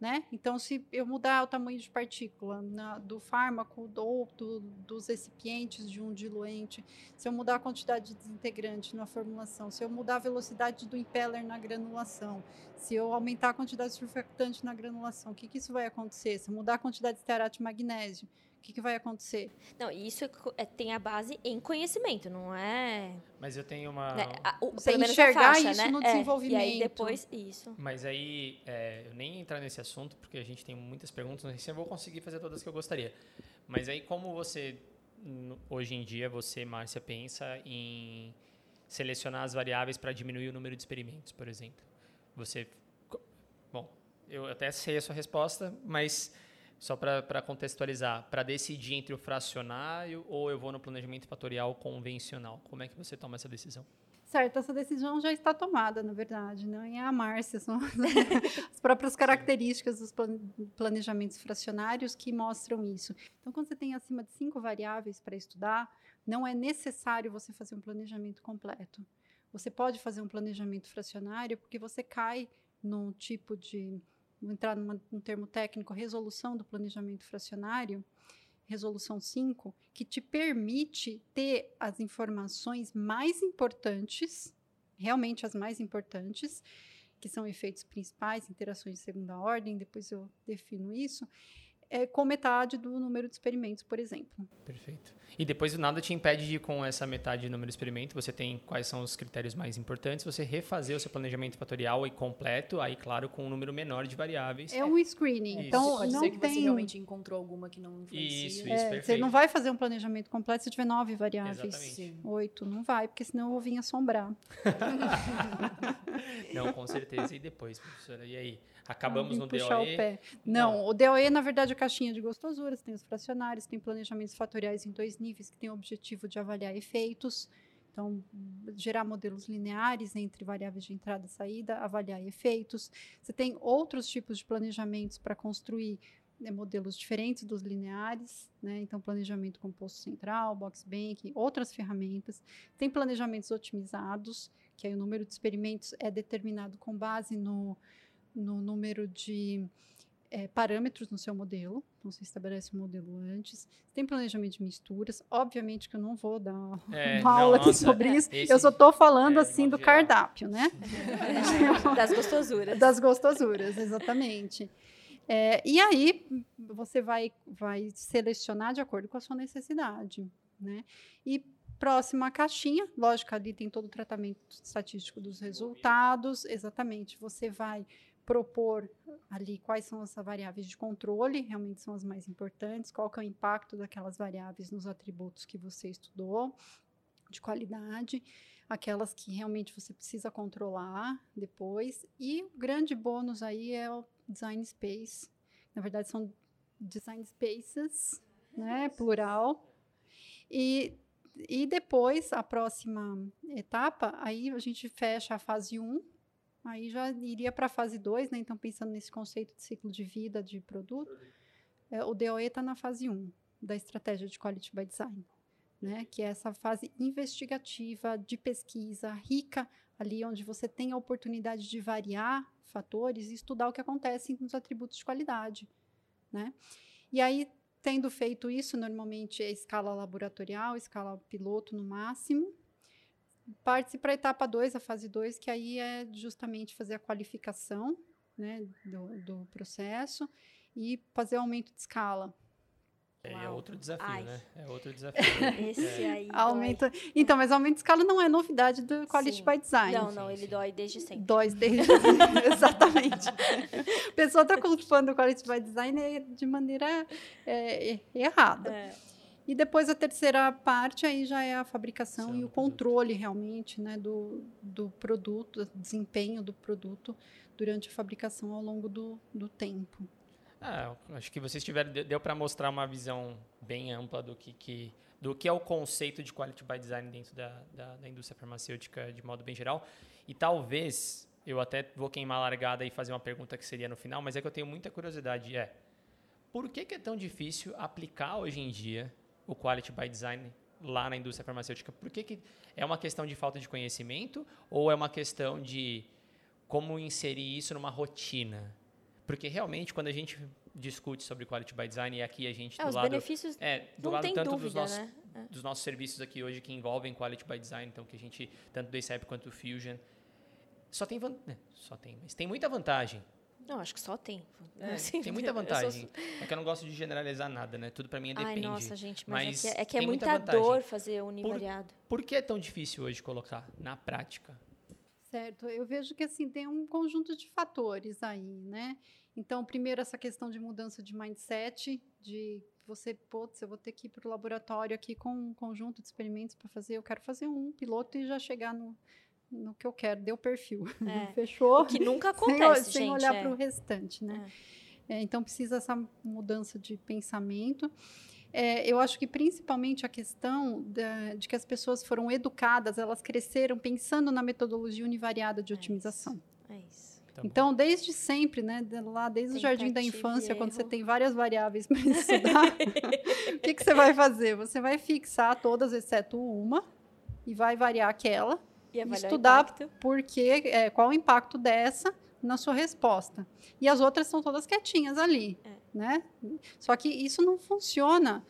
Né? Então, se eu mudar o tamanho de partícula na, do fármaco ou do, dos recipientes de um diluente, se eu mudar a quantidade de desintegrante na formulação, se eu mudar a velocidade do impeller na granulação, se eu aumentar a quantidade de surfactante na granulação, o que, que isso vai acontecer? Se eu mudar a quantidade de estearato de magnésio, o que, que vai acontecer? Não, isso é, é, tem a base em conhecimento, não é. Mas eu tenho uma. Né, a, o, Você enxergar faixa, isso né? no desenvolvimento. É, e aí depois, isso. Mas aí, é, eu nem entrar nesse assunto, porque a gente tem muitas perguntas, não sei se eu vou conseguir fazer todas que eu gostaria. Mas aí, como você, hoje em dia, você, Márcia, pensa em selecionar as variáveis para diminuir o número de experimentos, por exemplo? Você. Bom, eu até sei a sua resposta, mas só para contextualizar, para decidir entre o fracionário ou eu vou no planejamento fatorial convencional, como é que você toma essa decisão? Certo, essa decisão já está tomada, na verdade, não é a Márcia, são as [laughs] próprias características dos planejamentos fracionários que mostram isso. Então, quando você tem acima de cinco variáveis para estudar, não é necessário você fazer um planejamento completo. Você pode fazer um planejamento fracionário porque você cai num tipo de vou entrar numa, num termo técnico, resolução do planejamento fracionário, resolução 5, que te permite ter as informações mais importantes, realmente as mais importantes, que são efeitos principais, interações de segunda ordem, depois eu defino isso, é, com metade do número de experimentos, por exemplo. Perfeito. E depois nada te impede de, com essa metade de número de experimentos, você tem quais são os critérios mais importantes, você refazer o seu planejamento fatorial e completo, aí, claro, com um número menor de variáveis. É um screening. Isso. Então, Pode não ser que tem... você realmente encontrou alguma que não influencia. Isso, isso, é, perfeito. Você não vai fazer um planejamento completo se tiver nove variáveis. Exatamente. Oito, não vai, porque senão eu vou vir assombrar. [laughs] não, com certeza. E depois, professora? E aí? Acabamos no DOE? O pé. Não, não, o DOE, na verdade, é caixinha de gostosuras, tem os fracionários, tem planejamentos fatoriais em dois níveis, que tem o objetivo de avaliar efeitos. Então, gerar modelos lineares entre variáveis de entrada e saída, avaliar efeitos. Você tem outros tipos de planejamentos para construir né, modelos diferentes dos lineares, né? então planejamento composto central, box bank, outras ferramentas. Tem planejamentos otimizados, que aí o número de experimentos é determinado com base no no número de é, parâmetros no seu modelo. Então, você estabelece o um modelo antes. Tem planejamento de misturas. Obviamente que eu não vou dar é, [laughs] uma aula aqui sobre isso. Esse, eu só estou falando, é, assim, do geral. cardápio, né? [laughs] das gostosuras. Das gostosuras, exatamente. É, e aí, você vai, vai selecionar de acordo com a sua necessidade, né? E próxima caixinha, lógico, ali tem todo o tratamento estatístico dos resultados, exatamente. Você vai propor ali quais são as variáveis de controle, realmente são as mais importantes, qual que é o impacto daquelas variáveis nos atributos que você estudou, de qualidade, aquelas que realmente você precisa controlar depois, e o grande bônus aí é o design space. Na verdade, são design spaces, né, plural. E, e depois, a próxima etapa, aí a gente fecha a fase 1, aí já iria para a fase 2, né? Então, pensando nesse conceito de ciclo de vida de produto, é, o DOE está na fase 1 da estratégia de Quality by Design, né? Que é essa fase investigativa de pesquisa rica ali onde você tem a oportunidade de variar fatores e estudar o que acontece nos atributos de qualidade, né? E aí, tendo feito isso, normalmente é escala laboratorial, escala piloto no máximo, parte para a etapa 2, a fase 2, que aí é justamente fazer a qualificação né, do, do processo e fazer aumento de escala. É, é outro desafio, Ai. né? É outro desafio. [laughs] Esse É. aí. Aumenta. Então, mas aumento de escala não é novidade do Quality Sim. by Design. Dói. Não, não, Sim, ele sim. dói desde sempre. Dói desde. [laughs] [laughs] Exatamente. A pessoa está culpando o Quality by Design é de maneira é, errada. É. E depois a terceira parte aí já é a fabricação Sim, e o controle realmente né, do, do produto, do desempenho do produto durante a fabricação ao longo do, do tempo. Ah, acho que vocês tiveram de- deu para mostrar uma visão bem ampla do que, que do que é o conceito de quality by design dentro da, da, da indústria farmacêutica de modo bem geral. E talvez eu até vou queimar a largada e fazer uma pergunta que seria no final, mas é que eu tenho muita curiosidade é por que, que é tão difícil aplicar hoje em dia o quality by design lá na indústria farmacêutica? Por que, que é uma questão de falta de conhecimento ou é uma questão de como inserir isso numa rotina? Porque realmente, quando a gente discute sobre quality by design, e aqui a gente É, do os lado. benefícios É, do lado tanto dos dúvida, nossos, né? É. dos nossos serviços aqui hoje que envolvem quality by design, então que a gente, tanto do ACEP quanto do Fusion, só tem né, só tem, mas tem muita vantagem. Não, acho que só tem. É, [laughs] Assim, tem muita eu sou- vantagem. É que eu não gosto de generalizar nada, né? Tudo pra mim é depende. Ai, nossa, gente, mas, Mas é que é, que é muita muita vantagem. dor fazer univariado. Por que é tão difícil hoje colocar na prática? Certo, eu vejo que assim tem um conjunto de fatores aí, né? Então, primeiro essa questão de mudança de mindset, de você, putz, eu vou ter que ir para o laboratório aqui com um conjunto de experimentos para fazer, eu quero fazer um piloto e já chegar no, no que eu quero, deu perfil. [laughs] É. Fechou? O que nunca [laughs] sem, acontece, sem gente. olhar é. para o restante, né? É, então precisa essa mudança de pensamento. É, eu acho que principalmente a questão da- de que as pessoas foram educadas, elas cresceram pensando na metodologia univariada de É otimização. É isso. Tá. Então, desde sempre, né, de- lá desde o jardim da Tentativa infância, quando você tem várias variáveis para [laughs] estudar, o que, que você vai fazer? Você vai fixar todas, exceto uma, e vai variar aquela, estudar porque é, qual o impacto dessa na sua resposta. E as outras são todas quietinhas ali, É. né? Só que isso não funciona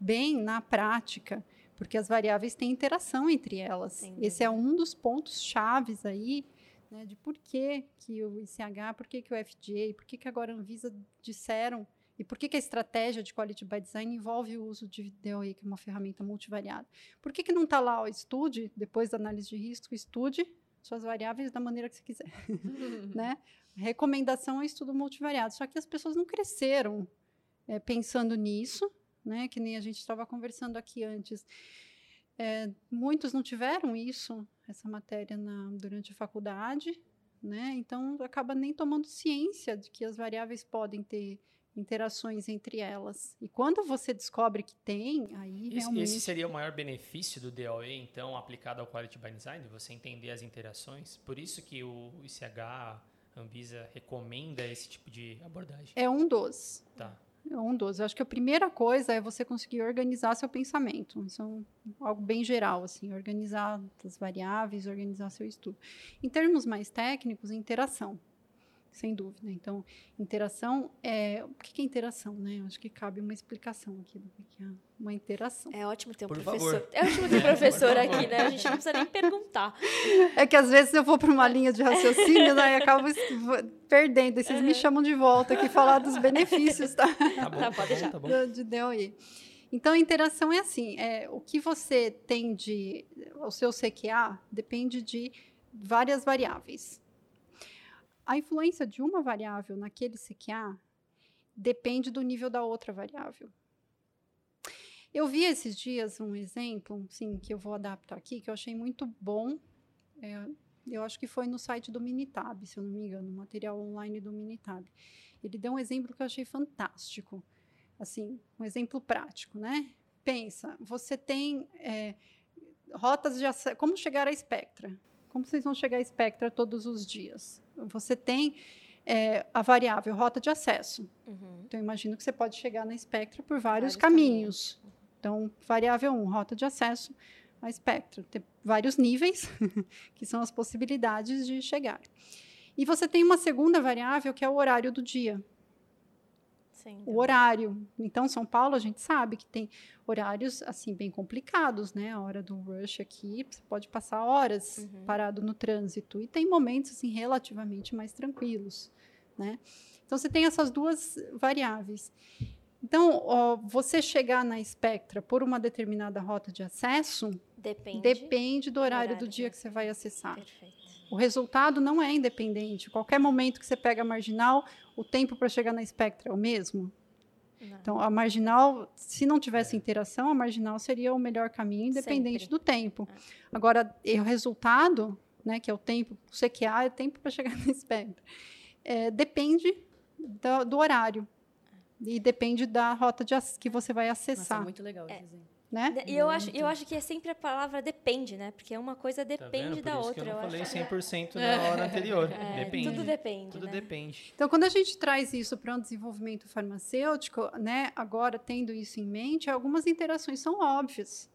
bem na prática, porque as variáveis têm interação entre elas. Sem Esse é um dos pontos chaves aí, né, de por que, que o ICH, por que, que o FDA, por que, que agora a Anvisa disseram e por que, que a estratégia de Quality by Design envolve o uso de DOE, que é uma ferramenta multivariada? Por que, que não está lá, ó, estude, depois da análise de risco, estude suas variáveis da maneira que você quiser, [laughs] né? Recomendação é estudo multivariado. Só que as pessoas não cresceram é, pensando nisso, né? Que nem a gente estava conversando aqui antes. É, muitos não tiveram isso, essa matéria na, durante a faculdade, né? Então acaba nem tomando ciência de que as variáveis podem ter interações entre elas. E quando você descobre que tem, aí Esse, realmente esse seria o maior benefício do DOE, então, aplicado ao Quality by Design, você entender as interações. Por isso que o ICH, a Anvisa, recomenda esse tipo de abordagem. é um dos. Tá. É um dos. Eu acho que a primeira coisa é você conseguir organizar seu pensamento. Isso é um- algo bem geral, assim, organizar as variáveis, organizar seu estudo. Em termos mais técnicos, interação, sem dúvida. Então, interação é o que é interação, né? Eu acho que cabe uma explicação aqui do que é uma interação. É ótimo ter um Por professor. favor. É ótimo ter um [laughs] professor aqui, né? A gente não precisa nem perguntar. É que às vezes eu vou para uma linha de raciocínio, né? E acabo perdendo. E vocês me chamam de volta aqui falar dos [laughs] benefícios, tá? Tá bom, Tá, pode deixar. Tá bom. do- de DOE. Então, a interação é assim: é, o que você tem de. O seu CQA depende de várias variáveis. A influência de uma variável naquele CQA depende do nível da outra variável. Eu vi esses dias um exemplo, sim, que eu vou adaptar aqui, que eu achei muito bom. É, eu acho que foi no site do Minitab, se eu não me engano, no material online do Minitab. Ele deu um exemplo que eu achei fantástico. Assim, um exemplo prático, né? Pensa, você tem é, rotas de acesso. Como chegar à Spectra? Como vocês vão chegar à Spectra todos os dias? Você tem é, a variável rota de acesso. Uhum. Então, imagino que você pode chegar na Spectra por vários, Vários caminhos. Então, variável 1, rota de acesso à Spectra. Tem vários níveis, [laughs] que são as possibilidades de chegar. E você tem uma segunda variável, que é o horário do dia. Sim. O horário. Então, São Paulo, a gente sabe que tem horários, assim, bem complicados, né? A hora do rush aqui, você pode passar horas Uhum. parado no trânsito. E tem momentos, assim, relativamente mais tranquilos, né? Então, você tem essas duas variáveis. Então, ó, você chegar na Spectra por uma determinada rota de acesso Depende. depende do horário, horário do dia que você vai acessar. Perfeito. O resultado não é independente. Qualquer momento que você pega a marginal, o tempo para chegar na Spectra é o mesmo. Não. Então, a marginal, se não tivesse interação, a marginal seria o melhor caminho, independente Sempre. do tempo. É. Agora, o resultado, né, que é o tempo, o CQA é o tempo para chegar [laughs] na Spectra, é, depende do, do horário. E depende da rota de, que você vai Nossa, acessar. muito legal É. exemplo. Né? E eu acho, eu acho que é sempre a palavra depende, né? Porque uma coisa Tá depende vendo? da outra. que eu não falei acho. 100% na hora anterior. [laughs] É, depende. Tudo depende. Tudo né? depende. Então, quando a gente traz isso para um desenvolvimento farmacêutico, né, agora tendo isso em mente, algumas interações são óbvias.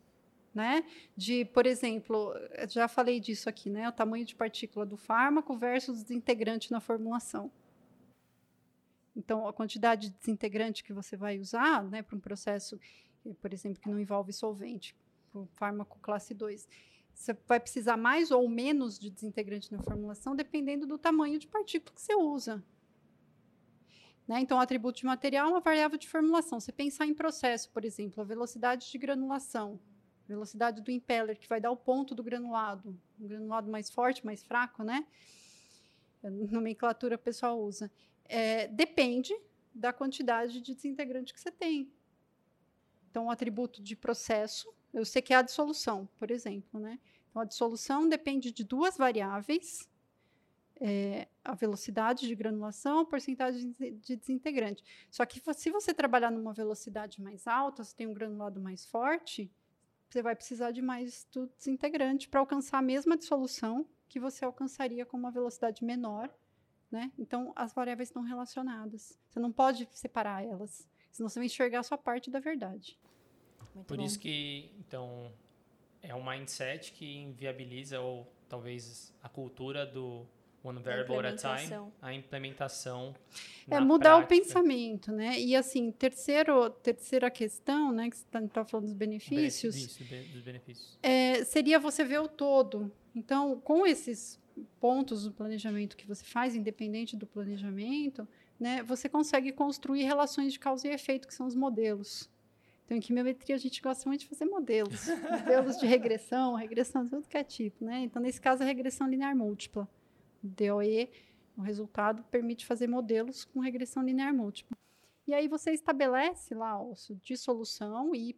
Né? De, por exemplo, eu já falei disso aqui, né? O tamanho de partícula do fármaco versus desintegrante na formulação. Então, a quantidade de desintegrante que você vai usar né, para um processo, por exemplo, que não envolve solvente, o fármaco classe 2, você vai precisar mais ou menos de desintegrante na formulação, dependendo do tamanho de partícula que você usa. Né? Então, o atributo de material é uma variável de formulação. Você pensar em processo, por exemplo, a velocidade de granulação, velocidade do impeller, que vai dar o ponto do granulado, um granulado mais forte, mais fraco, né? A nomenclatura pessoal usa. É, depende da quantidade de desintegrante que você tem. Então, o atributo de processo, eu sei que é a dissolução, por exemplo, né? Então, a dissolução depende de duas variáveis, é, a velocidade de granulação, a porcentagem de de desintegrante. Só que se você trabalhar numa velocidade mais alta, você tem um granulado mais forte, você vai precisar de mais do desintegrante para alcançar a mesma dissolução que você alcançaria com uma velocidade menor. Né? Então, as variáveis estão relacionadas. Você não pode separar elas, senão você vai enxergar só parte da verdade. Muito Por bom. isso que, então, é um mindset que inviabiliza, ou talvez a cultura do one variable at a time, a implementação. É na mudar o prática. pensamento, né? E assim, terceiro, terceira questão, né, que você está falando dos Benefício, benefícios, isso, be- dos benefícios. é, seria você ver o todo. Então, com esses pontos do planejamento que você faz, independente do planejamento, né, você consegue construir relações de causa e efeito, que são os modelos. Então, em quimiometria, a gente gosta muito de fazer modelos. [laughs] modelos de regressão, regressão de tudo que é tipo, né? Então, nesse caso, a regressão linear múltipla. DOE, o resultado permite fazer modelos com regressão linear múltipla. E aí você estabelece lá ó, dissolução y,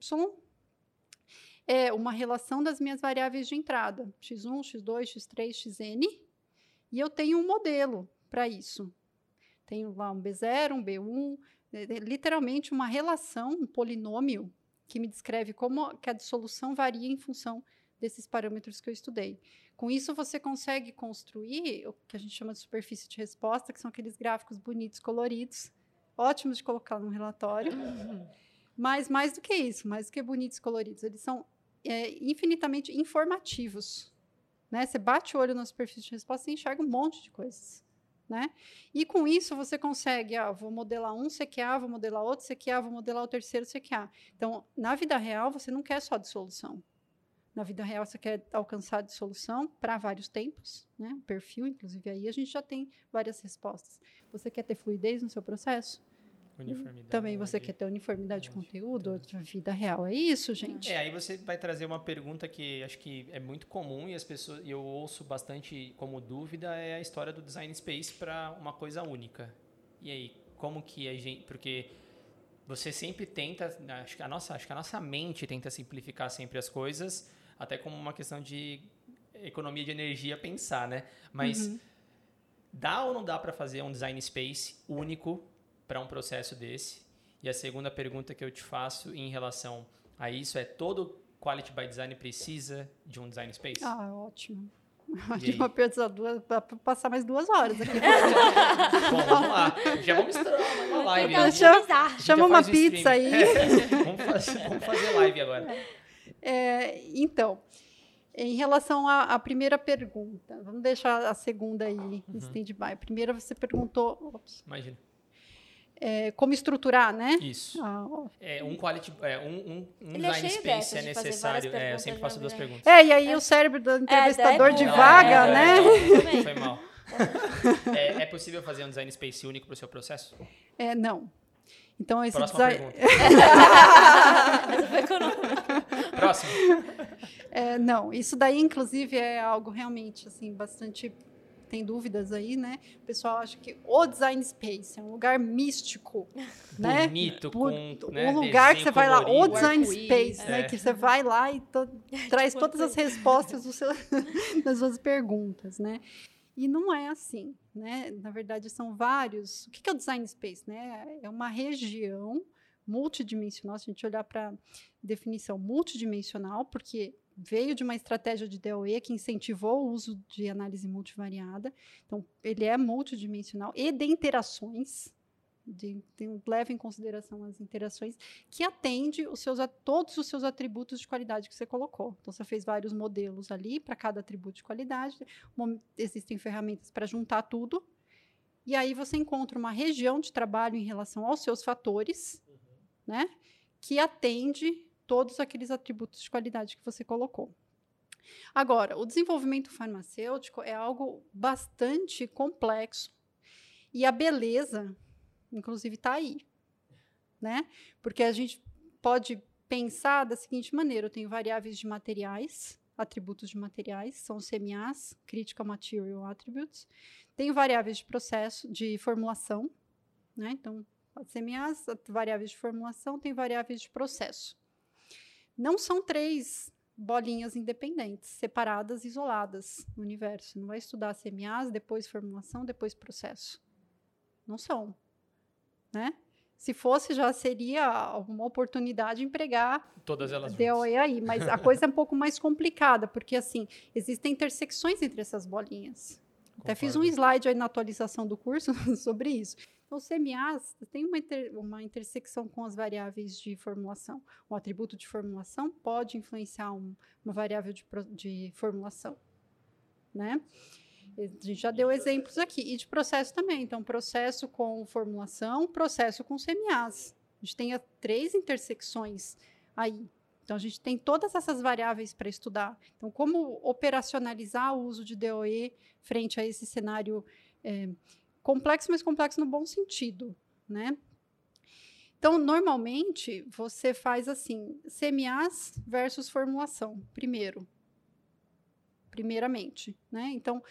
é uma relação das minhas variáveis de entrada, x1, x2, x3, xn, e eu tenho um modelo para isso. Tenho lá um B0, um B1, é, é, literalmente uma relação, um polinômio, que me descreve como que a dissolução varia em função desses parâmetros que eu estudei. Com isso, você consegue construir o que a gente chama de superfície de resposta, que são aqueles gráficos bonitos, coloridos, ótimos de colocar no relatório. Mas mais do que isso, mais do que bonitos coloridos, eles são é, infinitamente informativos. Né? Você bate o olho na superfície de resposta e enxerga um monte de coisas. Né? E com isso você consegue, ah, vou modelar um CQA, vou modelar outro CQA, vou modelar o terceiro CQA. Então, na vida real, você não quer só dissolução. Na vida real, você quer alcançar dissolução para vários tempos, né? Perfil, inclusive, aí a gente já tem várias respostas. Você quer ter fluidez no seu processo? Uniformidade. Também você quer ter uniformidade de conteúdo, outra vida real. É isso, gente. É, aí você vai trazer uma pergunta que acho que é muito comum e as pessoas eu ouço bastante como dúvida é a história do design space para uma coisa única. E aí, como que a gente, porque você sempre tenta, acho que a nossa, acho que a nossa mente tenta simplificar sempre as coisas, até como uma questão de economia de energia pensar, né? Mas Uhum. dá ou não dá para fazer um design space único para um processo desse? E a segunda pergunta que eu te faço em relação a isso é todo Quality by Design precisa de um design space? Ah, ótimo. Uma pergunta duas, pra passar mais duas horas aqui. [laughs] Bom, vamos lá. Já vamos estourar uma live. Então? Chama- chama uma pizza stream. aí. É, vamos, fazer, vamos fazer live agora. É, então, em relação à, à primeira pergunta, vamos deixar a segunda aí Uhum. em stand-by. A primeira você perguntou ops, Imagina. É, como estruturar, né? Isso. Ah. É, um quality, é, um, um, um é design space é necessário. É, eu sempre faço duas vi. perguntas. É, e aí o cérebro do entrevistador é, divaga, é, né? é. Foi mal. [laughs] É, é possível fazer um design space único para o seu processo? É, não. Então, esse Próxima design. pergunta. [laughs] Próximo. É, não, isso daí, inclusive, é algo realmente, assim, bastante. Tem dúvidas aí, né? O pessoal acha que o design space é um lugar místico, [laughs] né? Bonito, Por- com né, um lugar que você vai lá, o design space, né? é. Que você vai lá e to- [laughs] traz Tipo todas as respostas do seu- [laughs] das suas perguntas, né? E não é assim, né? Na verdade, são vários. O que que é o design space, né? É uma região multidimensional. Se a gente olhar para definição multidimensional, porque veio de uma estratégia de DOE que incentivou o uso de análise multivariada. Então, ele é multidimensional e de interações. De, tem, leva em consideração as interações que atende os seus, a- todos os seus atributos de qualidade que você colocou. Então, você fez vários modelos ali para cada atributo de qualidade. Mom- Existem ferramentas para juntar tudo. E aí você encontra uma região de trabalho em relação aos seus fatores, né? Que atende todos aqueles atributos de qualidade que você colocou. Agora, o desenvolvimento farmacêutico é algo bastante complexo e a beleza, inclusive, está aí, né? Porque a gente pode pensar da seguinte maneira: eu tenho variáveis de materiais, atributos de materiais, são CMAs, Critical Material Attributes. Tenho variáveis de processo, de formulação, né? Então, as CMAs, variáveis de formulação, tem variáveis de processo. Não são três bolinhas independentes, separadas, isoladas no universo. Você não vai estudar CMAs, depois formulação, depois processo. Não são, né? Se fosse, já seria uma oportunidade de empregar Todas elas juntas. aí, mas a coisa é um pouco mais complicada, porque assim, existem intersecções entre essas bolinhas. Até fiz um Concordo. slide aí na atualização do curso [laughs] sobre isso. Então, os CMAs tem uma, inter- uma intersecção com as variáveis de formulação. Um atributo de formulação pode influenciar um- uma variável de, de formulação, né? A gente já deu exemplos aqui. E de processo também. Então, processo com formulação, processo com CMAs. A gente tem a- três intersecções aí. Então, a gente tem todas essas variáveis para estudar. Então, como operacionalizar o uso de DOE frente a esse cenário é, complexo, mas complexo no bom sentido, né? Então, normalmente, você faz assim, CMAs versus formulação, primeiro. Primeiramente, né? Então,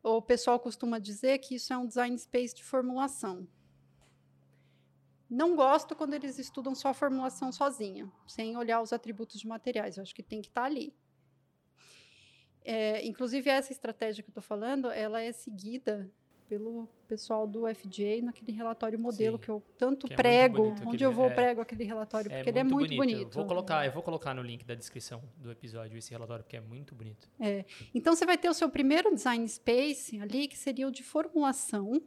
o pessoal costuma dizer que isso é um design space de formulação. Não gosto quando eles estudam só a formulação sozinha, sem olhar os atributos de materiais. Eu acho que tem que estar ali. É, inclusive, essa estratégia que eu estou falando, ela é seguida pelo pessoal do FJ naquele relatório modelo Sim, que eu tanto que é prego, bonito onde eu vou é. prego aquele relatório, porque ele é muito bonito. Vou colocar, eu vou colocar no link da descrição do episódio esse relatório, porque é muito bonito. Então, você vai ter o seu primeiro design space ali, que seria o de formulação,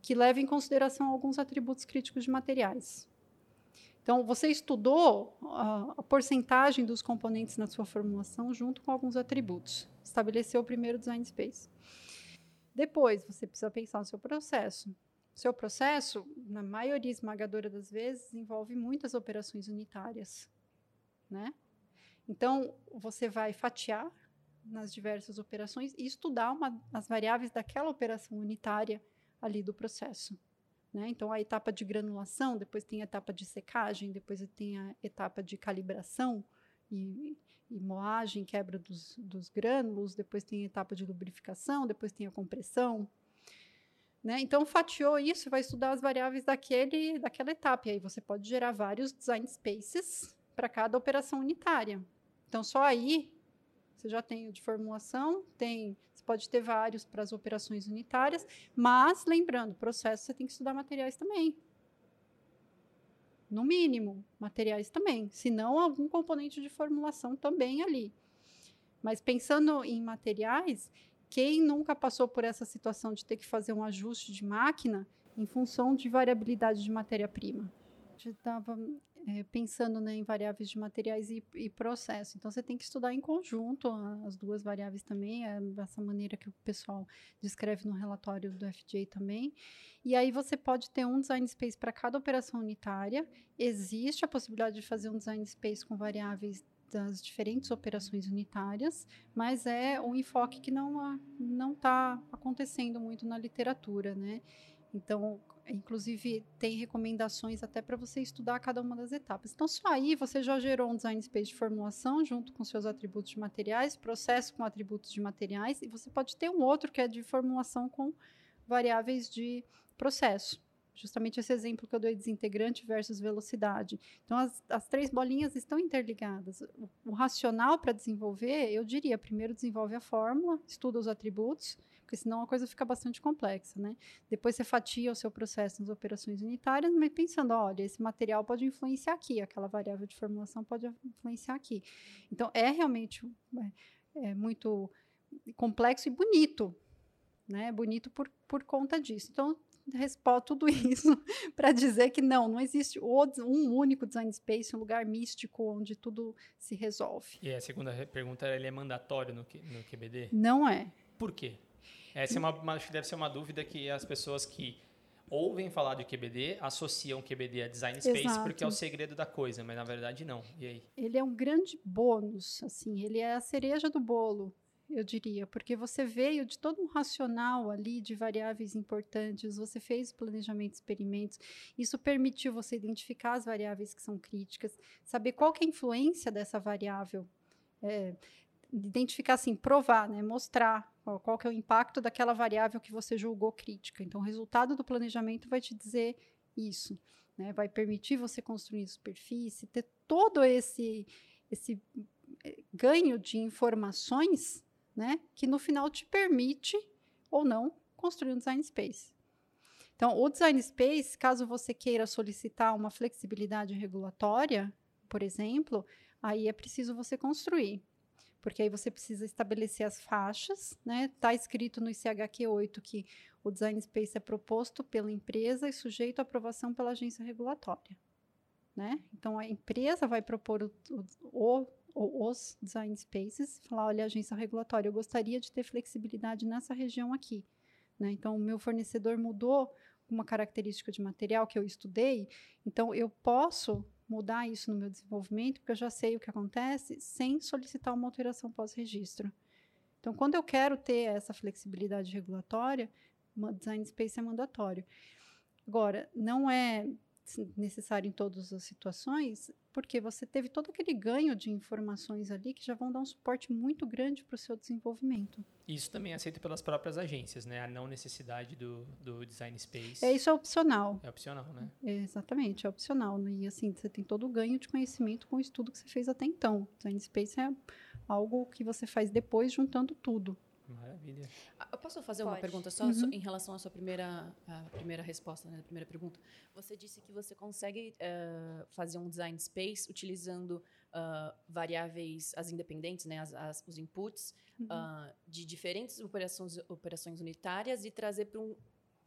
que leva em consideração alguns atributos críticos de materiais. Então, você estudou a, a porcentagem dos componentes na sua formulação junto com alguns atributos. Estabeleceu o primeiro design space. Depois, você precisa pensar no seu processo. Seu processo, na maioria esmagadora das vezes, envolve muitas operações unitárias, né? Então, você vai fatiar nas diversas operações e estudar uma, as variáveis daquela operação unitária ali do processo. Né? Então, a etapa de granulação, depois tem a etapa de secagem, depois tem a etapa de calibração e, e moagem, quebra dos, dos grânulos, depois tem a etapa de lubrificação, depois tem a compressão. Né? Então, fatiou isso, vai estudar as variáveis daquele, daquela etapa. E aí você pode gerar vários design spaces para cada operação unitária. Então, só aí você já tem o de formulação, tem, você pode ter vários para as operações unitárias, mas lembrando, processo você tem que estudar materiais também. No mínimo, materiais também, se não algum componente de formulação também ali. Mas pensando em materiais, quem nunca passou por essa situação de ter que fazer um ajuste de máquina em função de variabilidade de matéria-prima? estava é, pensando né, em variáveis de materiais e, e, processo. Então, você tem que estudar em conjunto as duas variáveis também, é, dessa maneira que o pessoal descreve no relatório do FJ também. E aí você pode ter um design space para cada operação unitária. Existe a possibilidade de fazer um design space com variáveis das diferentes operações unitárias, mas é um enfoque que não não está acontecendo muito na literatura, né? Então, inclusive, tem recomendações até para você estudar cada uma das etapas. Então, só aí você já gerou um design space de formulação junto com seus atributos de materiais, processo com atributos de materiais, e você pode ter um outro que é de formulação com variáveis de processo justamente esse exemplo que eu dei, desintegrante versus velocidade. Então, as, as três bolinhas estão interligadas. O, o racional para desenvolver, eu diria, primeiro desenvolve a fórmula, estuda os atributos, porque senão a coisa fica bastante complexa, né? Depois você fatia o seu processo nas operações unitárias, mas pensando, olha, esse material pode influenciar aqui, aquela variável de formulação pode influenciar aqui. Então, é realmente é, é muito complexo e bonito, né? Bonito por, por conta disso. Então, respondo tudo [laughs] isso para dizer que não, não existe um único design space, um lugar místico onde tudo se resolve. E a segunda pergunta, ele é mandatório no, no QBD? Não é. Por quê? Essa é uma, uma, acho que deve ser uma dúvida que as pessoas que ouvem falar de QBD associam QBD a design space Exato. porque é o segredo da coisa, mas na verdade não. E aí? Ele é um grande bônus, assim, ele é a cereja do bolo eu diria, porque você veio de todo um racional ali de variáveis importantes, você fez planejamento de experimentos, isso permitiu você identificar as variáveis que são críticas, saber qual que é a influência dessa variável, é, identificar assim, provar, né, mostrar qual, que é o impacto daquela variável que você julgou crítica. Então, o resultado do planejamento vai te dizer isso, né, vai permitir você construir superfície, ter todo esse esse eh, ganho de informações né? Que no final te permite ou não construir um design space. Então, o design space, caso você queira solicitar uma flexibilidade regulatória, por exemplo, aí é preciso você construir. Porque aí você precisa estabelecer as faixas, né? Está escrito no ICHQ 8 que o design space é proposto pela empresa e sujeito à aprovação pela agência regulatória. Né? Então, a empresa vai propor o, o, o os design spaces, falar, olha, agência regulatória, eu gostaria de ter flexibilidade nessa região aqui. Né? Então, o meu fornecedor mudou uma característica de material que eu estudei, então eu posso mudar isso no meu desenvolvimento, porque eu já sei o que acontece, sem solicitar uma alteração pós-registro. Então, quando eu quero ter essa flexibilidade regulatória, design space é mandatório. Agora, não é necessário em todas as situações, porque você teve todo aquele ganho de informações ali que já vão dar um suporte muito grande para o seu desenvolvimento. Isso também é aceito pelas próprias agências, né? A não necessidade do, do design space. É isso é opcional. É opcional, né? É, exatamente, é opcional. Né? E assim, você tem todo o ganho de conhecimento com o estudo que você fez até então. Design space é algo que você faz depois juntando tudo. Maravilha. Ah, eu posso fazer Pode. uma pergunta só uhum. em relação à sua primeira, primeira resposta, né, primeira pergunta? Você disse que você consegue uh, fazer um design space utilizando uh, variáveis, as independentes, né, as, as os inputs, uhum. uh, de diferentes operações, operações unitárias e trazer para um,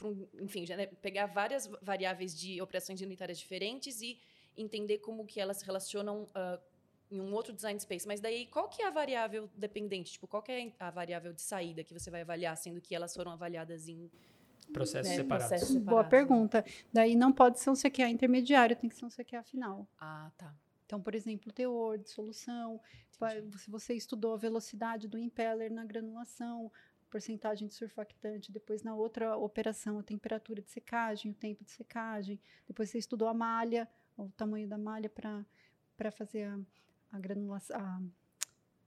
um, enfim, já, né, pegar várias variáveis de operações unitárias diferentes e entender como que elas se relacionam em um outro design space. Mas daí, qual que é a variável dependente? Tipo, qual que é a variável de saída que você vai avaliar, sendo que elas foram avaliadas em processos né, separados? Processos separados? Boa pergunta. Daí não pode ser um CQA intermediário, tem que ser um CQA final. Ah, tá. Então, por exemplo, teor, dissolução, se você estudou a velocidade do impeller na granulação, porcentagem de surfactante, depois na outra operação a temperatura de secagem, o tempo de secagem, depois você estudou a malha, o tamanho da malha para fazer a, a granulação, a,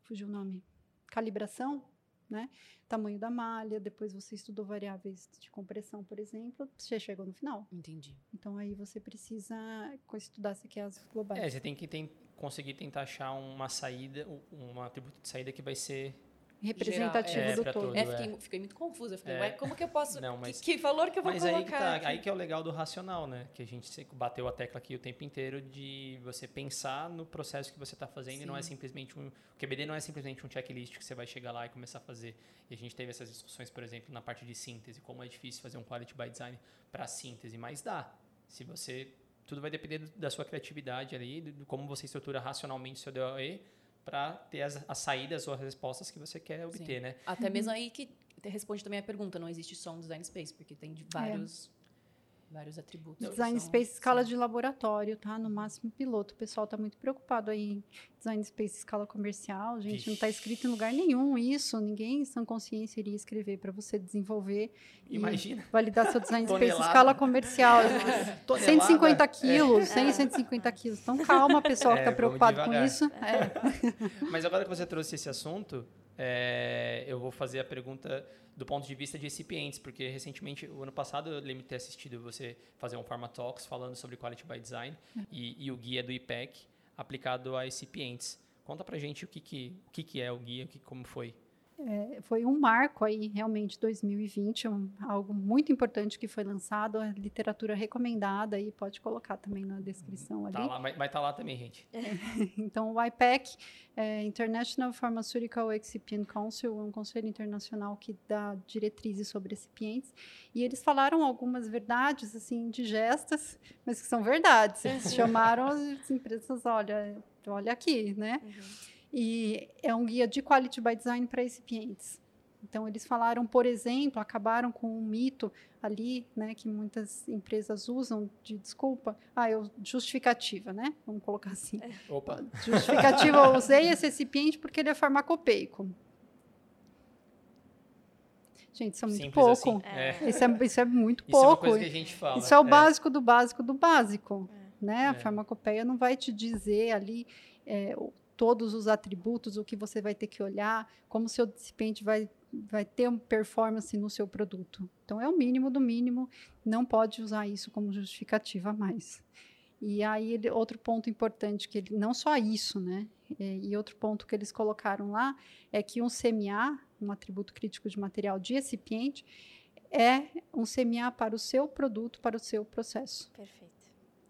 fugiu o nome, calibração, né? Tamanho da malha, depois você estudou variáveis de compressão, por exemplo, você chegou no final. Entendi. Então aí você precisa estudar se quer as globais. É, você tem que tem, conseguir tentar achar uma saída, um atributo de saída que vai ser representativo É, do todo. todo. É, é. fiquei, fiquei muito confusa. Falei, É. ué, como que eu posso. Não, mas- que, que valor que eu vou Mas colocar? aí que, tá, aqui? aí que é o legal do racional, né? Que a gente bateu a tecla aqui o tempo inteiro de você pensar no processo que você está fazendo e não é Sim. simplesmente um. O QBD não é simplesmente um checklist que você vai chegar lá e começar a fazer. E a gente teve essas discussões, por exemplo, na parte de síntese, como é difícil fazer um quality by design para síntese, mas dá. Se você. Tudo vai depender do- da sua criatividade ali, de como você estrutura racionalmente o seu DOE para ter as, as saídas ou as respostas que você quer obter, Sim. né? Até mesmo aí que responde também a pergunta, não existe só um design space, porque tem de vários, vários atributos. que Design são- Space escala sim. de laboratório, tá? No máximo piloto. O pessoal tá muito preocupado aí em Design Space escala comercial. Gente, não tá Vixe. escrito em lugar nenhum isso. Ninguém em sã consciência iria escrever para você desenvolver e Imagina. validar seu Design [laughs] Space escala comercial. [laughs] Tonelada. 150 quilos, 100, 150 quilos. Então calma, pessoal que É, tá vamos preocupado com isso. É. [laughs] Mas agora que você trouxe esse assunto, é, eu vou fazer a pergunta do ponto de vista de recipientes, porque recentemente, o ano passado, eu lembro de ter assistido você fazer um Pharma Talks falando sobre Quality by Design e, e o guia do IPEC aplicado a recipientes. Conta pra gente o que, que, o que, que é o guia, o que, como foi. Foi um marco aí, realmente, 2020, um, algo muito importante que foi lançado, a literatura recomendada aí, pode colocar também na descrição ali. Tá lá, vai estar lá também, gente. [laughs] Então, o IPEC, é, International Pharmaceutical Excipient Council, é um conselho internacional que dá diretrizes sobre recipientes, e eles falaram algumas verdades, assim, indigestas, mas que são verdades. [laughs] Eles chamaram as empresas, olha, olha aqui, né? E é um guia de quality by design para recipientes. Então, eles falaram, por exemplo, acabaram com um mito ali, né, que muitas empresas usam de desculpa, ah, eu, justificativa, né? Vamos colocar assim. Opa. Justificativa, eu usei esse recipiente porque ele é farmacopeico. Gente, isso é muito Simples pouco. assim. É. [laughs] Isso, é, isso é muito Isso é uma pouco. coisa que a gente fala. Isso é o básico do básico do básico. Né? A É. farmacopeia não vai te dizer ali é, o- todos os atributos, o que você vai ter que olhar, como o seu recipiente vai, vai ter performance no seu produto. Então, é o mínimo do mínimo, não pode usar isso como justificativa mais. E aí, ele- outro ponto importante, que ele, não só isso, né? É, e outro ponto que eles colocaram lá é que um CMA, um atributo crítico de material de recipiente, é um CMA para o seu produto, para o seu processo. Perfeito.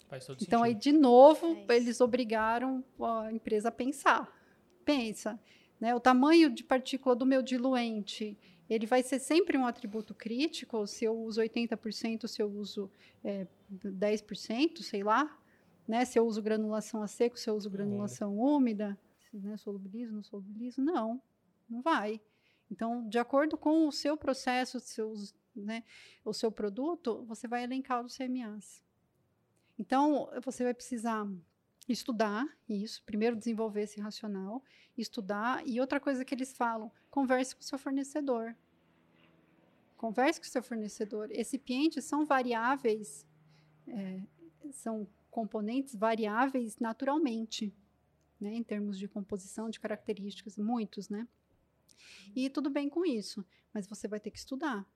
Faz todo Então, aí, sentido. de novo, É eles obrigaram a empresa a pensar. Pensa, né? O tamanho de partícula do meu diluente, ele vai ser sempre um atributo crítico, se eu uso 80%, se eu uso é, 10%, sei lá, né? Se eu uso granulação a seco, se eu uso granulação úmida, né? solubilizo, não solubilizo, não, não vai. Então, de acordo com o seu processo, seus, né, o seu produto, você vai elencar os CMAs. Então, você vai precisar estudar isso, primeiro desenvolver esse racional, estudar, e outra coisa que eles falam, converse com o seu fornecedor. Converse com o seu fornecedor. Recipientes são variáveis, é, são componentes variáveis naturalmente, né, em termos de composição, de características, muitos, né? E tudo bem com isso, mas você vai ter que estudar.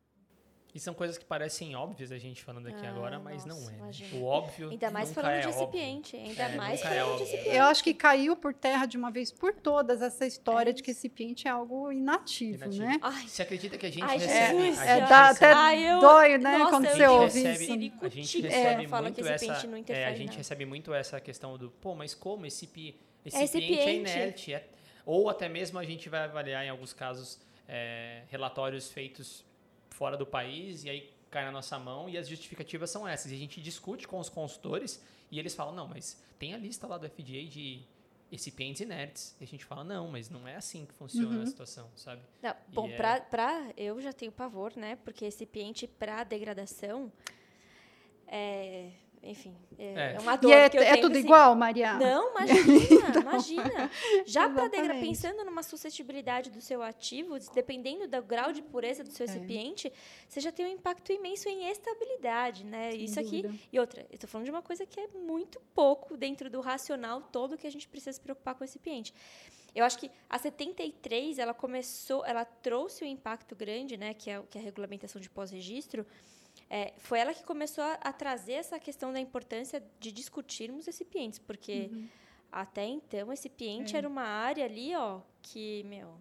E são coisas que parecem óbvias a gente falando aqui Ah, agora, mas nossa, não é. né? imagina. O óbvio. Ainda mais nunca falando é de óbvio. recipiente. Ainda É, mais é falando de óbvio. recipiente. Eu acho que caiu por terra de uma vez por todas essa história É de que recipiente é algo inativo, Inativo. né? Ai, Você acredita que a gente Ai, recebe. Jesus, a É, gente dá recebe- até Ai, eu- dói, né, nossa, quando você ouve recebe, isso. a gente recebe fala muito essa, não é, a gente nada. recebe muito essa questão do, pô, mas como esse pi- esse recipiente. recipiente é inerte? É- ou até mesmo a gente vai avaliar em alguns casos é, relatórios feitos fora do país e aí cai na nossa mão e as justificativas são essas. E a gente discute com os consultores e eles falam, não, mas tem a lista lá do FDA de recipientes inertes. E a gente fala, não, mas não é assim que funciona Uhum. a situação, sabe? Não, bom, é- pra, pra- eu já tenho pavor, né? Porque recipiente para degradação é, enfim, é, É. é uma E dor é, que eu é tenho, tudo assim, igual, Maria? Não, [laughs] imagina, imagina. Já para pensando numa suscetibilidade do seu ativo, dependendo do grau de pureza do seu É. recipiente, você já tem um impacto imenso em estabilidade, né? Sem Isso aqui dúvida. e outra, eu estou falando de uma coisa que é muito pouco dentro do racional todo que a gente precisa se preocupar com o recipiente. Eu acho que a 73, ela começou, ela trouxe um impacto grande, né, que é, o- que é a regulamentação de pós-registro, é, foi ela que começou a, a trazer essa questão da importância de discutirmos recipientes, porque até então, recipiente É. era uma área ali, ó, que, meu,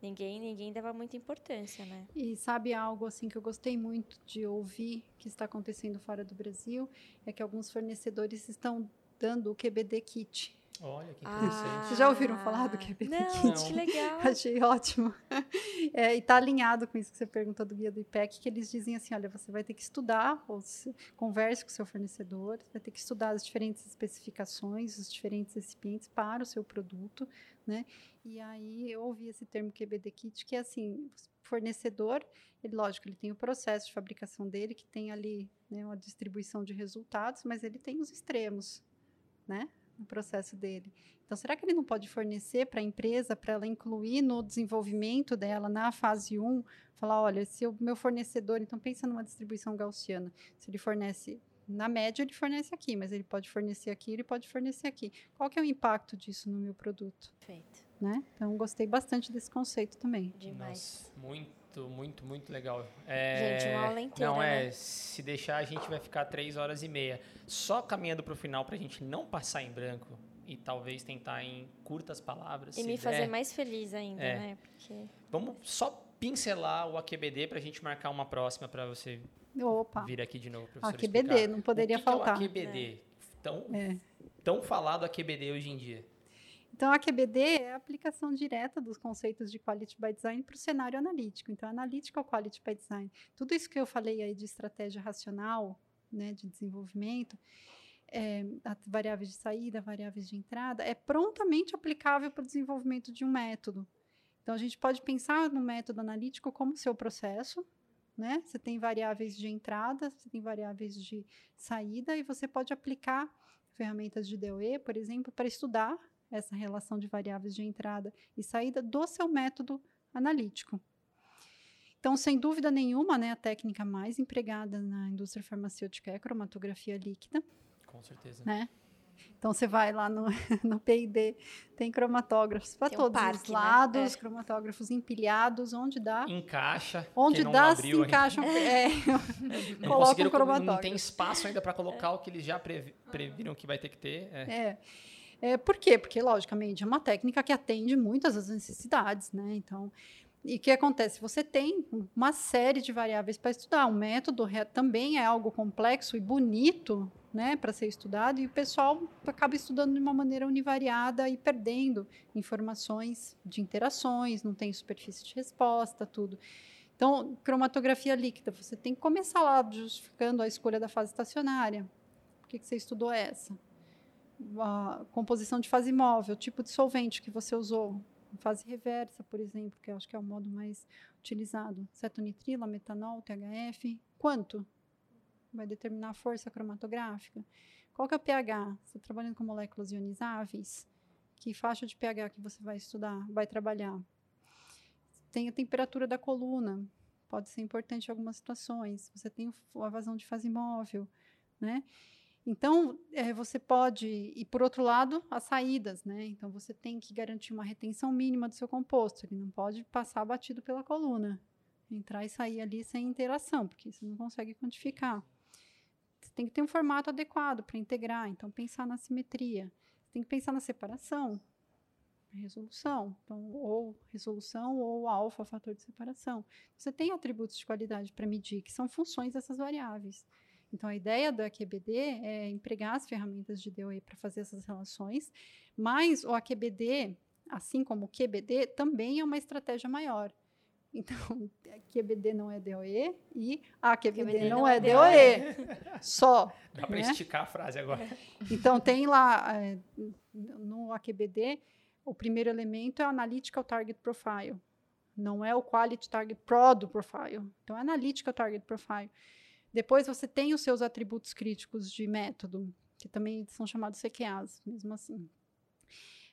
ninguém ninguém dava muita importância, né? E sabe algo assim que eu gostei muito de ouvir que está acontecendo fora do Brasil é que alguns fornecedores estão dando o QBD kit. Olha que interessante. Vocês já ouviram falar do QBD Não, Kit? que legal. [laughs] Achei ótimo. [laughs] É, e está alinhado com isso que você perguntou do guia do IPEC, que eles dizem assim, olha, você vai ter que estudar, ou se, converse com o seu fornecedor, vai ter que estudar as diferentes especificações, os diferentes recipientes para o seu produto, né? E aí eu ouvi esse termo QBD Kit, que é assim, fornecedor, ele, lógico, ele tem o processo de fabricação dele, que tem ali né, uma distribuição de resultados, mas ele tem os extremos, né? No processo dele. Então, será que ele não pode fornecer para a empresa, para ela incluir no desenvolvimento dela, na fase 1, falar, olha, se o meu fornecedor, então pensa numa distribuição gaussiana, se ele fornece, na média ele fornece aqui, mas ele pode fornecer aqui, ele pode fornecer aqui. Qual que é o impacto disso no meu produto? Perfeito. Né? Então, gostei bastante desse conceito também. Demais. Nossa, muito, muito, muito legal. É, Gente, uma aula inteira, Não, é, né? se deixar a gente vai ficar três horas e meia. Só caminhando para o final para a gente não passar em branco e talvez tentar em curtas palavras. E me der. fazer mais feliz ainda, É. né? Porque Vamos só pincelar o AQBD para a gente marcar uma próxima para você Opa, vir aqui de novo, professor. AQBD, explicar. não poderia o que faltar. Que é o AQBD? Tão, É. tão falado AQBD hoje em dia. Então, a QBD é a aplicação direta dos conceitos de Quality by Design para o cenário analítico. Então, Analytical Quality by Design. Tudo isso que eu falei aí de estratégia racional, né, de desenvolvimento, é, variáveis de saída, variáveis de entrada, é prontamente aplicável para o desenvolvimento de um método. Então, a gente pode pensar no método analítico como seu processo, né? Você tem variáveis de entrada, você tem variáveis de saída, e você pode aplicar ferramentas de DOE, por exemplo, para estudar essa relação de variáveis de entrada e saída do seu método analítico. Então, sem dúvida nenhuma, né, a técnica mais empregada na indústria farmacêutica é a cromatografia líquida, Com certeza. né? Então, você vai lá no, [laughs] no P&D, tem cromatógrafos para um todos os parque, né? lados, É. cromatógrafos empilhados, onde dá, Encaixa. onde dá, se abriu encaixam, [laughs] é, Não coloca conseguiram, um cromatógrafo. não tem espaço ainda para colocar o que eles já previ- previram que vai ter que ter. É. É. É, por quê? Porque, logicamente, é uma técnica que atende muitas das necessidades, né? Então, e o que acontece? Você tem uma série de variáveis para estudar. O método também é algo complexo e bonito, né, para ser estudado, e o pessoal acaba estudando de uma maneira univariada e perdendo informações de interações, não tem superfície de resposta, tudo. Então, cromatografia líquida, você tem que começar lá justificando a escolha da fase estacionária. Por que, que você estudou essa? A composição de fase móvel, tipo de solvente que você usou, fase reversa, por exemplo, que eu acho que é o modo mais utilizado, cetonitrila, metanol, THF, quanto? Vai determinar a força cromatográfica. Qual que é o pH? Você está trabalhando com moléculas ionizáveis? Que faixa de pH que você vai estudar, vai trabalhar? Tem a temperatura da coluna, pode ser importante em algumas situações. Você tem a vazão de fase móvel, né? Então, eh, você pode, e por outro lado, as saídas, né? Então, você tem que garantir uma retenção mínima do seu composto, ele não pode passar batido pela coluna, entrar e sair ali sem interação, porque você não consegue quantificar. Você tem que ter um formato adequado para integrar, então, pensar na simetria. Você tem que pensar na separação, resolução, então, ou resolução ou alfa, fator de separação. Você tem atributos de qualidade para medir, que são funções dessas variáveis. Então, a ideia da AQBD é empregar as ferramentas de DOE para fazer essas relações, mas o AQBD, assim como o QBD, também é uma estratégia maior. [laughs] Então, QBD não é DOE e AQBD não, é DOE. [laughs] Só. Dá para né? esticar a frase agora. Então, tem lá é, no AQBD, o primeiro elemento é o Analytical Target Profile. Não é o Quality Target Product Profile. Então, é Analytical Target Profile. Depois, você tem os seus atributos críticos de método, que também são chamados CQAs, mesmo assim.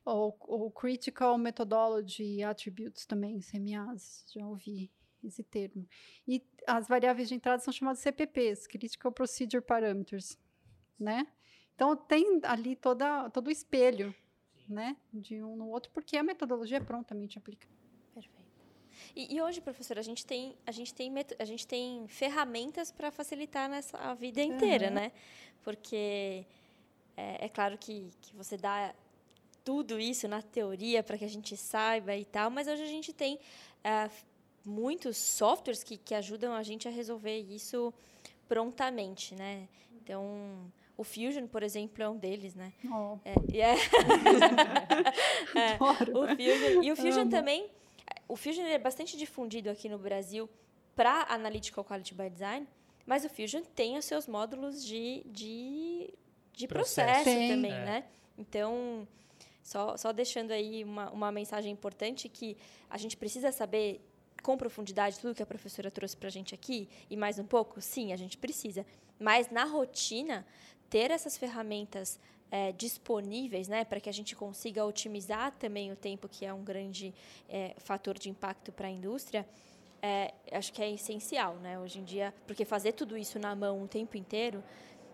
Ou, ou Critical Methodology Attributes também, CMAs, já ouvi esse termo. E as variáveis de entrada são chamadas CPPs, Critical Procedure Parameters, né? Então, tem ali toda, todo o espelho, né, de um no outro, porque a metodologia é prontamente aplicada. E, e hoje, professora, a gente tem a gente tem a gente tem ferramentas para facilitar nessa a vida inteira, Aham. né? Porque é, é claro que, que você dá tudo isso na teoria para que a gente saiba e tal, mas hoje a gente tem uh, muitos softwares que, que ajudam a gente a resolver isso prontamente, né? Então, o Fusion, por exemplo, é um deles, né? Oh. É, yeah. é, [laughs] [laughs] o Fusion. E o Fusion também, o Fusion é bastante difundido aqui no Brasil para Analytical Quality by Design, mas o Fusion tem os seus módulos de, de, de processo, processo também, é. né? Então, só, só deixando aí uma, uma mensagem importante que a gente precisa saber com profundidade tudo que a professora trouxe para a gente aqui e mais um pouco? Sim, a gente precisa. Mas na rotina, ter essas ferramentas é, disponíveis, né, para que a gente consiga otimizar também o tempo, que é um grande é, fator de impacto para a indústria, é, acho que é essencial, né, hoje em dia, porque fazer tudo isso na mão o tempo inteiro,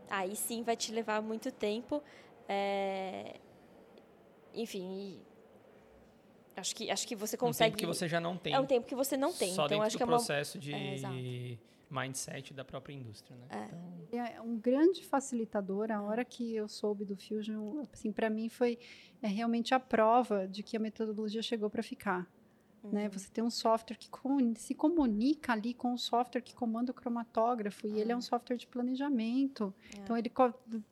aí sim vai te levar muito tempo, é, enfim, acho que acho que você consegue. Um tempo que você já não tem. É um tempo que você não tem. Só então dentro acho do que é processo de mindset da própria indústria, né? É. Então... é um grande facilitador. A hora que eu soube do Fusion, assim, para mim foi é, realmente a prova de que a metodologia chegou para ficar. Né? Uhum. Você tem um software que se comunica ali com o software que comanda o cromatógrafo, e ele é um software de planejamento. É. Então, ele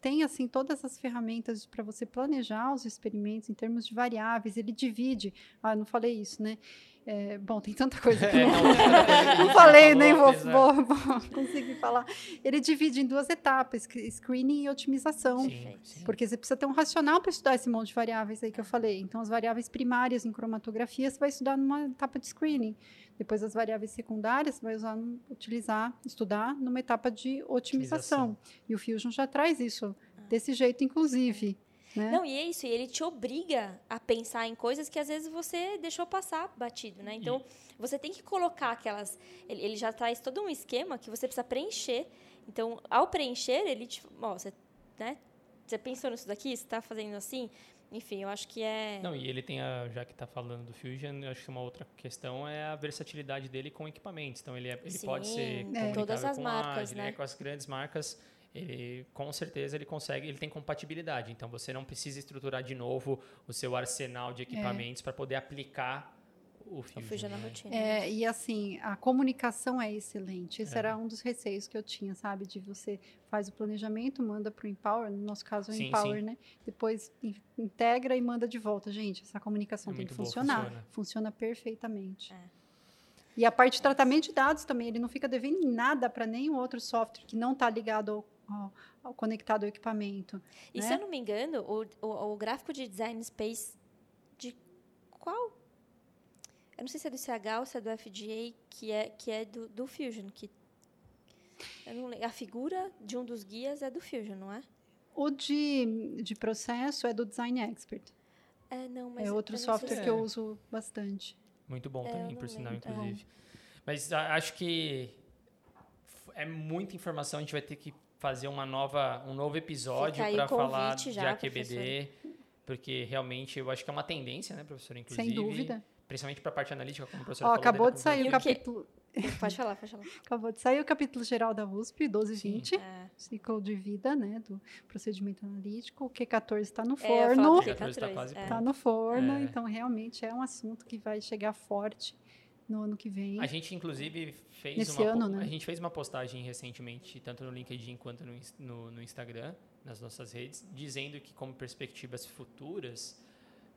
tem assim todas as ferramentas para você planejar os experimentos em termos de variáveis. Ele divide. Ah, não falei isso, né? É, bom, tem tanta coisa que é, não, não, [laughs] não falei, nem vou, vou, vou, conseguir falar. Ele divide em duas etapas, screening e otimização. Sim, sim. Porque você precisa ter um racional para estudar esse monte de variáveis aí que eu falei. Então, as variáveis primárias em cromatografia, você vai estudar numa etapa de screening. Depois, as variáveis secundárias, você vai usar, utilizar, estudar numa etapa de otimização. otimização. E o Fusion já traz isso, desse jeito, inclusive. Né? Não, e é isso, e ele te obriga a pensar em coisas que às vezes você deixou passar batido, né? Então, e... você tem que colocar aquelas. Ele, ele, já traz todo um esquema que você precisa preencher. Então, ao preencher, ele te. Ó, você, né? Você pensou nisso daqui? Você está fazendo assim? Enfim, eu acho que é. Não, e ele tem a. Já que está falando do Fusion, eu acho que uma outra questão é a versatilidade dele com equipamentos. Então, ele, é, ele Sim, pode ser. É. Todas as marcas, né? né? Com as grandes marcas ele com certeza ele consegue, ele tem compatibilidade. Então você não precisa estruturar de novo o seu arsenal de equipamentos é. para poder aplicar o Fusion. Na rotina. É, e assim, a comunicação é excelente. Esse é. era um dos receios que eu tinha, sabe? De você faz o planejamento, manda para o Empower, no nosso caso é o Empower, sim. né? Depois integra e manda de volta. Gente, essa comunicação é tem que funcionar. Funciona. funciona. perfeitamente. É. E a parte de tratamento de dados também, ele não fica devendo nada para nenhum outro software que não está ligado ao ao, ao conectado ao equipamento. E né? se eu não me engano, o, o, o, gráfico de design space de qual? Eu não sei se é do CH ou se é do FGA, que é, que é do, do Fusion. Que, a figura de um dos guias é do Fusion, não é? O de, de processo é do Design Expert. É, não, mas é outro software que eu uso bastante. Muito bom é, também, por sinal, inclusive. Mas acho que é muita informação, a gente vai ter que fazer uma nova, um novo episódio para falar de AQBD, porque realmente eu acho que é uma tendência, né, professor? Inclusive, Sem dúvida. Principalmente para a parte analítica, como o professor falou. Acabou de sair o capítulo... Pode falar, pode falar. [laughs] Acabou de sair o capítulo geral da USP, 1220, é. ciclo de vida, né, do procedimento analítico. O Q14 está no forno. É, o está quase Está no forno, é. então realmente é um assunto que vai chegar forte no ano que vem. A gente, inclusive, fez Nesse uma, ano, né? a gente fez uma postagem recentemente, tanto no LinkedIn quanto no, no, no Instagram, nas nossas redes, dizendo que, como perspectivas futuras,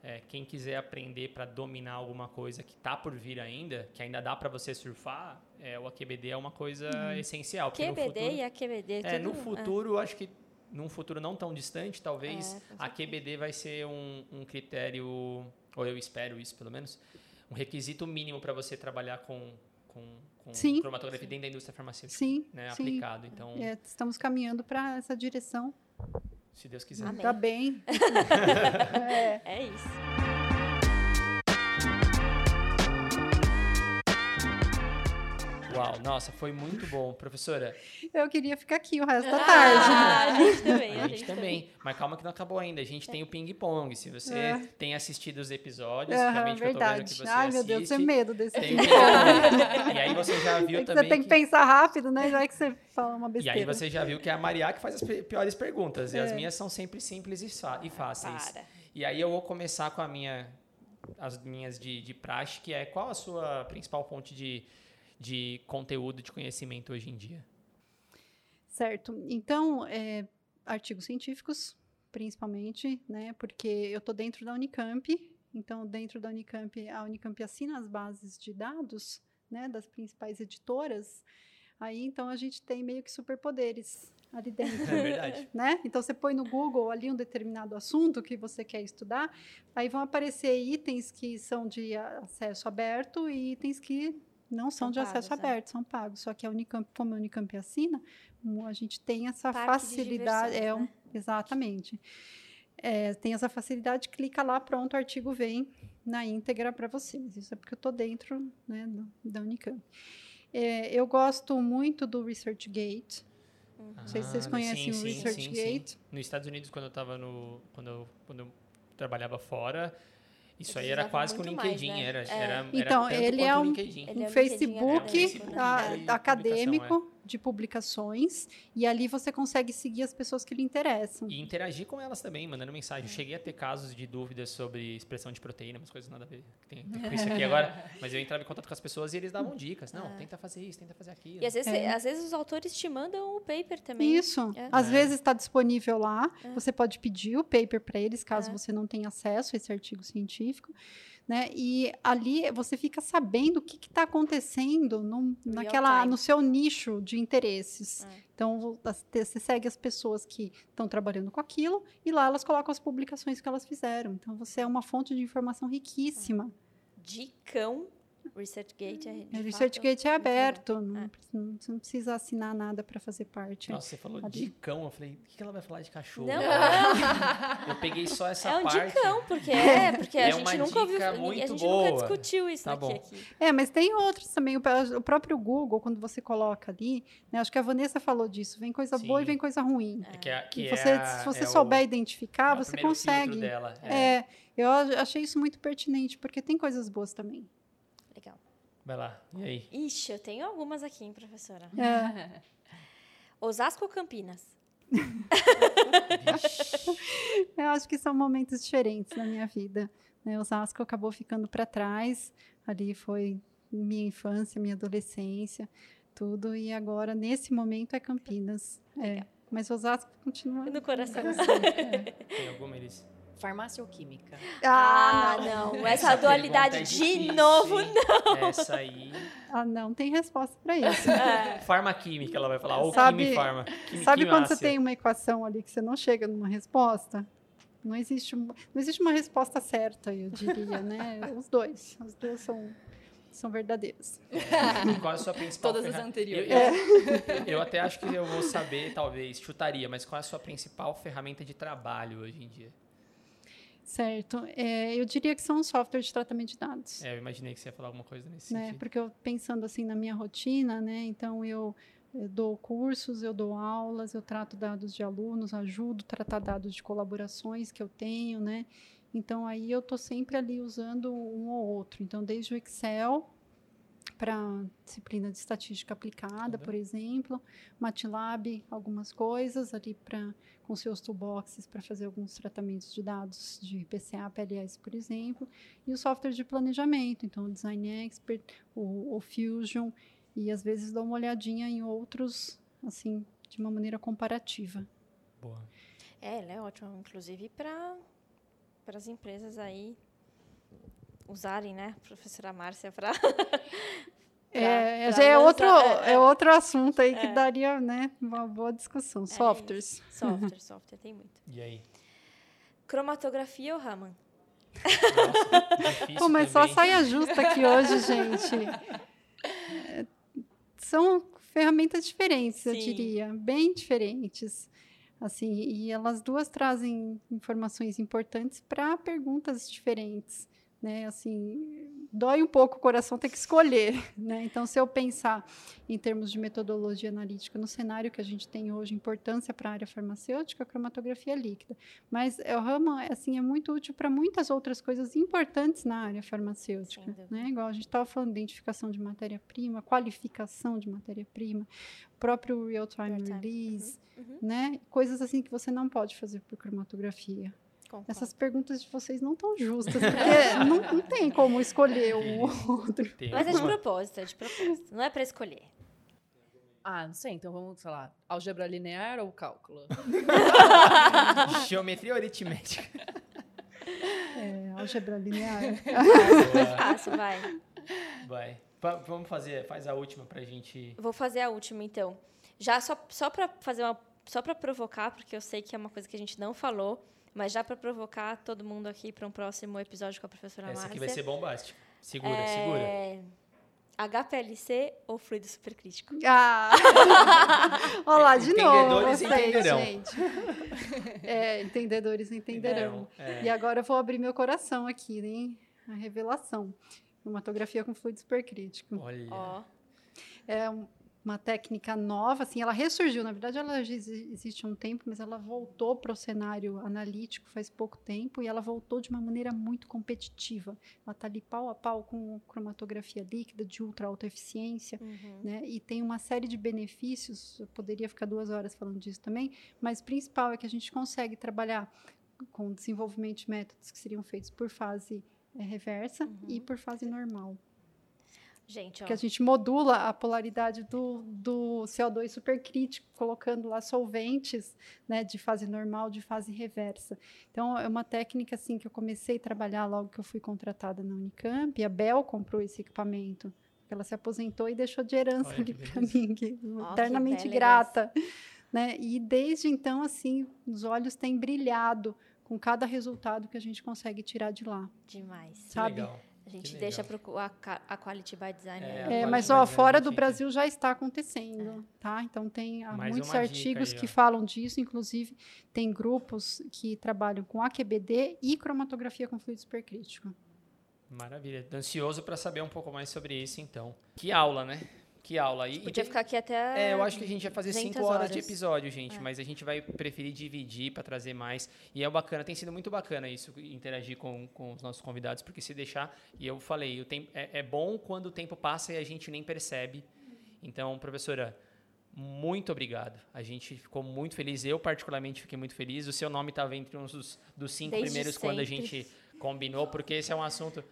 é, quem quiser aprender para dominar alguma coisa que está por vir ainda, que ainda dá para você surfar, é, o AQBD é uma coisa uhum. essencial. QBD futuro, e AQBD. É, no futuro, é. acho que num futuro não tão distante, talvez é, a QBD vai ser um, um critério, ou eu espero isso pelo menos, um requisito mínimo para você trabalhar com, com, com sim, cromatografia sim. dentro da indústria farmacêutica. Sim, né, sim. aplicado. Então, é, estamos caminhando para essa direção. Se Deus quiser. Está bem. [laughs] é. é isso. Uau, nossa, foi muito bom, professora. Eu queria ficar aqui o resto da tarde. Ah, a gente [laughs] também. A, a gente, também. também. Mas calma que não acabou ainda. A gente é. tem o ping-pong. Se você é. tem assistido os episódios, uhum, realmente verdade. eu tô vendo que você Ai, meu Deus, tenho medo desse tem ping-pong. e aí você já viu é também. Você tem que, que, pensar rápido, né? Já é que você fala uma besteira. E aí você já viu que é a Maria que faz as piores perguntas. É. E as minhas são sempre simples e, fáceis. Para. E aí eu vou começar com a minha, as minhas de, de praxe, que é qual a sua principal fonte de, de conteúdo, de conhecimento hoje em dia? Certo. Então, é, artigos científicos, principalmente, né? Porque eu estou dentro da Unicamp, então dentro da Unicamp, a Unicamp assina as bases de dados, né? Das principais editoras. Aí, então, a gente tem meio que superpoderes ali dentro. [laughs] É verdade. Né? Então, você põe no Google ali um determinado assunto que você quer estudar, aí vão aparecer itens que são de acesso aberto e itens que não são, São de acesso pagos, né? aberto, são pagos. Só que a Unicamp, como a Unicamp assina, a gente tem essa Parque de facilidade. é um- né? Exatamente. É, tem essa facilidade, clica lá, pronto, o artigo vem na íntegra para você. Mas isso é porque eu estou dentro né, do- da Unicamp. É, eu gosto muito do ResearchGate. Não sei se vocês Ah, conhecem sim, o sim, sim, ResearchGate. sim. Nos Estados Unidos, quando eu tava no. Quando eu, quando eu trabalhava fora, isso aí era quase que um muito mais, LinkedIn. né? Era, É. era, era Então, tanto ele é um- LinkedIn. Ele é um Facebook LinkedIn É, Facebook de acadêmico publicação, de publicações e ali você consegue seguir as pessoas que lhe interessam. E interagir com elas também, mandando mensagem. Eu cheguei a ter casos de dúvidas sobre expressão de proteína, umas coisas nada a ver que tem, tem com isso aqui [laughs] agora. Mas eu entrava em contato com as pessoas e eles davam dicas. Não, tenta fazer isso, tenta fazer aquilo. E às vezes, É. às vezes os autores te mandam o paper também. Isso. É. Às É. vezes está disponível lá. É. Você pode pedir o paper para eles, caso É. você não tenha acesso a esse artigo científico. Né? E ali você fica sabendo o que está acontecendo Real naquela, no seu nicho de interesses. É. Então, você segue as pessoas que estão trabalhando com aquilo e lá elas colocam as publicações que elas fizeram. Então, você é uma fonte de informação riquíssima. Dicão. ResearchGate é. de O fato, ResearchGate é muito legal. aberto, não, É. não- você não precisa assinar nada para fazer parte. Nossa, você falou de cão. Eu falei, o que ela vai falar de cachorro? Não, [laughs] Eu peguei só essa é um parte. dicão, porque [laughs] é, porque a É gente uma nunca ouviu, a gente boa. nunca discutiu isso Tá daqui bom. aqui. É, mas tem outros também. O, pró- o próprio Google, quando você coloca ali, né, acho que a Vanessa falou disso, vem coisa boa e Sim. vem coisa ruim. É que é, que E é você, a- se você é souber o, identificar, é você consegue. Dela. É, eu a- achei isso muito pertinente, porque tem coisas boas também. Vai lá. E aí? Ixi, eu tenho algumas aqui, hein, professora. É, [laughs] Osasco ou Campinas? [laughs] Eu acho que são momentos diferentes na minha vida. Né? Osasco acabou ficando para trás, ali foi minha infância, minha adolescência, tudo, e agora, nesse momento, é Campinas. É, mas Osasco continua. No coração. É. Tem alguma, Elis? Farmácia ou química? Ah, não. Essa, dualidade pergunta é de novo, hein? Essa aí. Ah, não tem resposta para isso. É. Farmaquímica, ela vai falar. Ou Sabe- quimifarma. Sabe quando você tem uma equação ali que você não chega numa resposta? Não existe, não existe uma resposta certa, eu diria, né? [laughs] Os dois. Os dois são, são verdadeiros. E [laughs] qual é a sua principal Todas as anteriores. Eu, eu- eu até acho que eu vou saber, talvez, chutaria, mas qual é a sua principal ferramenta de trabalho hoje em dia? Certo. É, eu diria que são os softwares de tratamento de dados. É, eu imaginei que você ia falar alguma coisa nesse né? sentido. Porque eu pensando assim na minha rotina, né? Então eu, eu dou cursos, eu dou aulas, eu trato dados de alunos, ajudo a tratar dados de colaborações que eu tenho, né? Então aí eu estou sempre ali usando um ou outro. Então desde o Excel para disciplina de estatística aplicada, Uhum. por exemplo, MATLAB, algumas coisas ali para com seus toolboxes para fazer alguns tratamentos de dados de PCA, PLS, por exemplo, e o software de planejamento, então o Design Expert, o, o Fusion, e às vezes dou uma olhadinha em outros, assim, de uma maneira comparativa. Boa. É, ela é ótima, inclusive para as empresas aí usarem, né, professora Márcia, para [laughs] É, pra já é outro, é, é, é. outro assunto aí que É. daria, né, uma boa discussão. Softwares. software, [laughs] software, tem muito. E aí? Cromatografia ou Raman? Nossa, Pô, mas só também. saia justa aqui hoje, gente. É, são ferramentas diferentes, eu Sim. diria, bem diferentes. Assim, e elas duas trazem informações importantes para perguntas diferentes, né? Assim, dói um pouco o coração ter que escolher, né? Então, se eu pensar em termos de metodologia analítica no cenário que a gente tem hoje, importância para a área farmacêutica, a cromatografia líquida. Mas é, o Raman, assim, é muito útil para muitas outras coisas importantes na área farmacêutica, dúvida. né? Igual a gente estava falando de identificação de matéria-prima, qualificação de matéria-prima, próprio real-time Real-time, release, Uhum, né? Coisas assim que você não pode fazer por cromatografia. Concordo. Essas perguntas de vocês não estão justas, porque [laughs] não, não tem como escolher o outro. Tem Mas é de propósito, é de propósito. Não é para escolher. Ah, não sei. Então vamos, sei lá, álgebra linear ou cálculo? [laughs] Geometria aritmética. É, álgebra linear. [laughs] Boa. Fácil, vai. Vai. Va- vamos fazer, faz a última pra gente. Vou fazer a última, então. Já só, só para fazer uma. Só para provocar, porque eu sei que é uma coisa que a gente não falou, mas já para provocar todo mundo aqui para um próximo episódio com a professora Essa Márcia. aqui vai ser bombástica. Segura, segura. é... HPLC ou fluido supercrítico? Ah! [laughs] Olha lá, de novo, Entendedores vocês, entenderão. gente. [laughs] É, entendedores entenderão. É. E agora eu vou abrir meu coração aqui, hein? A revelação. Cromatografia com fluido supercrítico. Olha. Ó, É um- uma técnica nova, assim, ela ressurgiu. Na verdade, ela já existe há um tempo, mas ela voltou para o cenário analítico faz pouco tempo e ela voltou de uma maneira muito competitiva. Ela está ali pau a pau com cromatografia líquida de ultra alta eficiência. uhum. né? E tem uma série de benefícios, eu poderia ficar duas horas falando disso também, mas o principal é que a gente consegue trabalhar com desenvolvimento de métodos que seriam feitos por fase eh, reversa e por fase normal. Gente, ó. Que a gente modula a polaridade do, do CO2 supercrítico, colocando lá solventes né, de fase normal, de fase reversa. Então, é uma técnica assim que eu comecei a trabalhar logo que eu fui contratada na Unicamp, e a Bel comprou esse equipamento. Ela se aposentou e deixou de herança Olha que ali para mim, que Ó, que eternamente bela grata. Né? E desde então, assim, os olhos têm brilhado com cada resultado que a gente consegue tirar de lá. Demais. Que sabe? legal. A gente deixa pro, a, Quality by Design. É, É, mas ó, fora uma do. Brasil já está acontecendo, tá? Então tem Mais muitos artigos aí, que falam disso, inclusive tem grupos que trabalham com AQBD e cromatografia com fluido supercrítico. Maravilha. Tô ansioso para saber um pouco mais sobre isso, então. Que aula, né? Que aula. E Podia tem- ficar aqui até. É, eu acho que a gente vai fazer 200 cinco horas, de horas. episódio, gente, É. mas a gente vai preferir dividir para trazer mais. E é bacana, tem sido muito bacana isso, interagir com, com os nossos convidados, porque se deixar, e eu falei, o tempo, é, é bom quando o tempo passa e a gente nem percebe. Então, professora, muito obrigado. A gente ficou muito feliz, eu particularmente fiquei muito feliz. O seu nome estava entre uns dos, dos cinco Desde primeiros quando a sempre. gente combinou, porque esse é um assunto.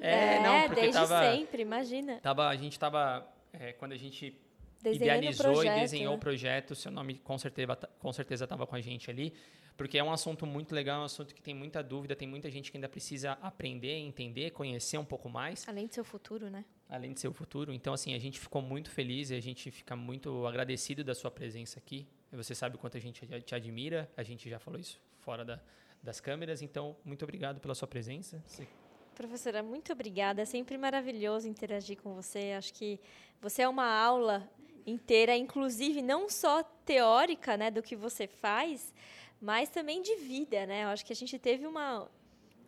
É, não, porque desde tava, sempre, imagina. tava. A gente tava. É, quando a gente Desenhando idealizou projeto, e desenhou né? o projeto, seu nome com certeza com certeza estava com a gente ali, porque é um assunto muito legal, é um assunto que tem muita dúvida, tem muita gente que ainda precisa aprender, entender, conhecer um pouco mais, Além do seu futuro, né? além de ser o futuro. Então, assim, a gente ficou muito feliz e a gente fica muito agradecido da sua presença aqui. Você sabe o quanto a gente te admira, a gente já falou isso fora da, das câmeras, então, muito obrigado pela sua presença. Você- Professora, muito obrigada. É sempre maravilhoso interagir com você. Acho que você é uma aula inteira, inclusive não só teórica, né, do que você faz, mas também de vida, né? Eu acho que a gente teve uma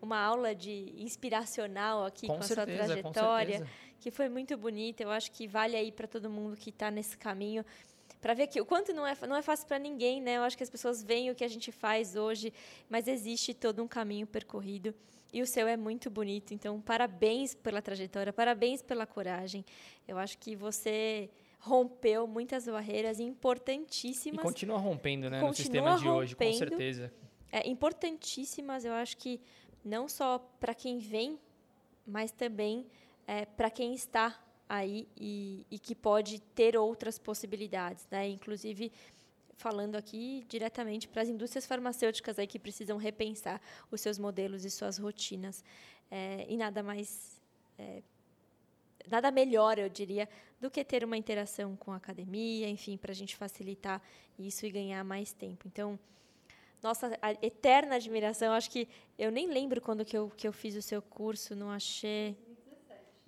uma aula de inspiracional aqui com, com a sua certeza, trajetória, certeza. que foi muito bonita. Eu acho que vale aí para todo mundo que está nesse caminho para ver que o quanto não é não é fácil para ninguém, né? Eu acho que as pessoas veem o que a gente faz hoje, mas existe todo um caminho percorrido e o seu é muito bonito. Então, parabéns pela trajetória, parabéns pela coragem. Eu acho que você rompeu muitas barreiras E importantíssimas continua rompendo, né, no Continua sistema de hoje, com rompendo. certeza. é, importantíssimas, eu acho que não só para quem vem, mas também é, para quem está aí e, e que pode ter outras possibilidades, né? Inclusive falando aqui diretamente para as indústrias farmacêuticas aí que precisam repensar os seus modelos e suas rotinas É, e nada mais é, nada melhor, eu diria, do que ter uma interação com a academia, enfim, para a gente facilitar isso e ganhar mais tempo. Então, nossa eterna admiração. Acho que eu nem lembro quando que eu, que eu fiz o seu curso, não achei.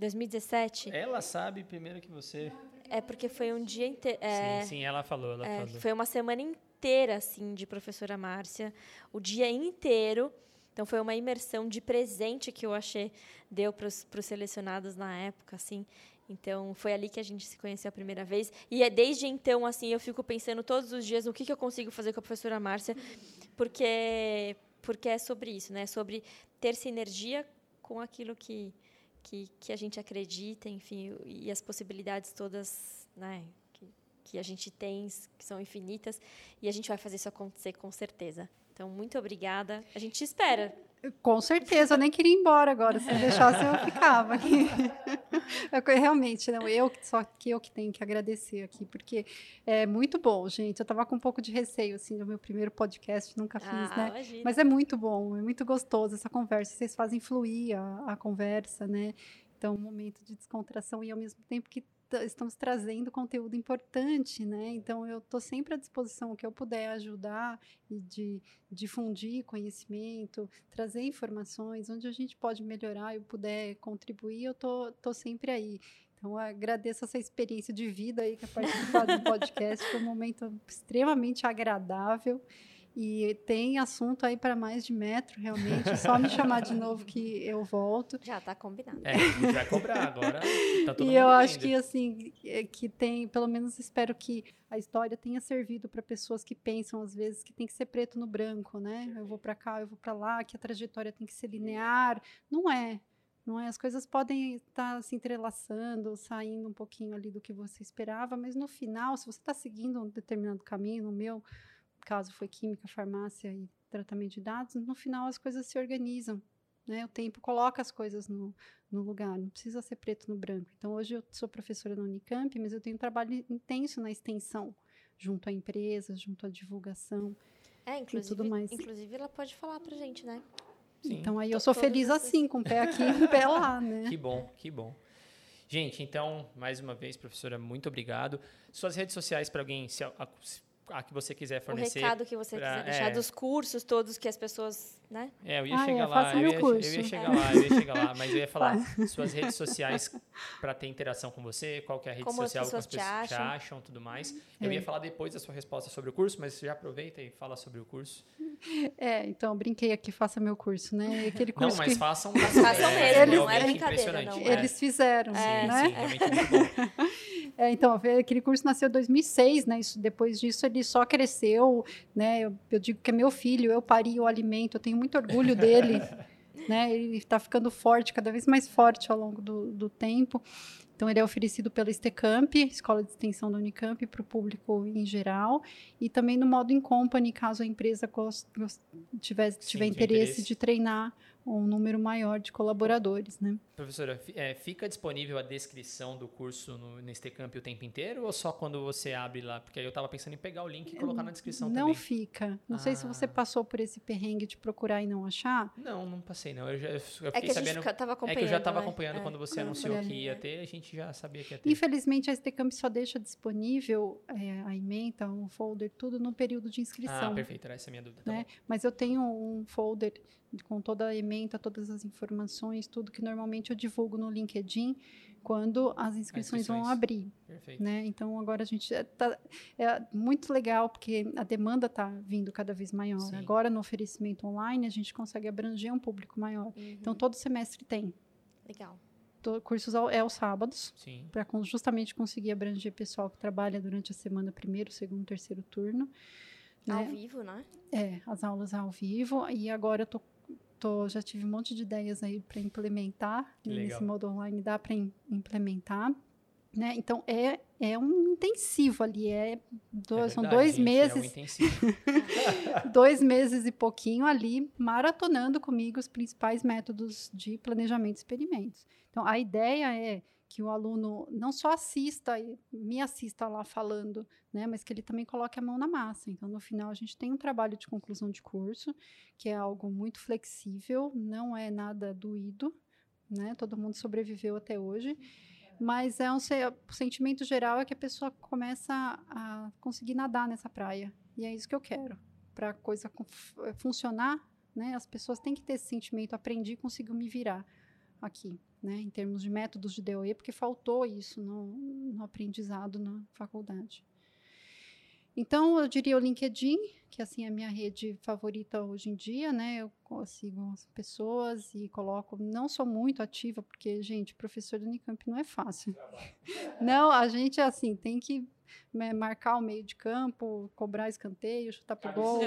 2017? Ela sabe primeiro que você. É porque foi um dia inteiro. É, Sim, sim, ela falou, ela é, falou. foi uma semana inteira, assim, de professora Márcia. O dia inteiro. Então, foi uma imersão de presente que o Axê deu para os selecionados na época, assim. Então, foi ali que a gente se conheceu a primeira vez. E é desde então, assim, eu fico pensando todos os dias no que, que eu consigo fazer com a professora Márcia, porque, porque é sobre isso, né? Sobre ter sinergia com aquilo que, que, que a gente acredita, enfim, e as possibilidades todas, né? Que, que a gente tem, que são infinitas, e a gente vai fazer isso acontecer com certeza. Então, muito obrigada. A gente te espera. Com certeza, eu nem queria ir embora agora. Se deixasse, eu ficava [laughs] aqui. realmente, não, eu só que eu que tenho que agradecer aqui, porque é muito bom, gente. Eu estava com um pouco de receio, assim, do meu primeiro podcast, nunca fiz, ah, né? Imagina. Mas é muito bom, é muito gostoso essa conversa. Vocês fazem fluir a, a conversa, né? Então, um momento de descontração e ao mesmo tempo que estamos trazendo conteúdo importante, né? Então eu estou sempre à disposição, o que eu puder ajudar e de difundir conhecimento, trazer informações, onde a gente pode melhorar, eu puder contribuir, eu tô, tô sempre aí. Então agradeço essa experiência de vida aí que é participar do [laughs] podcast, foi um momento extremamente agradável. E tem assunto aí para mais de metro, realmente. É só me chamar de novo que eu volto. Já está combinado. É, vai cobrar agora. Tá todo e eu acho que assim é, que tem, pelo menos espero que a história tenha servido para pessoas que pensam às vezes que tem que ser preto no branco, né? Eu vou para cá, eu vou para lá, que a trajetória tem que ser linear. Não é. Não é, as coisas podem estar se entrelaçando, saindo um pouquinho ali do que você esperava, mas no final, se você está seguindo um determinado caminho, no meu, caso foi química, farmácia e tratamento de dados, no final as coisas se organizam. Né? O tempo coloca as coisas no, no lugar, não precisa ser preto no branco. Então, hoje eu sou professora na Unicamp, mas eu tenho um trabalho intenso na extensão, junto a empresas, junto à divulgação. É, inclusive, tudo mais. inclusive ela pode falar para gente, né? Sim. Então aí eu sou feliz assim, com o pé aqui e o pé lá, né? Que bom, que bom. Gente, então, mais uma vez, professora, muito obrigado. Suas redes sociais para alguém se, a que você quiser fornecer. O recado que você pra, quiser deixar é, dos cursos todos que as pessoas, né? É, eu ia ah, chegar é, lá, eu ia, eu ia, chegar é. lá, eu ia chegar lá, mas eu ia falar [laughs] suas redes sociais para ter interação com você, qual que é a rede como social as pessoas que as pessoas te acham, acham tudo mais. Eu ia falar depois da sua resposta sobre o curso, mas já aproveita e fala sobre o curso. [laughs] É, então, brinquei aqui, faça meu curso, né? Aquele curso não, mas que... façam. Façam mesmo, eles, não é brincadeira, não. Eles fizeram, é, né? Sim, realmente muito bom. [laughs] É, então, aquele curso nasceu em 2006, né? Isso, depois disso ele só cresceu, né? Eu, eu, digo que é meu filho, eu pari o alimento, eu tenho muito orgulho dele, [laughs] né? Ele está ficando forte, cada vez mais forte ao longo do, do tempo. Então, ele é oferecido pela Estecamp, Escola de Extensão da Unicamp, para o público em geral, e também no modo in company, caso a empresa tiver, Sim, tiver interesse, interesse de treinar um número maior de colaboradores, né? Professora, é, fica disponível a descrição do curso no, no Estecamp o tempo inteiro ou só quando você abre lá? Porque aí eu estava pensando em pegar o link e colocar na descrição não também. Não fica. Não ah. sei se você ah. passou por esse perrengue de procurar e não achar. Não, não passei não. Eu, já, eu é fiquei é que sabendo. é que eu já estava né? acompanhando é. quando você anunciou que ia ter, a gente já sabia que ia ter. Infelizmente a Estecamp só deixa disponível é, a ementa, um folder, tudo no período de inscrição. Ah, perfeito. Essa é a minha dúvida. Tá né? Mas eu tenho um folder com toda a ementa, todas as informações, tudo que normalmente eu divulgo no LinkedIn quando as inscrições, inscrições. vão abrir. Perfeito. Né? Então agora a gente está é muito legal porque a demanda está vindo cada vez maior. Sim. Agora no oferecimento online a gente consegue abranger um público maior. Uhum. Então todo semestre tem. Legal. cursos ao, é aos sábados, para justamente conseguir abranger pessoal que trabalha durante a semana, primeiro, segundo, terceiro turno. Né? Ao vivo, né? É, as aulas ao vivo. E agora eu tô tô, já tive um monte de ideias aí para implementar nesse modo online, dá para implementar. Né? Então é, é um intensivo ali, é, dois, é verdade, são dois gente, meses, é um [laughs] dois meses e pouquinho ali maratonando comigo os principais métodos de planejamento de experimentos. Então a ideia é que o aluno não só assista, me assista lá falando, né, mas que ele também coloque a mão na massa. Então, no final, a gente tem um trabalho de conclusão de curso, que é algo muito flexível, não é nada doído, né, todo mundo sobreviveu até hoje, mas é um, o sentimento geral é que a pessoa começa a conseguir nadar nessa praia, e é isso que eu quero. Para a coisa funcionar, né, as pessoas têm que ter esse sentimento, aprendi, consigo me virar aqui, né, em termos de métodos de DOE, porque faltou isso no, no aprendizado na faculdade. Então, eu diria o LinkedIn, que assim é a minha rede favorita hoje em dia, né? Eu sigo as pessoas e coloco. Não sou muito ativa, porque, gente, professor do Unicamp não é fácil. [laughs] Não, a gente, assim, tem que né, marcar o meio de campo, cobrar escanteio, chutar pro gol,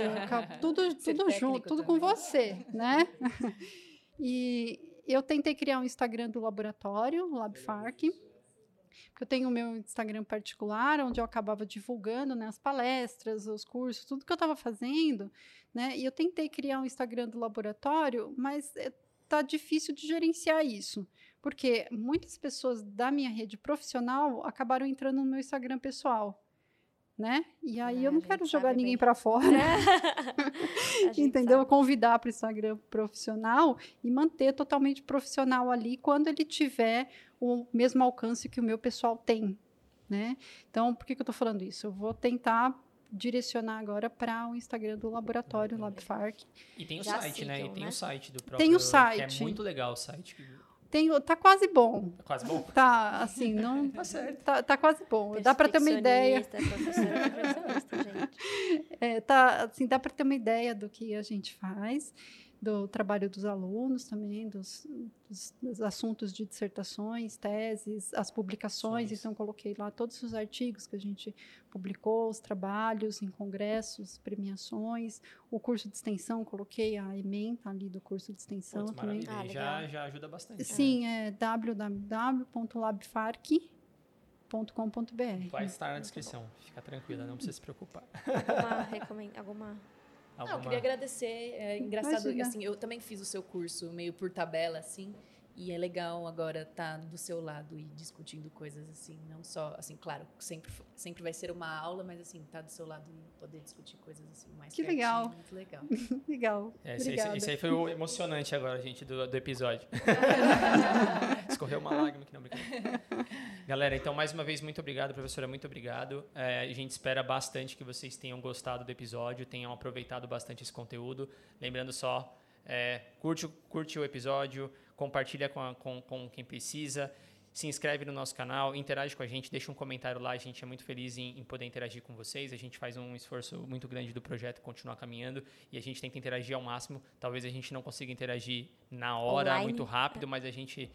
tudo, tudo junto, tudo com você, né? [laughs] E eu tentei criar um Instagram do laboratório, LabFarc. Porque eu tenho o meu Instagram particular, onde eu acabava divulgando né, as palestras, os cursos, tudo que eu estava fazendo, né? E eu tentei criar um Instagram do laboratório, mas está difícil de gerenciar isso. Porque muitas pessoas da minha rede profissional acabaram entrando no meu Instagram pessoal né? E aí é, eu não quero jogar ninguém para fora. [laughs] Entendeu? Sabe. Convidar para o Instagram profissional e manter totalmente profissional ali quando ele tiver o mesmo alcance que o meu pessoal tem, né? Então, por que, que eu estou falando isso? Eu vou tentar direcionar agora para o Instagram do laboratório LabFarc. E tem o Já site, né? E tem né? o site do próprio. Tem o site. Que é muito legal o site. Tem, tá quase bom. Tá quase bom? Tá, assim, não. [laughs] tá certo. Tá, tá quase bom. Dá para ter uma ideia. [laughs] É, tá, assim, dá para ter uma ideia do que a gente faz do trabalho dos alunos também, dos, dos, dos, assuntos de dissertações, teses, as publicações. Sim. Então, coloquei lá todos os artigos que a gente publicou, os trabalhos em congressos, premiações. O curso de extensão, coloquei a ementa ali do curso de extensão Putz, também. Ah, já, já ajuda bastante. Sim, né? é www.labfarc.com.br. Vai estar na descrição, fica tranquila, não precisa se preocupar. Alguma, recomend... Alguma Alguma... Não, eu queria agradecer. É engraçado, Imagina. assim, eu também fiz o seu curso meio por tabela, assim. E é legal agora estar tá do seu lado e discutindo coisas assim, não só, assim, claro, sempre, sempre vai ser uma aula, mas assim, estar tá do seu lado e poder discutir coisas assim mais Que legal. Muito legal. [laughs] legal. É, esse, esse, aí foi o emocionante agora, gente, do, do episódio. [laughs] Escorreu uma lágrima que não brincadeira. Galera, então mais uma vez muito obrigado, professora, muito obrigado. É, a gente espera bastante que vocês tenham gostado do episódio, tenham aproveitado bastante esse conteúdo. Lembrando só, é, curte, curte o episódio, compartilha com, a, com, com quem precisa, se inscreve no nosso canal, interage com a gente, deixa um comentário lá, a gente é muito feliz em, em, poder interagir com vocês, a gente faz um esforço muito grande do projeto continuar caminhando e a gente tenta interagir ao máximo, talvez a gente não consiga interagir na hora, Online. muito rápido, mas a gente,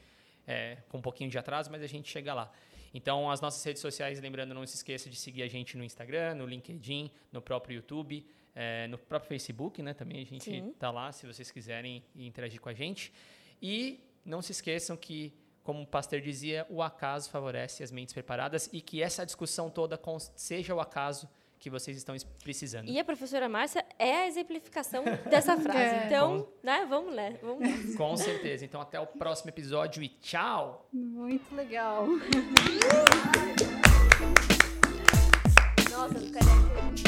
é, com um pouquinho de atraso, mas a gente chega lá. Então, as nossas redes sociais, lembrando, não se esqueça de seguir a gente no Instagram, no LinkedIn, no próprio YouTube, é, no próprio Facebook, né? Também a gente está lá, se vocês quiserem interagir com a gente. E não se esqueçam que, como o Pasteur dizia, o acaso favorece as mentes preparadas e que essa discussão toda seja o acaso que vocês estão precisando. E a professora Márcia é a exemplificação [laughs] dessa frase. É. Então, Com... né, vamos lá, vamos lá. Com certeza. Então, até o próximo episódio e tchau! Muito legal. [laughs] Nossa, do.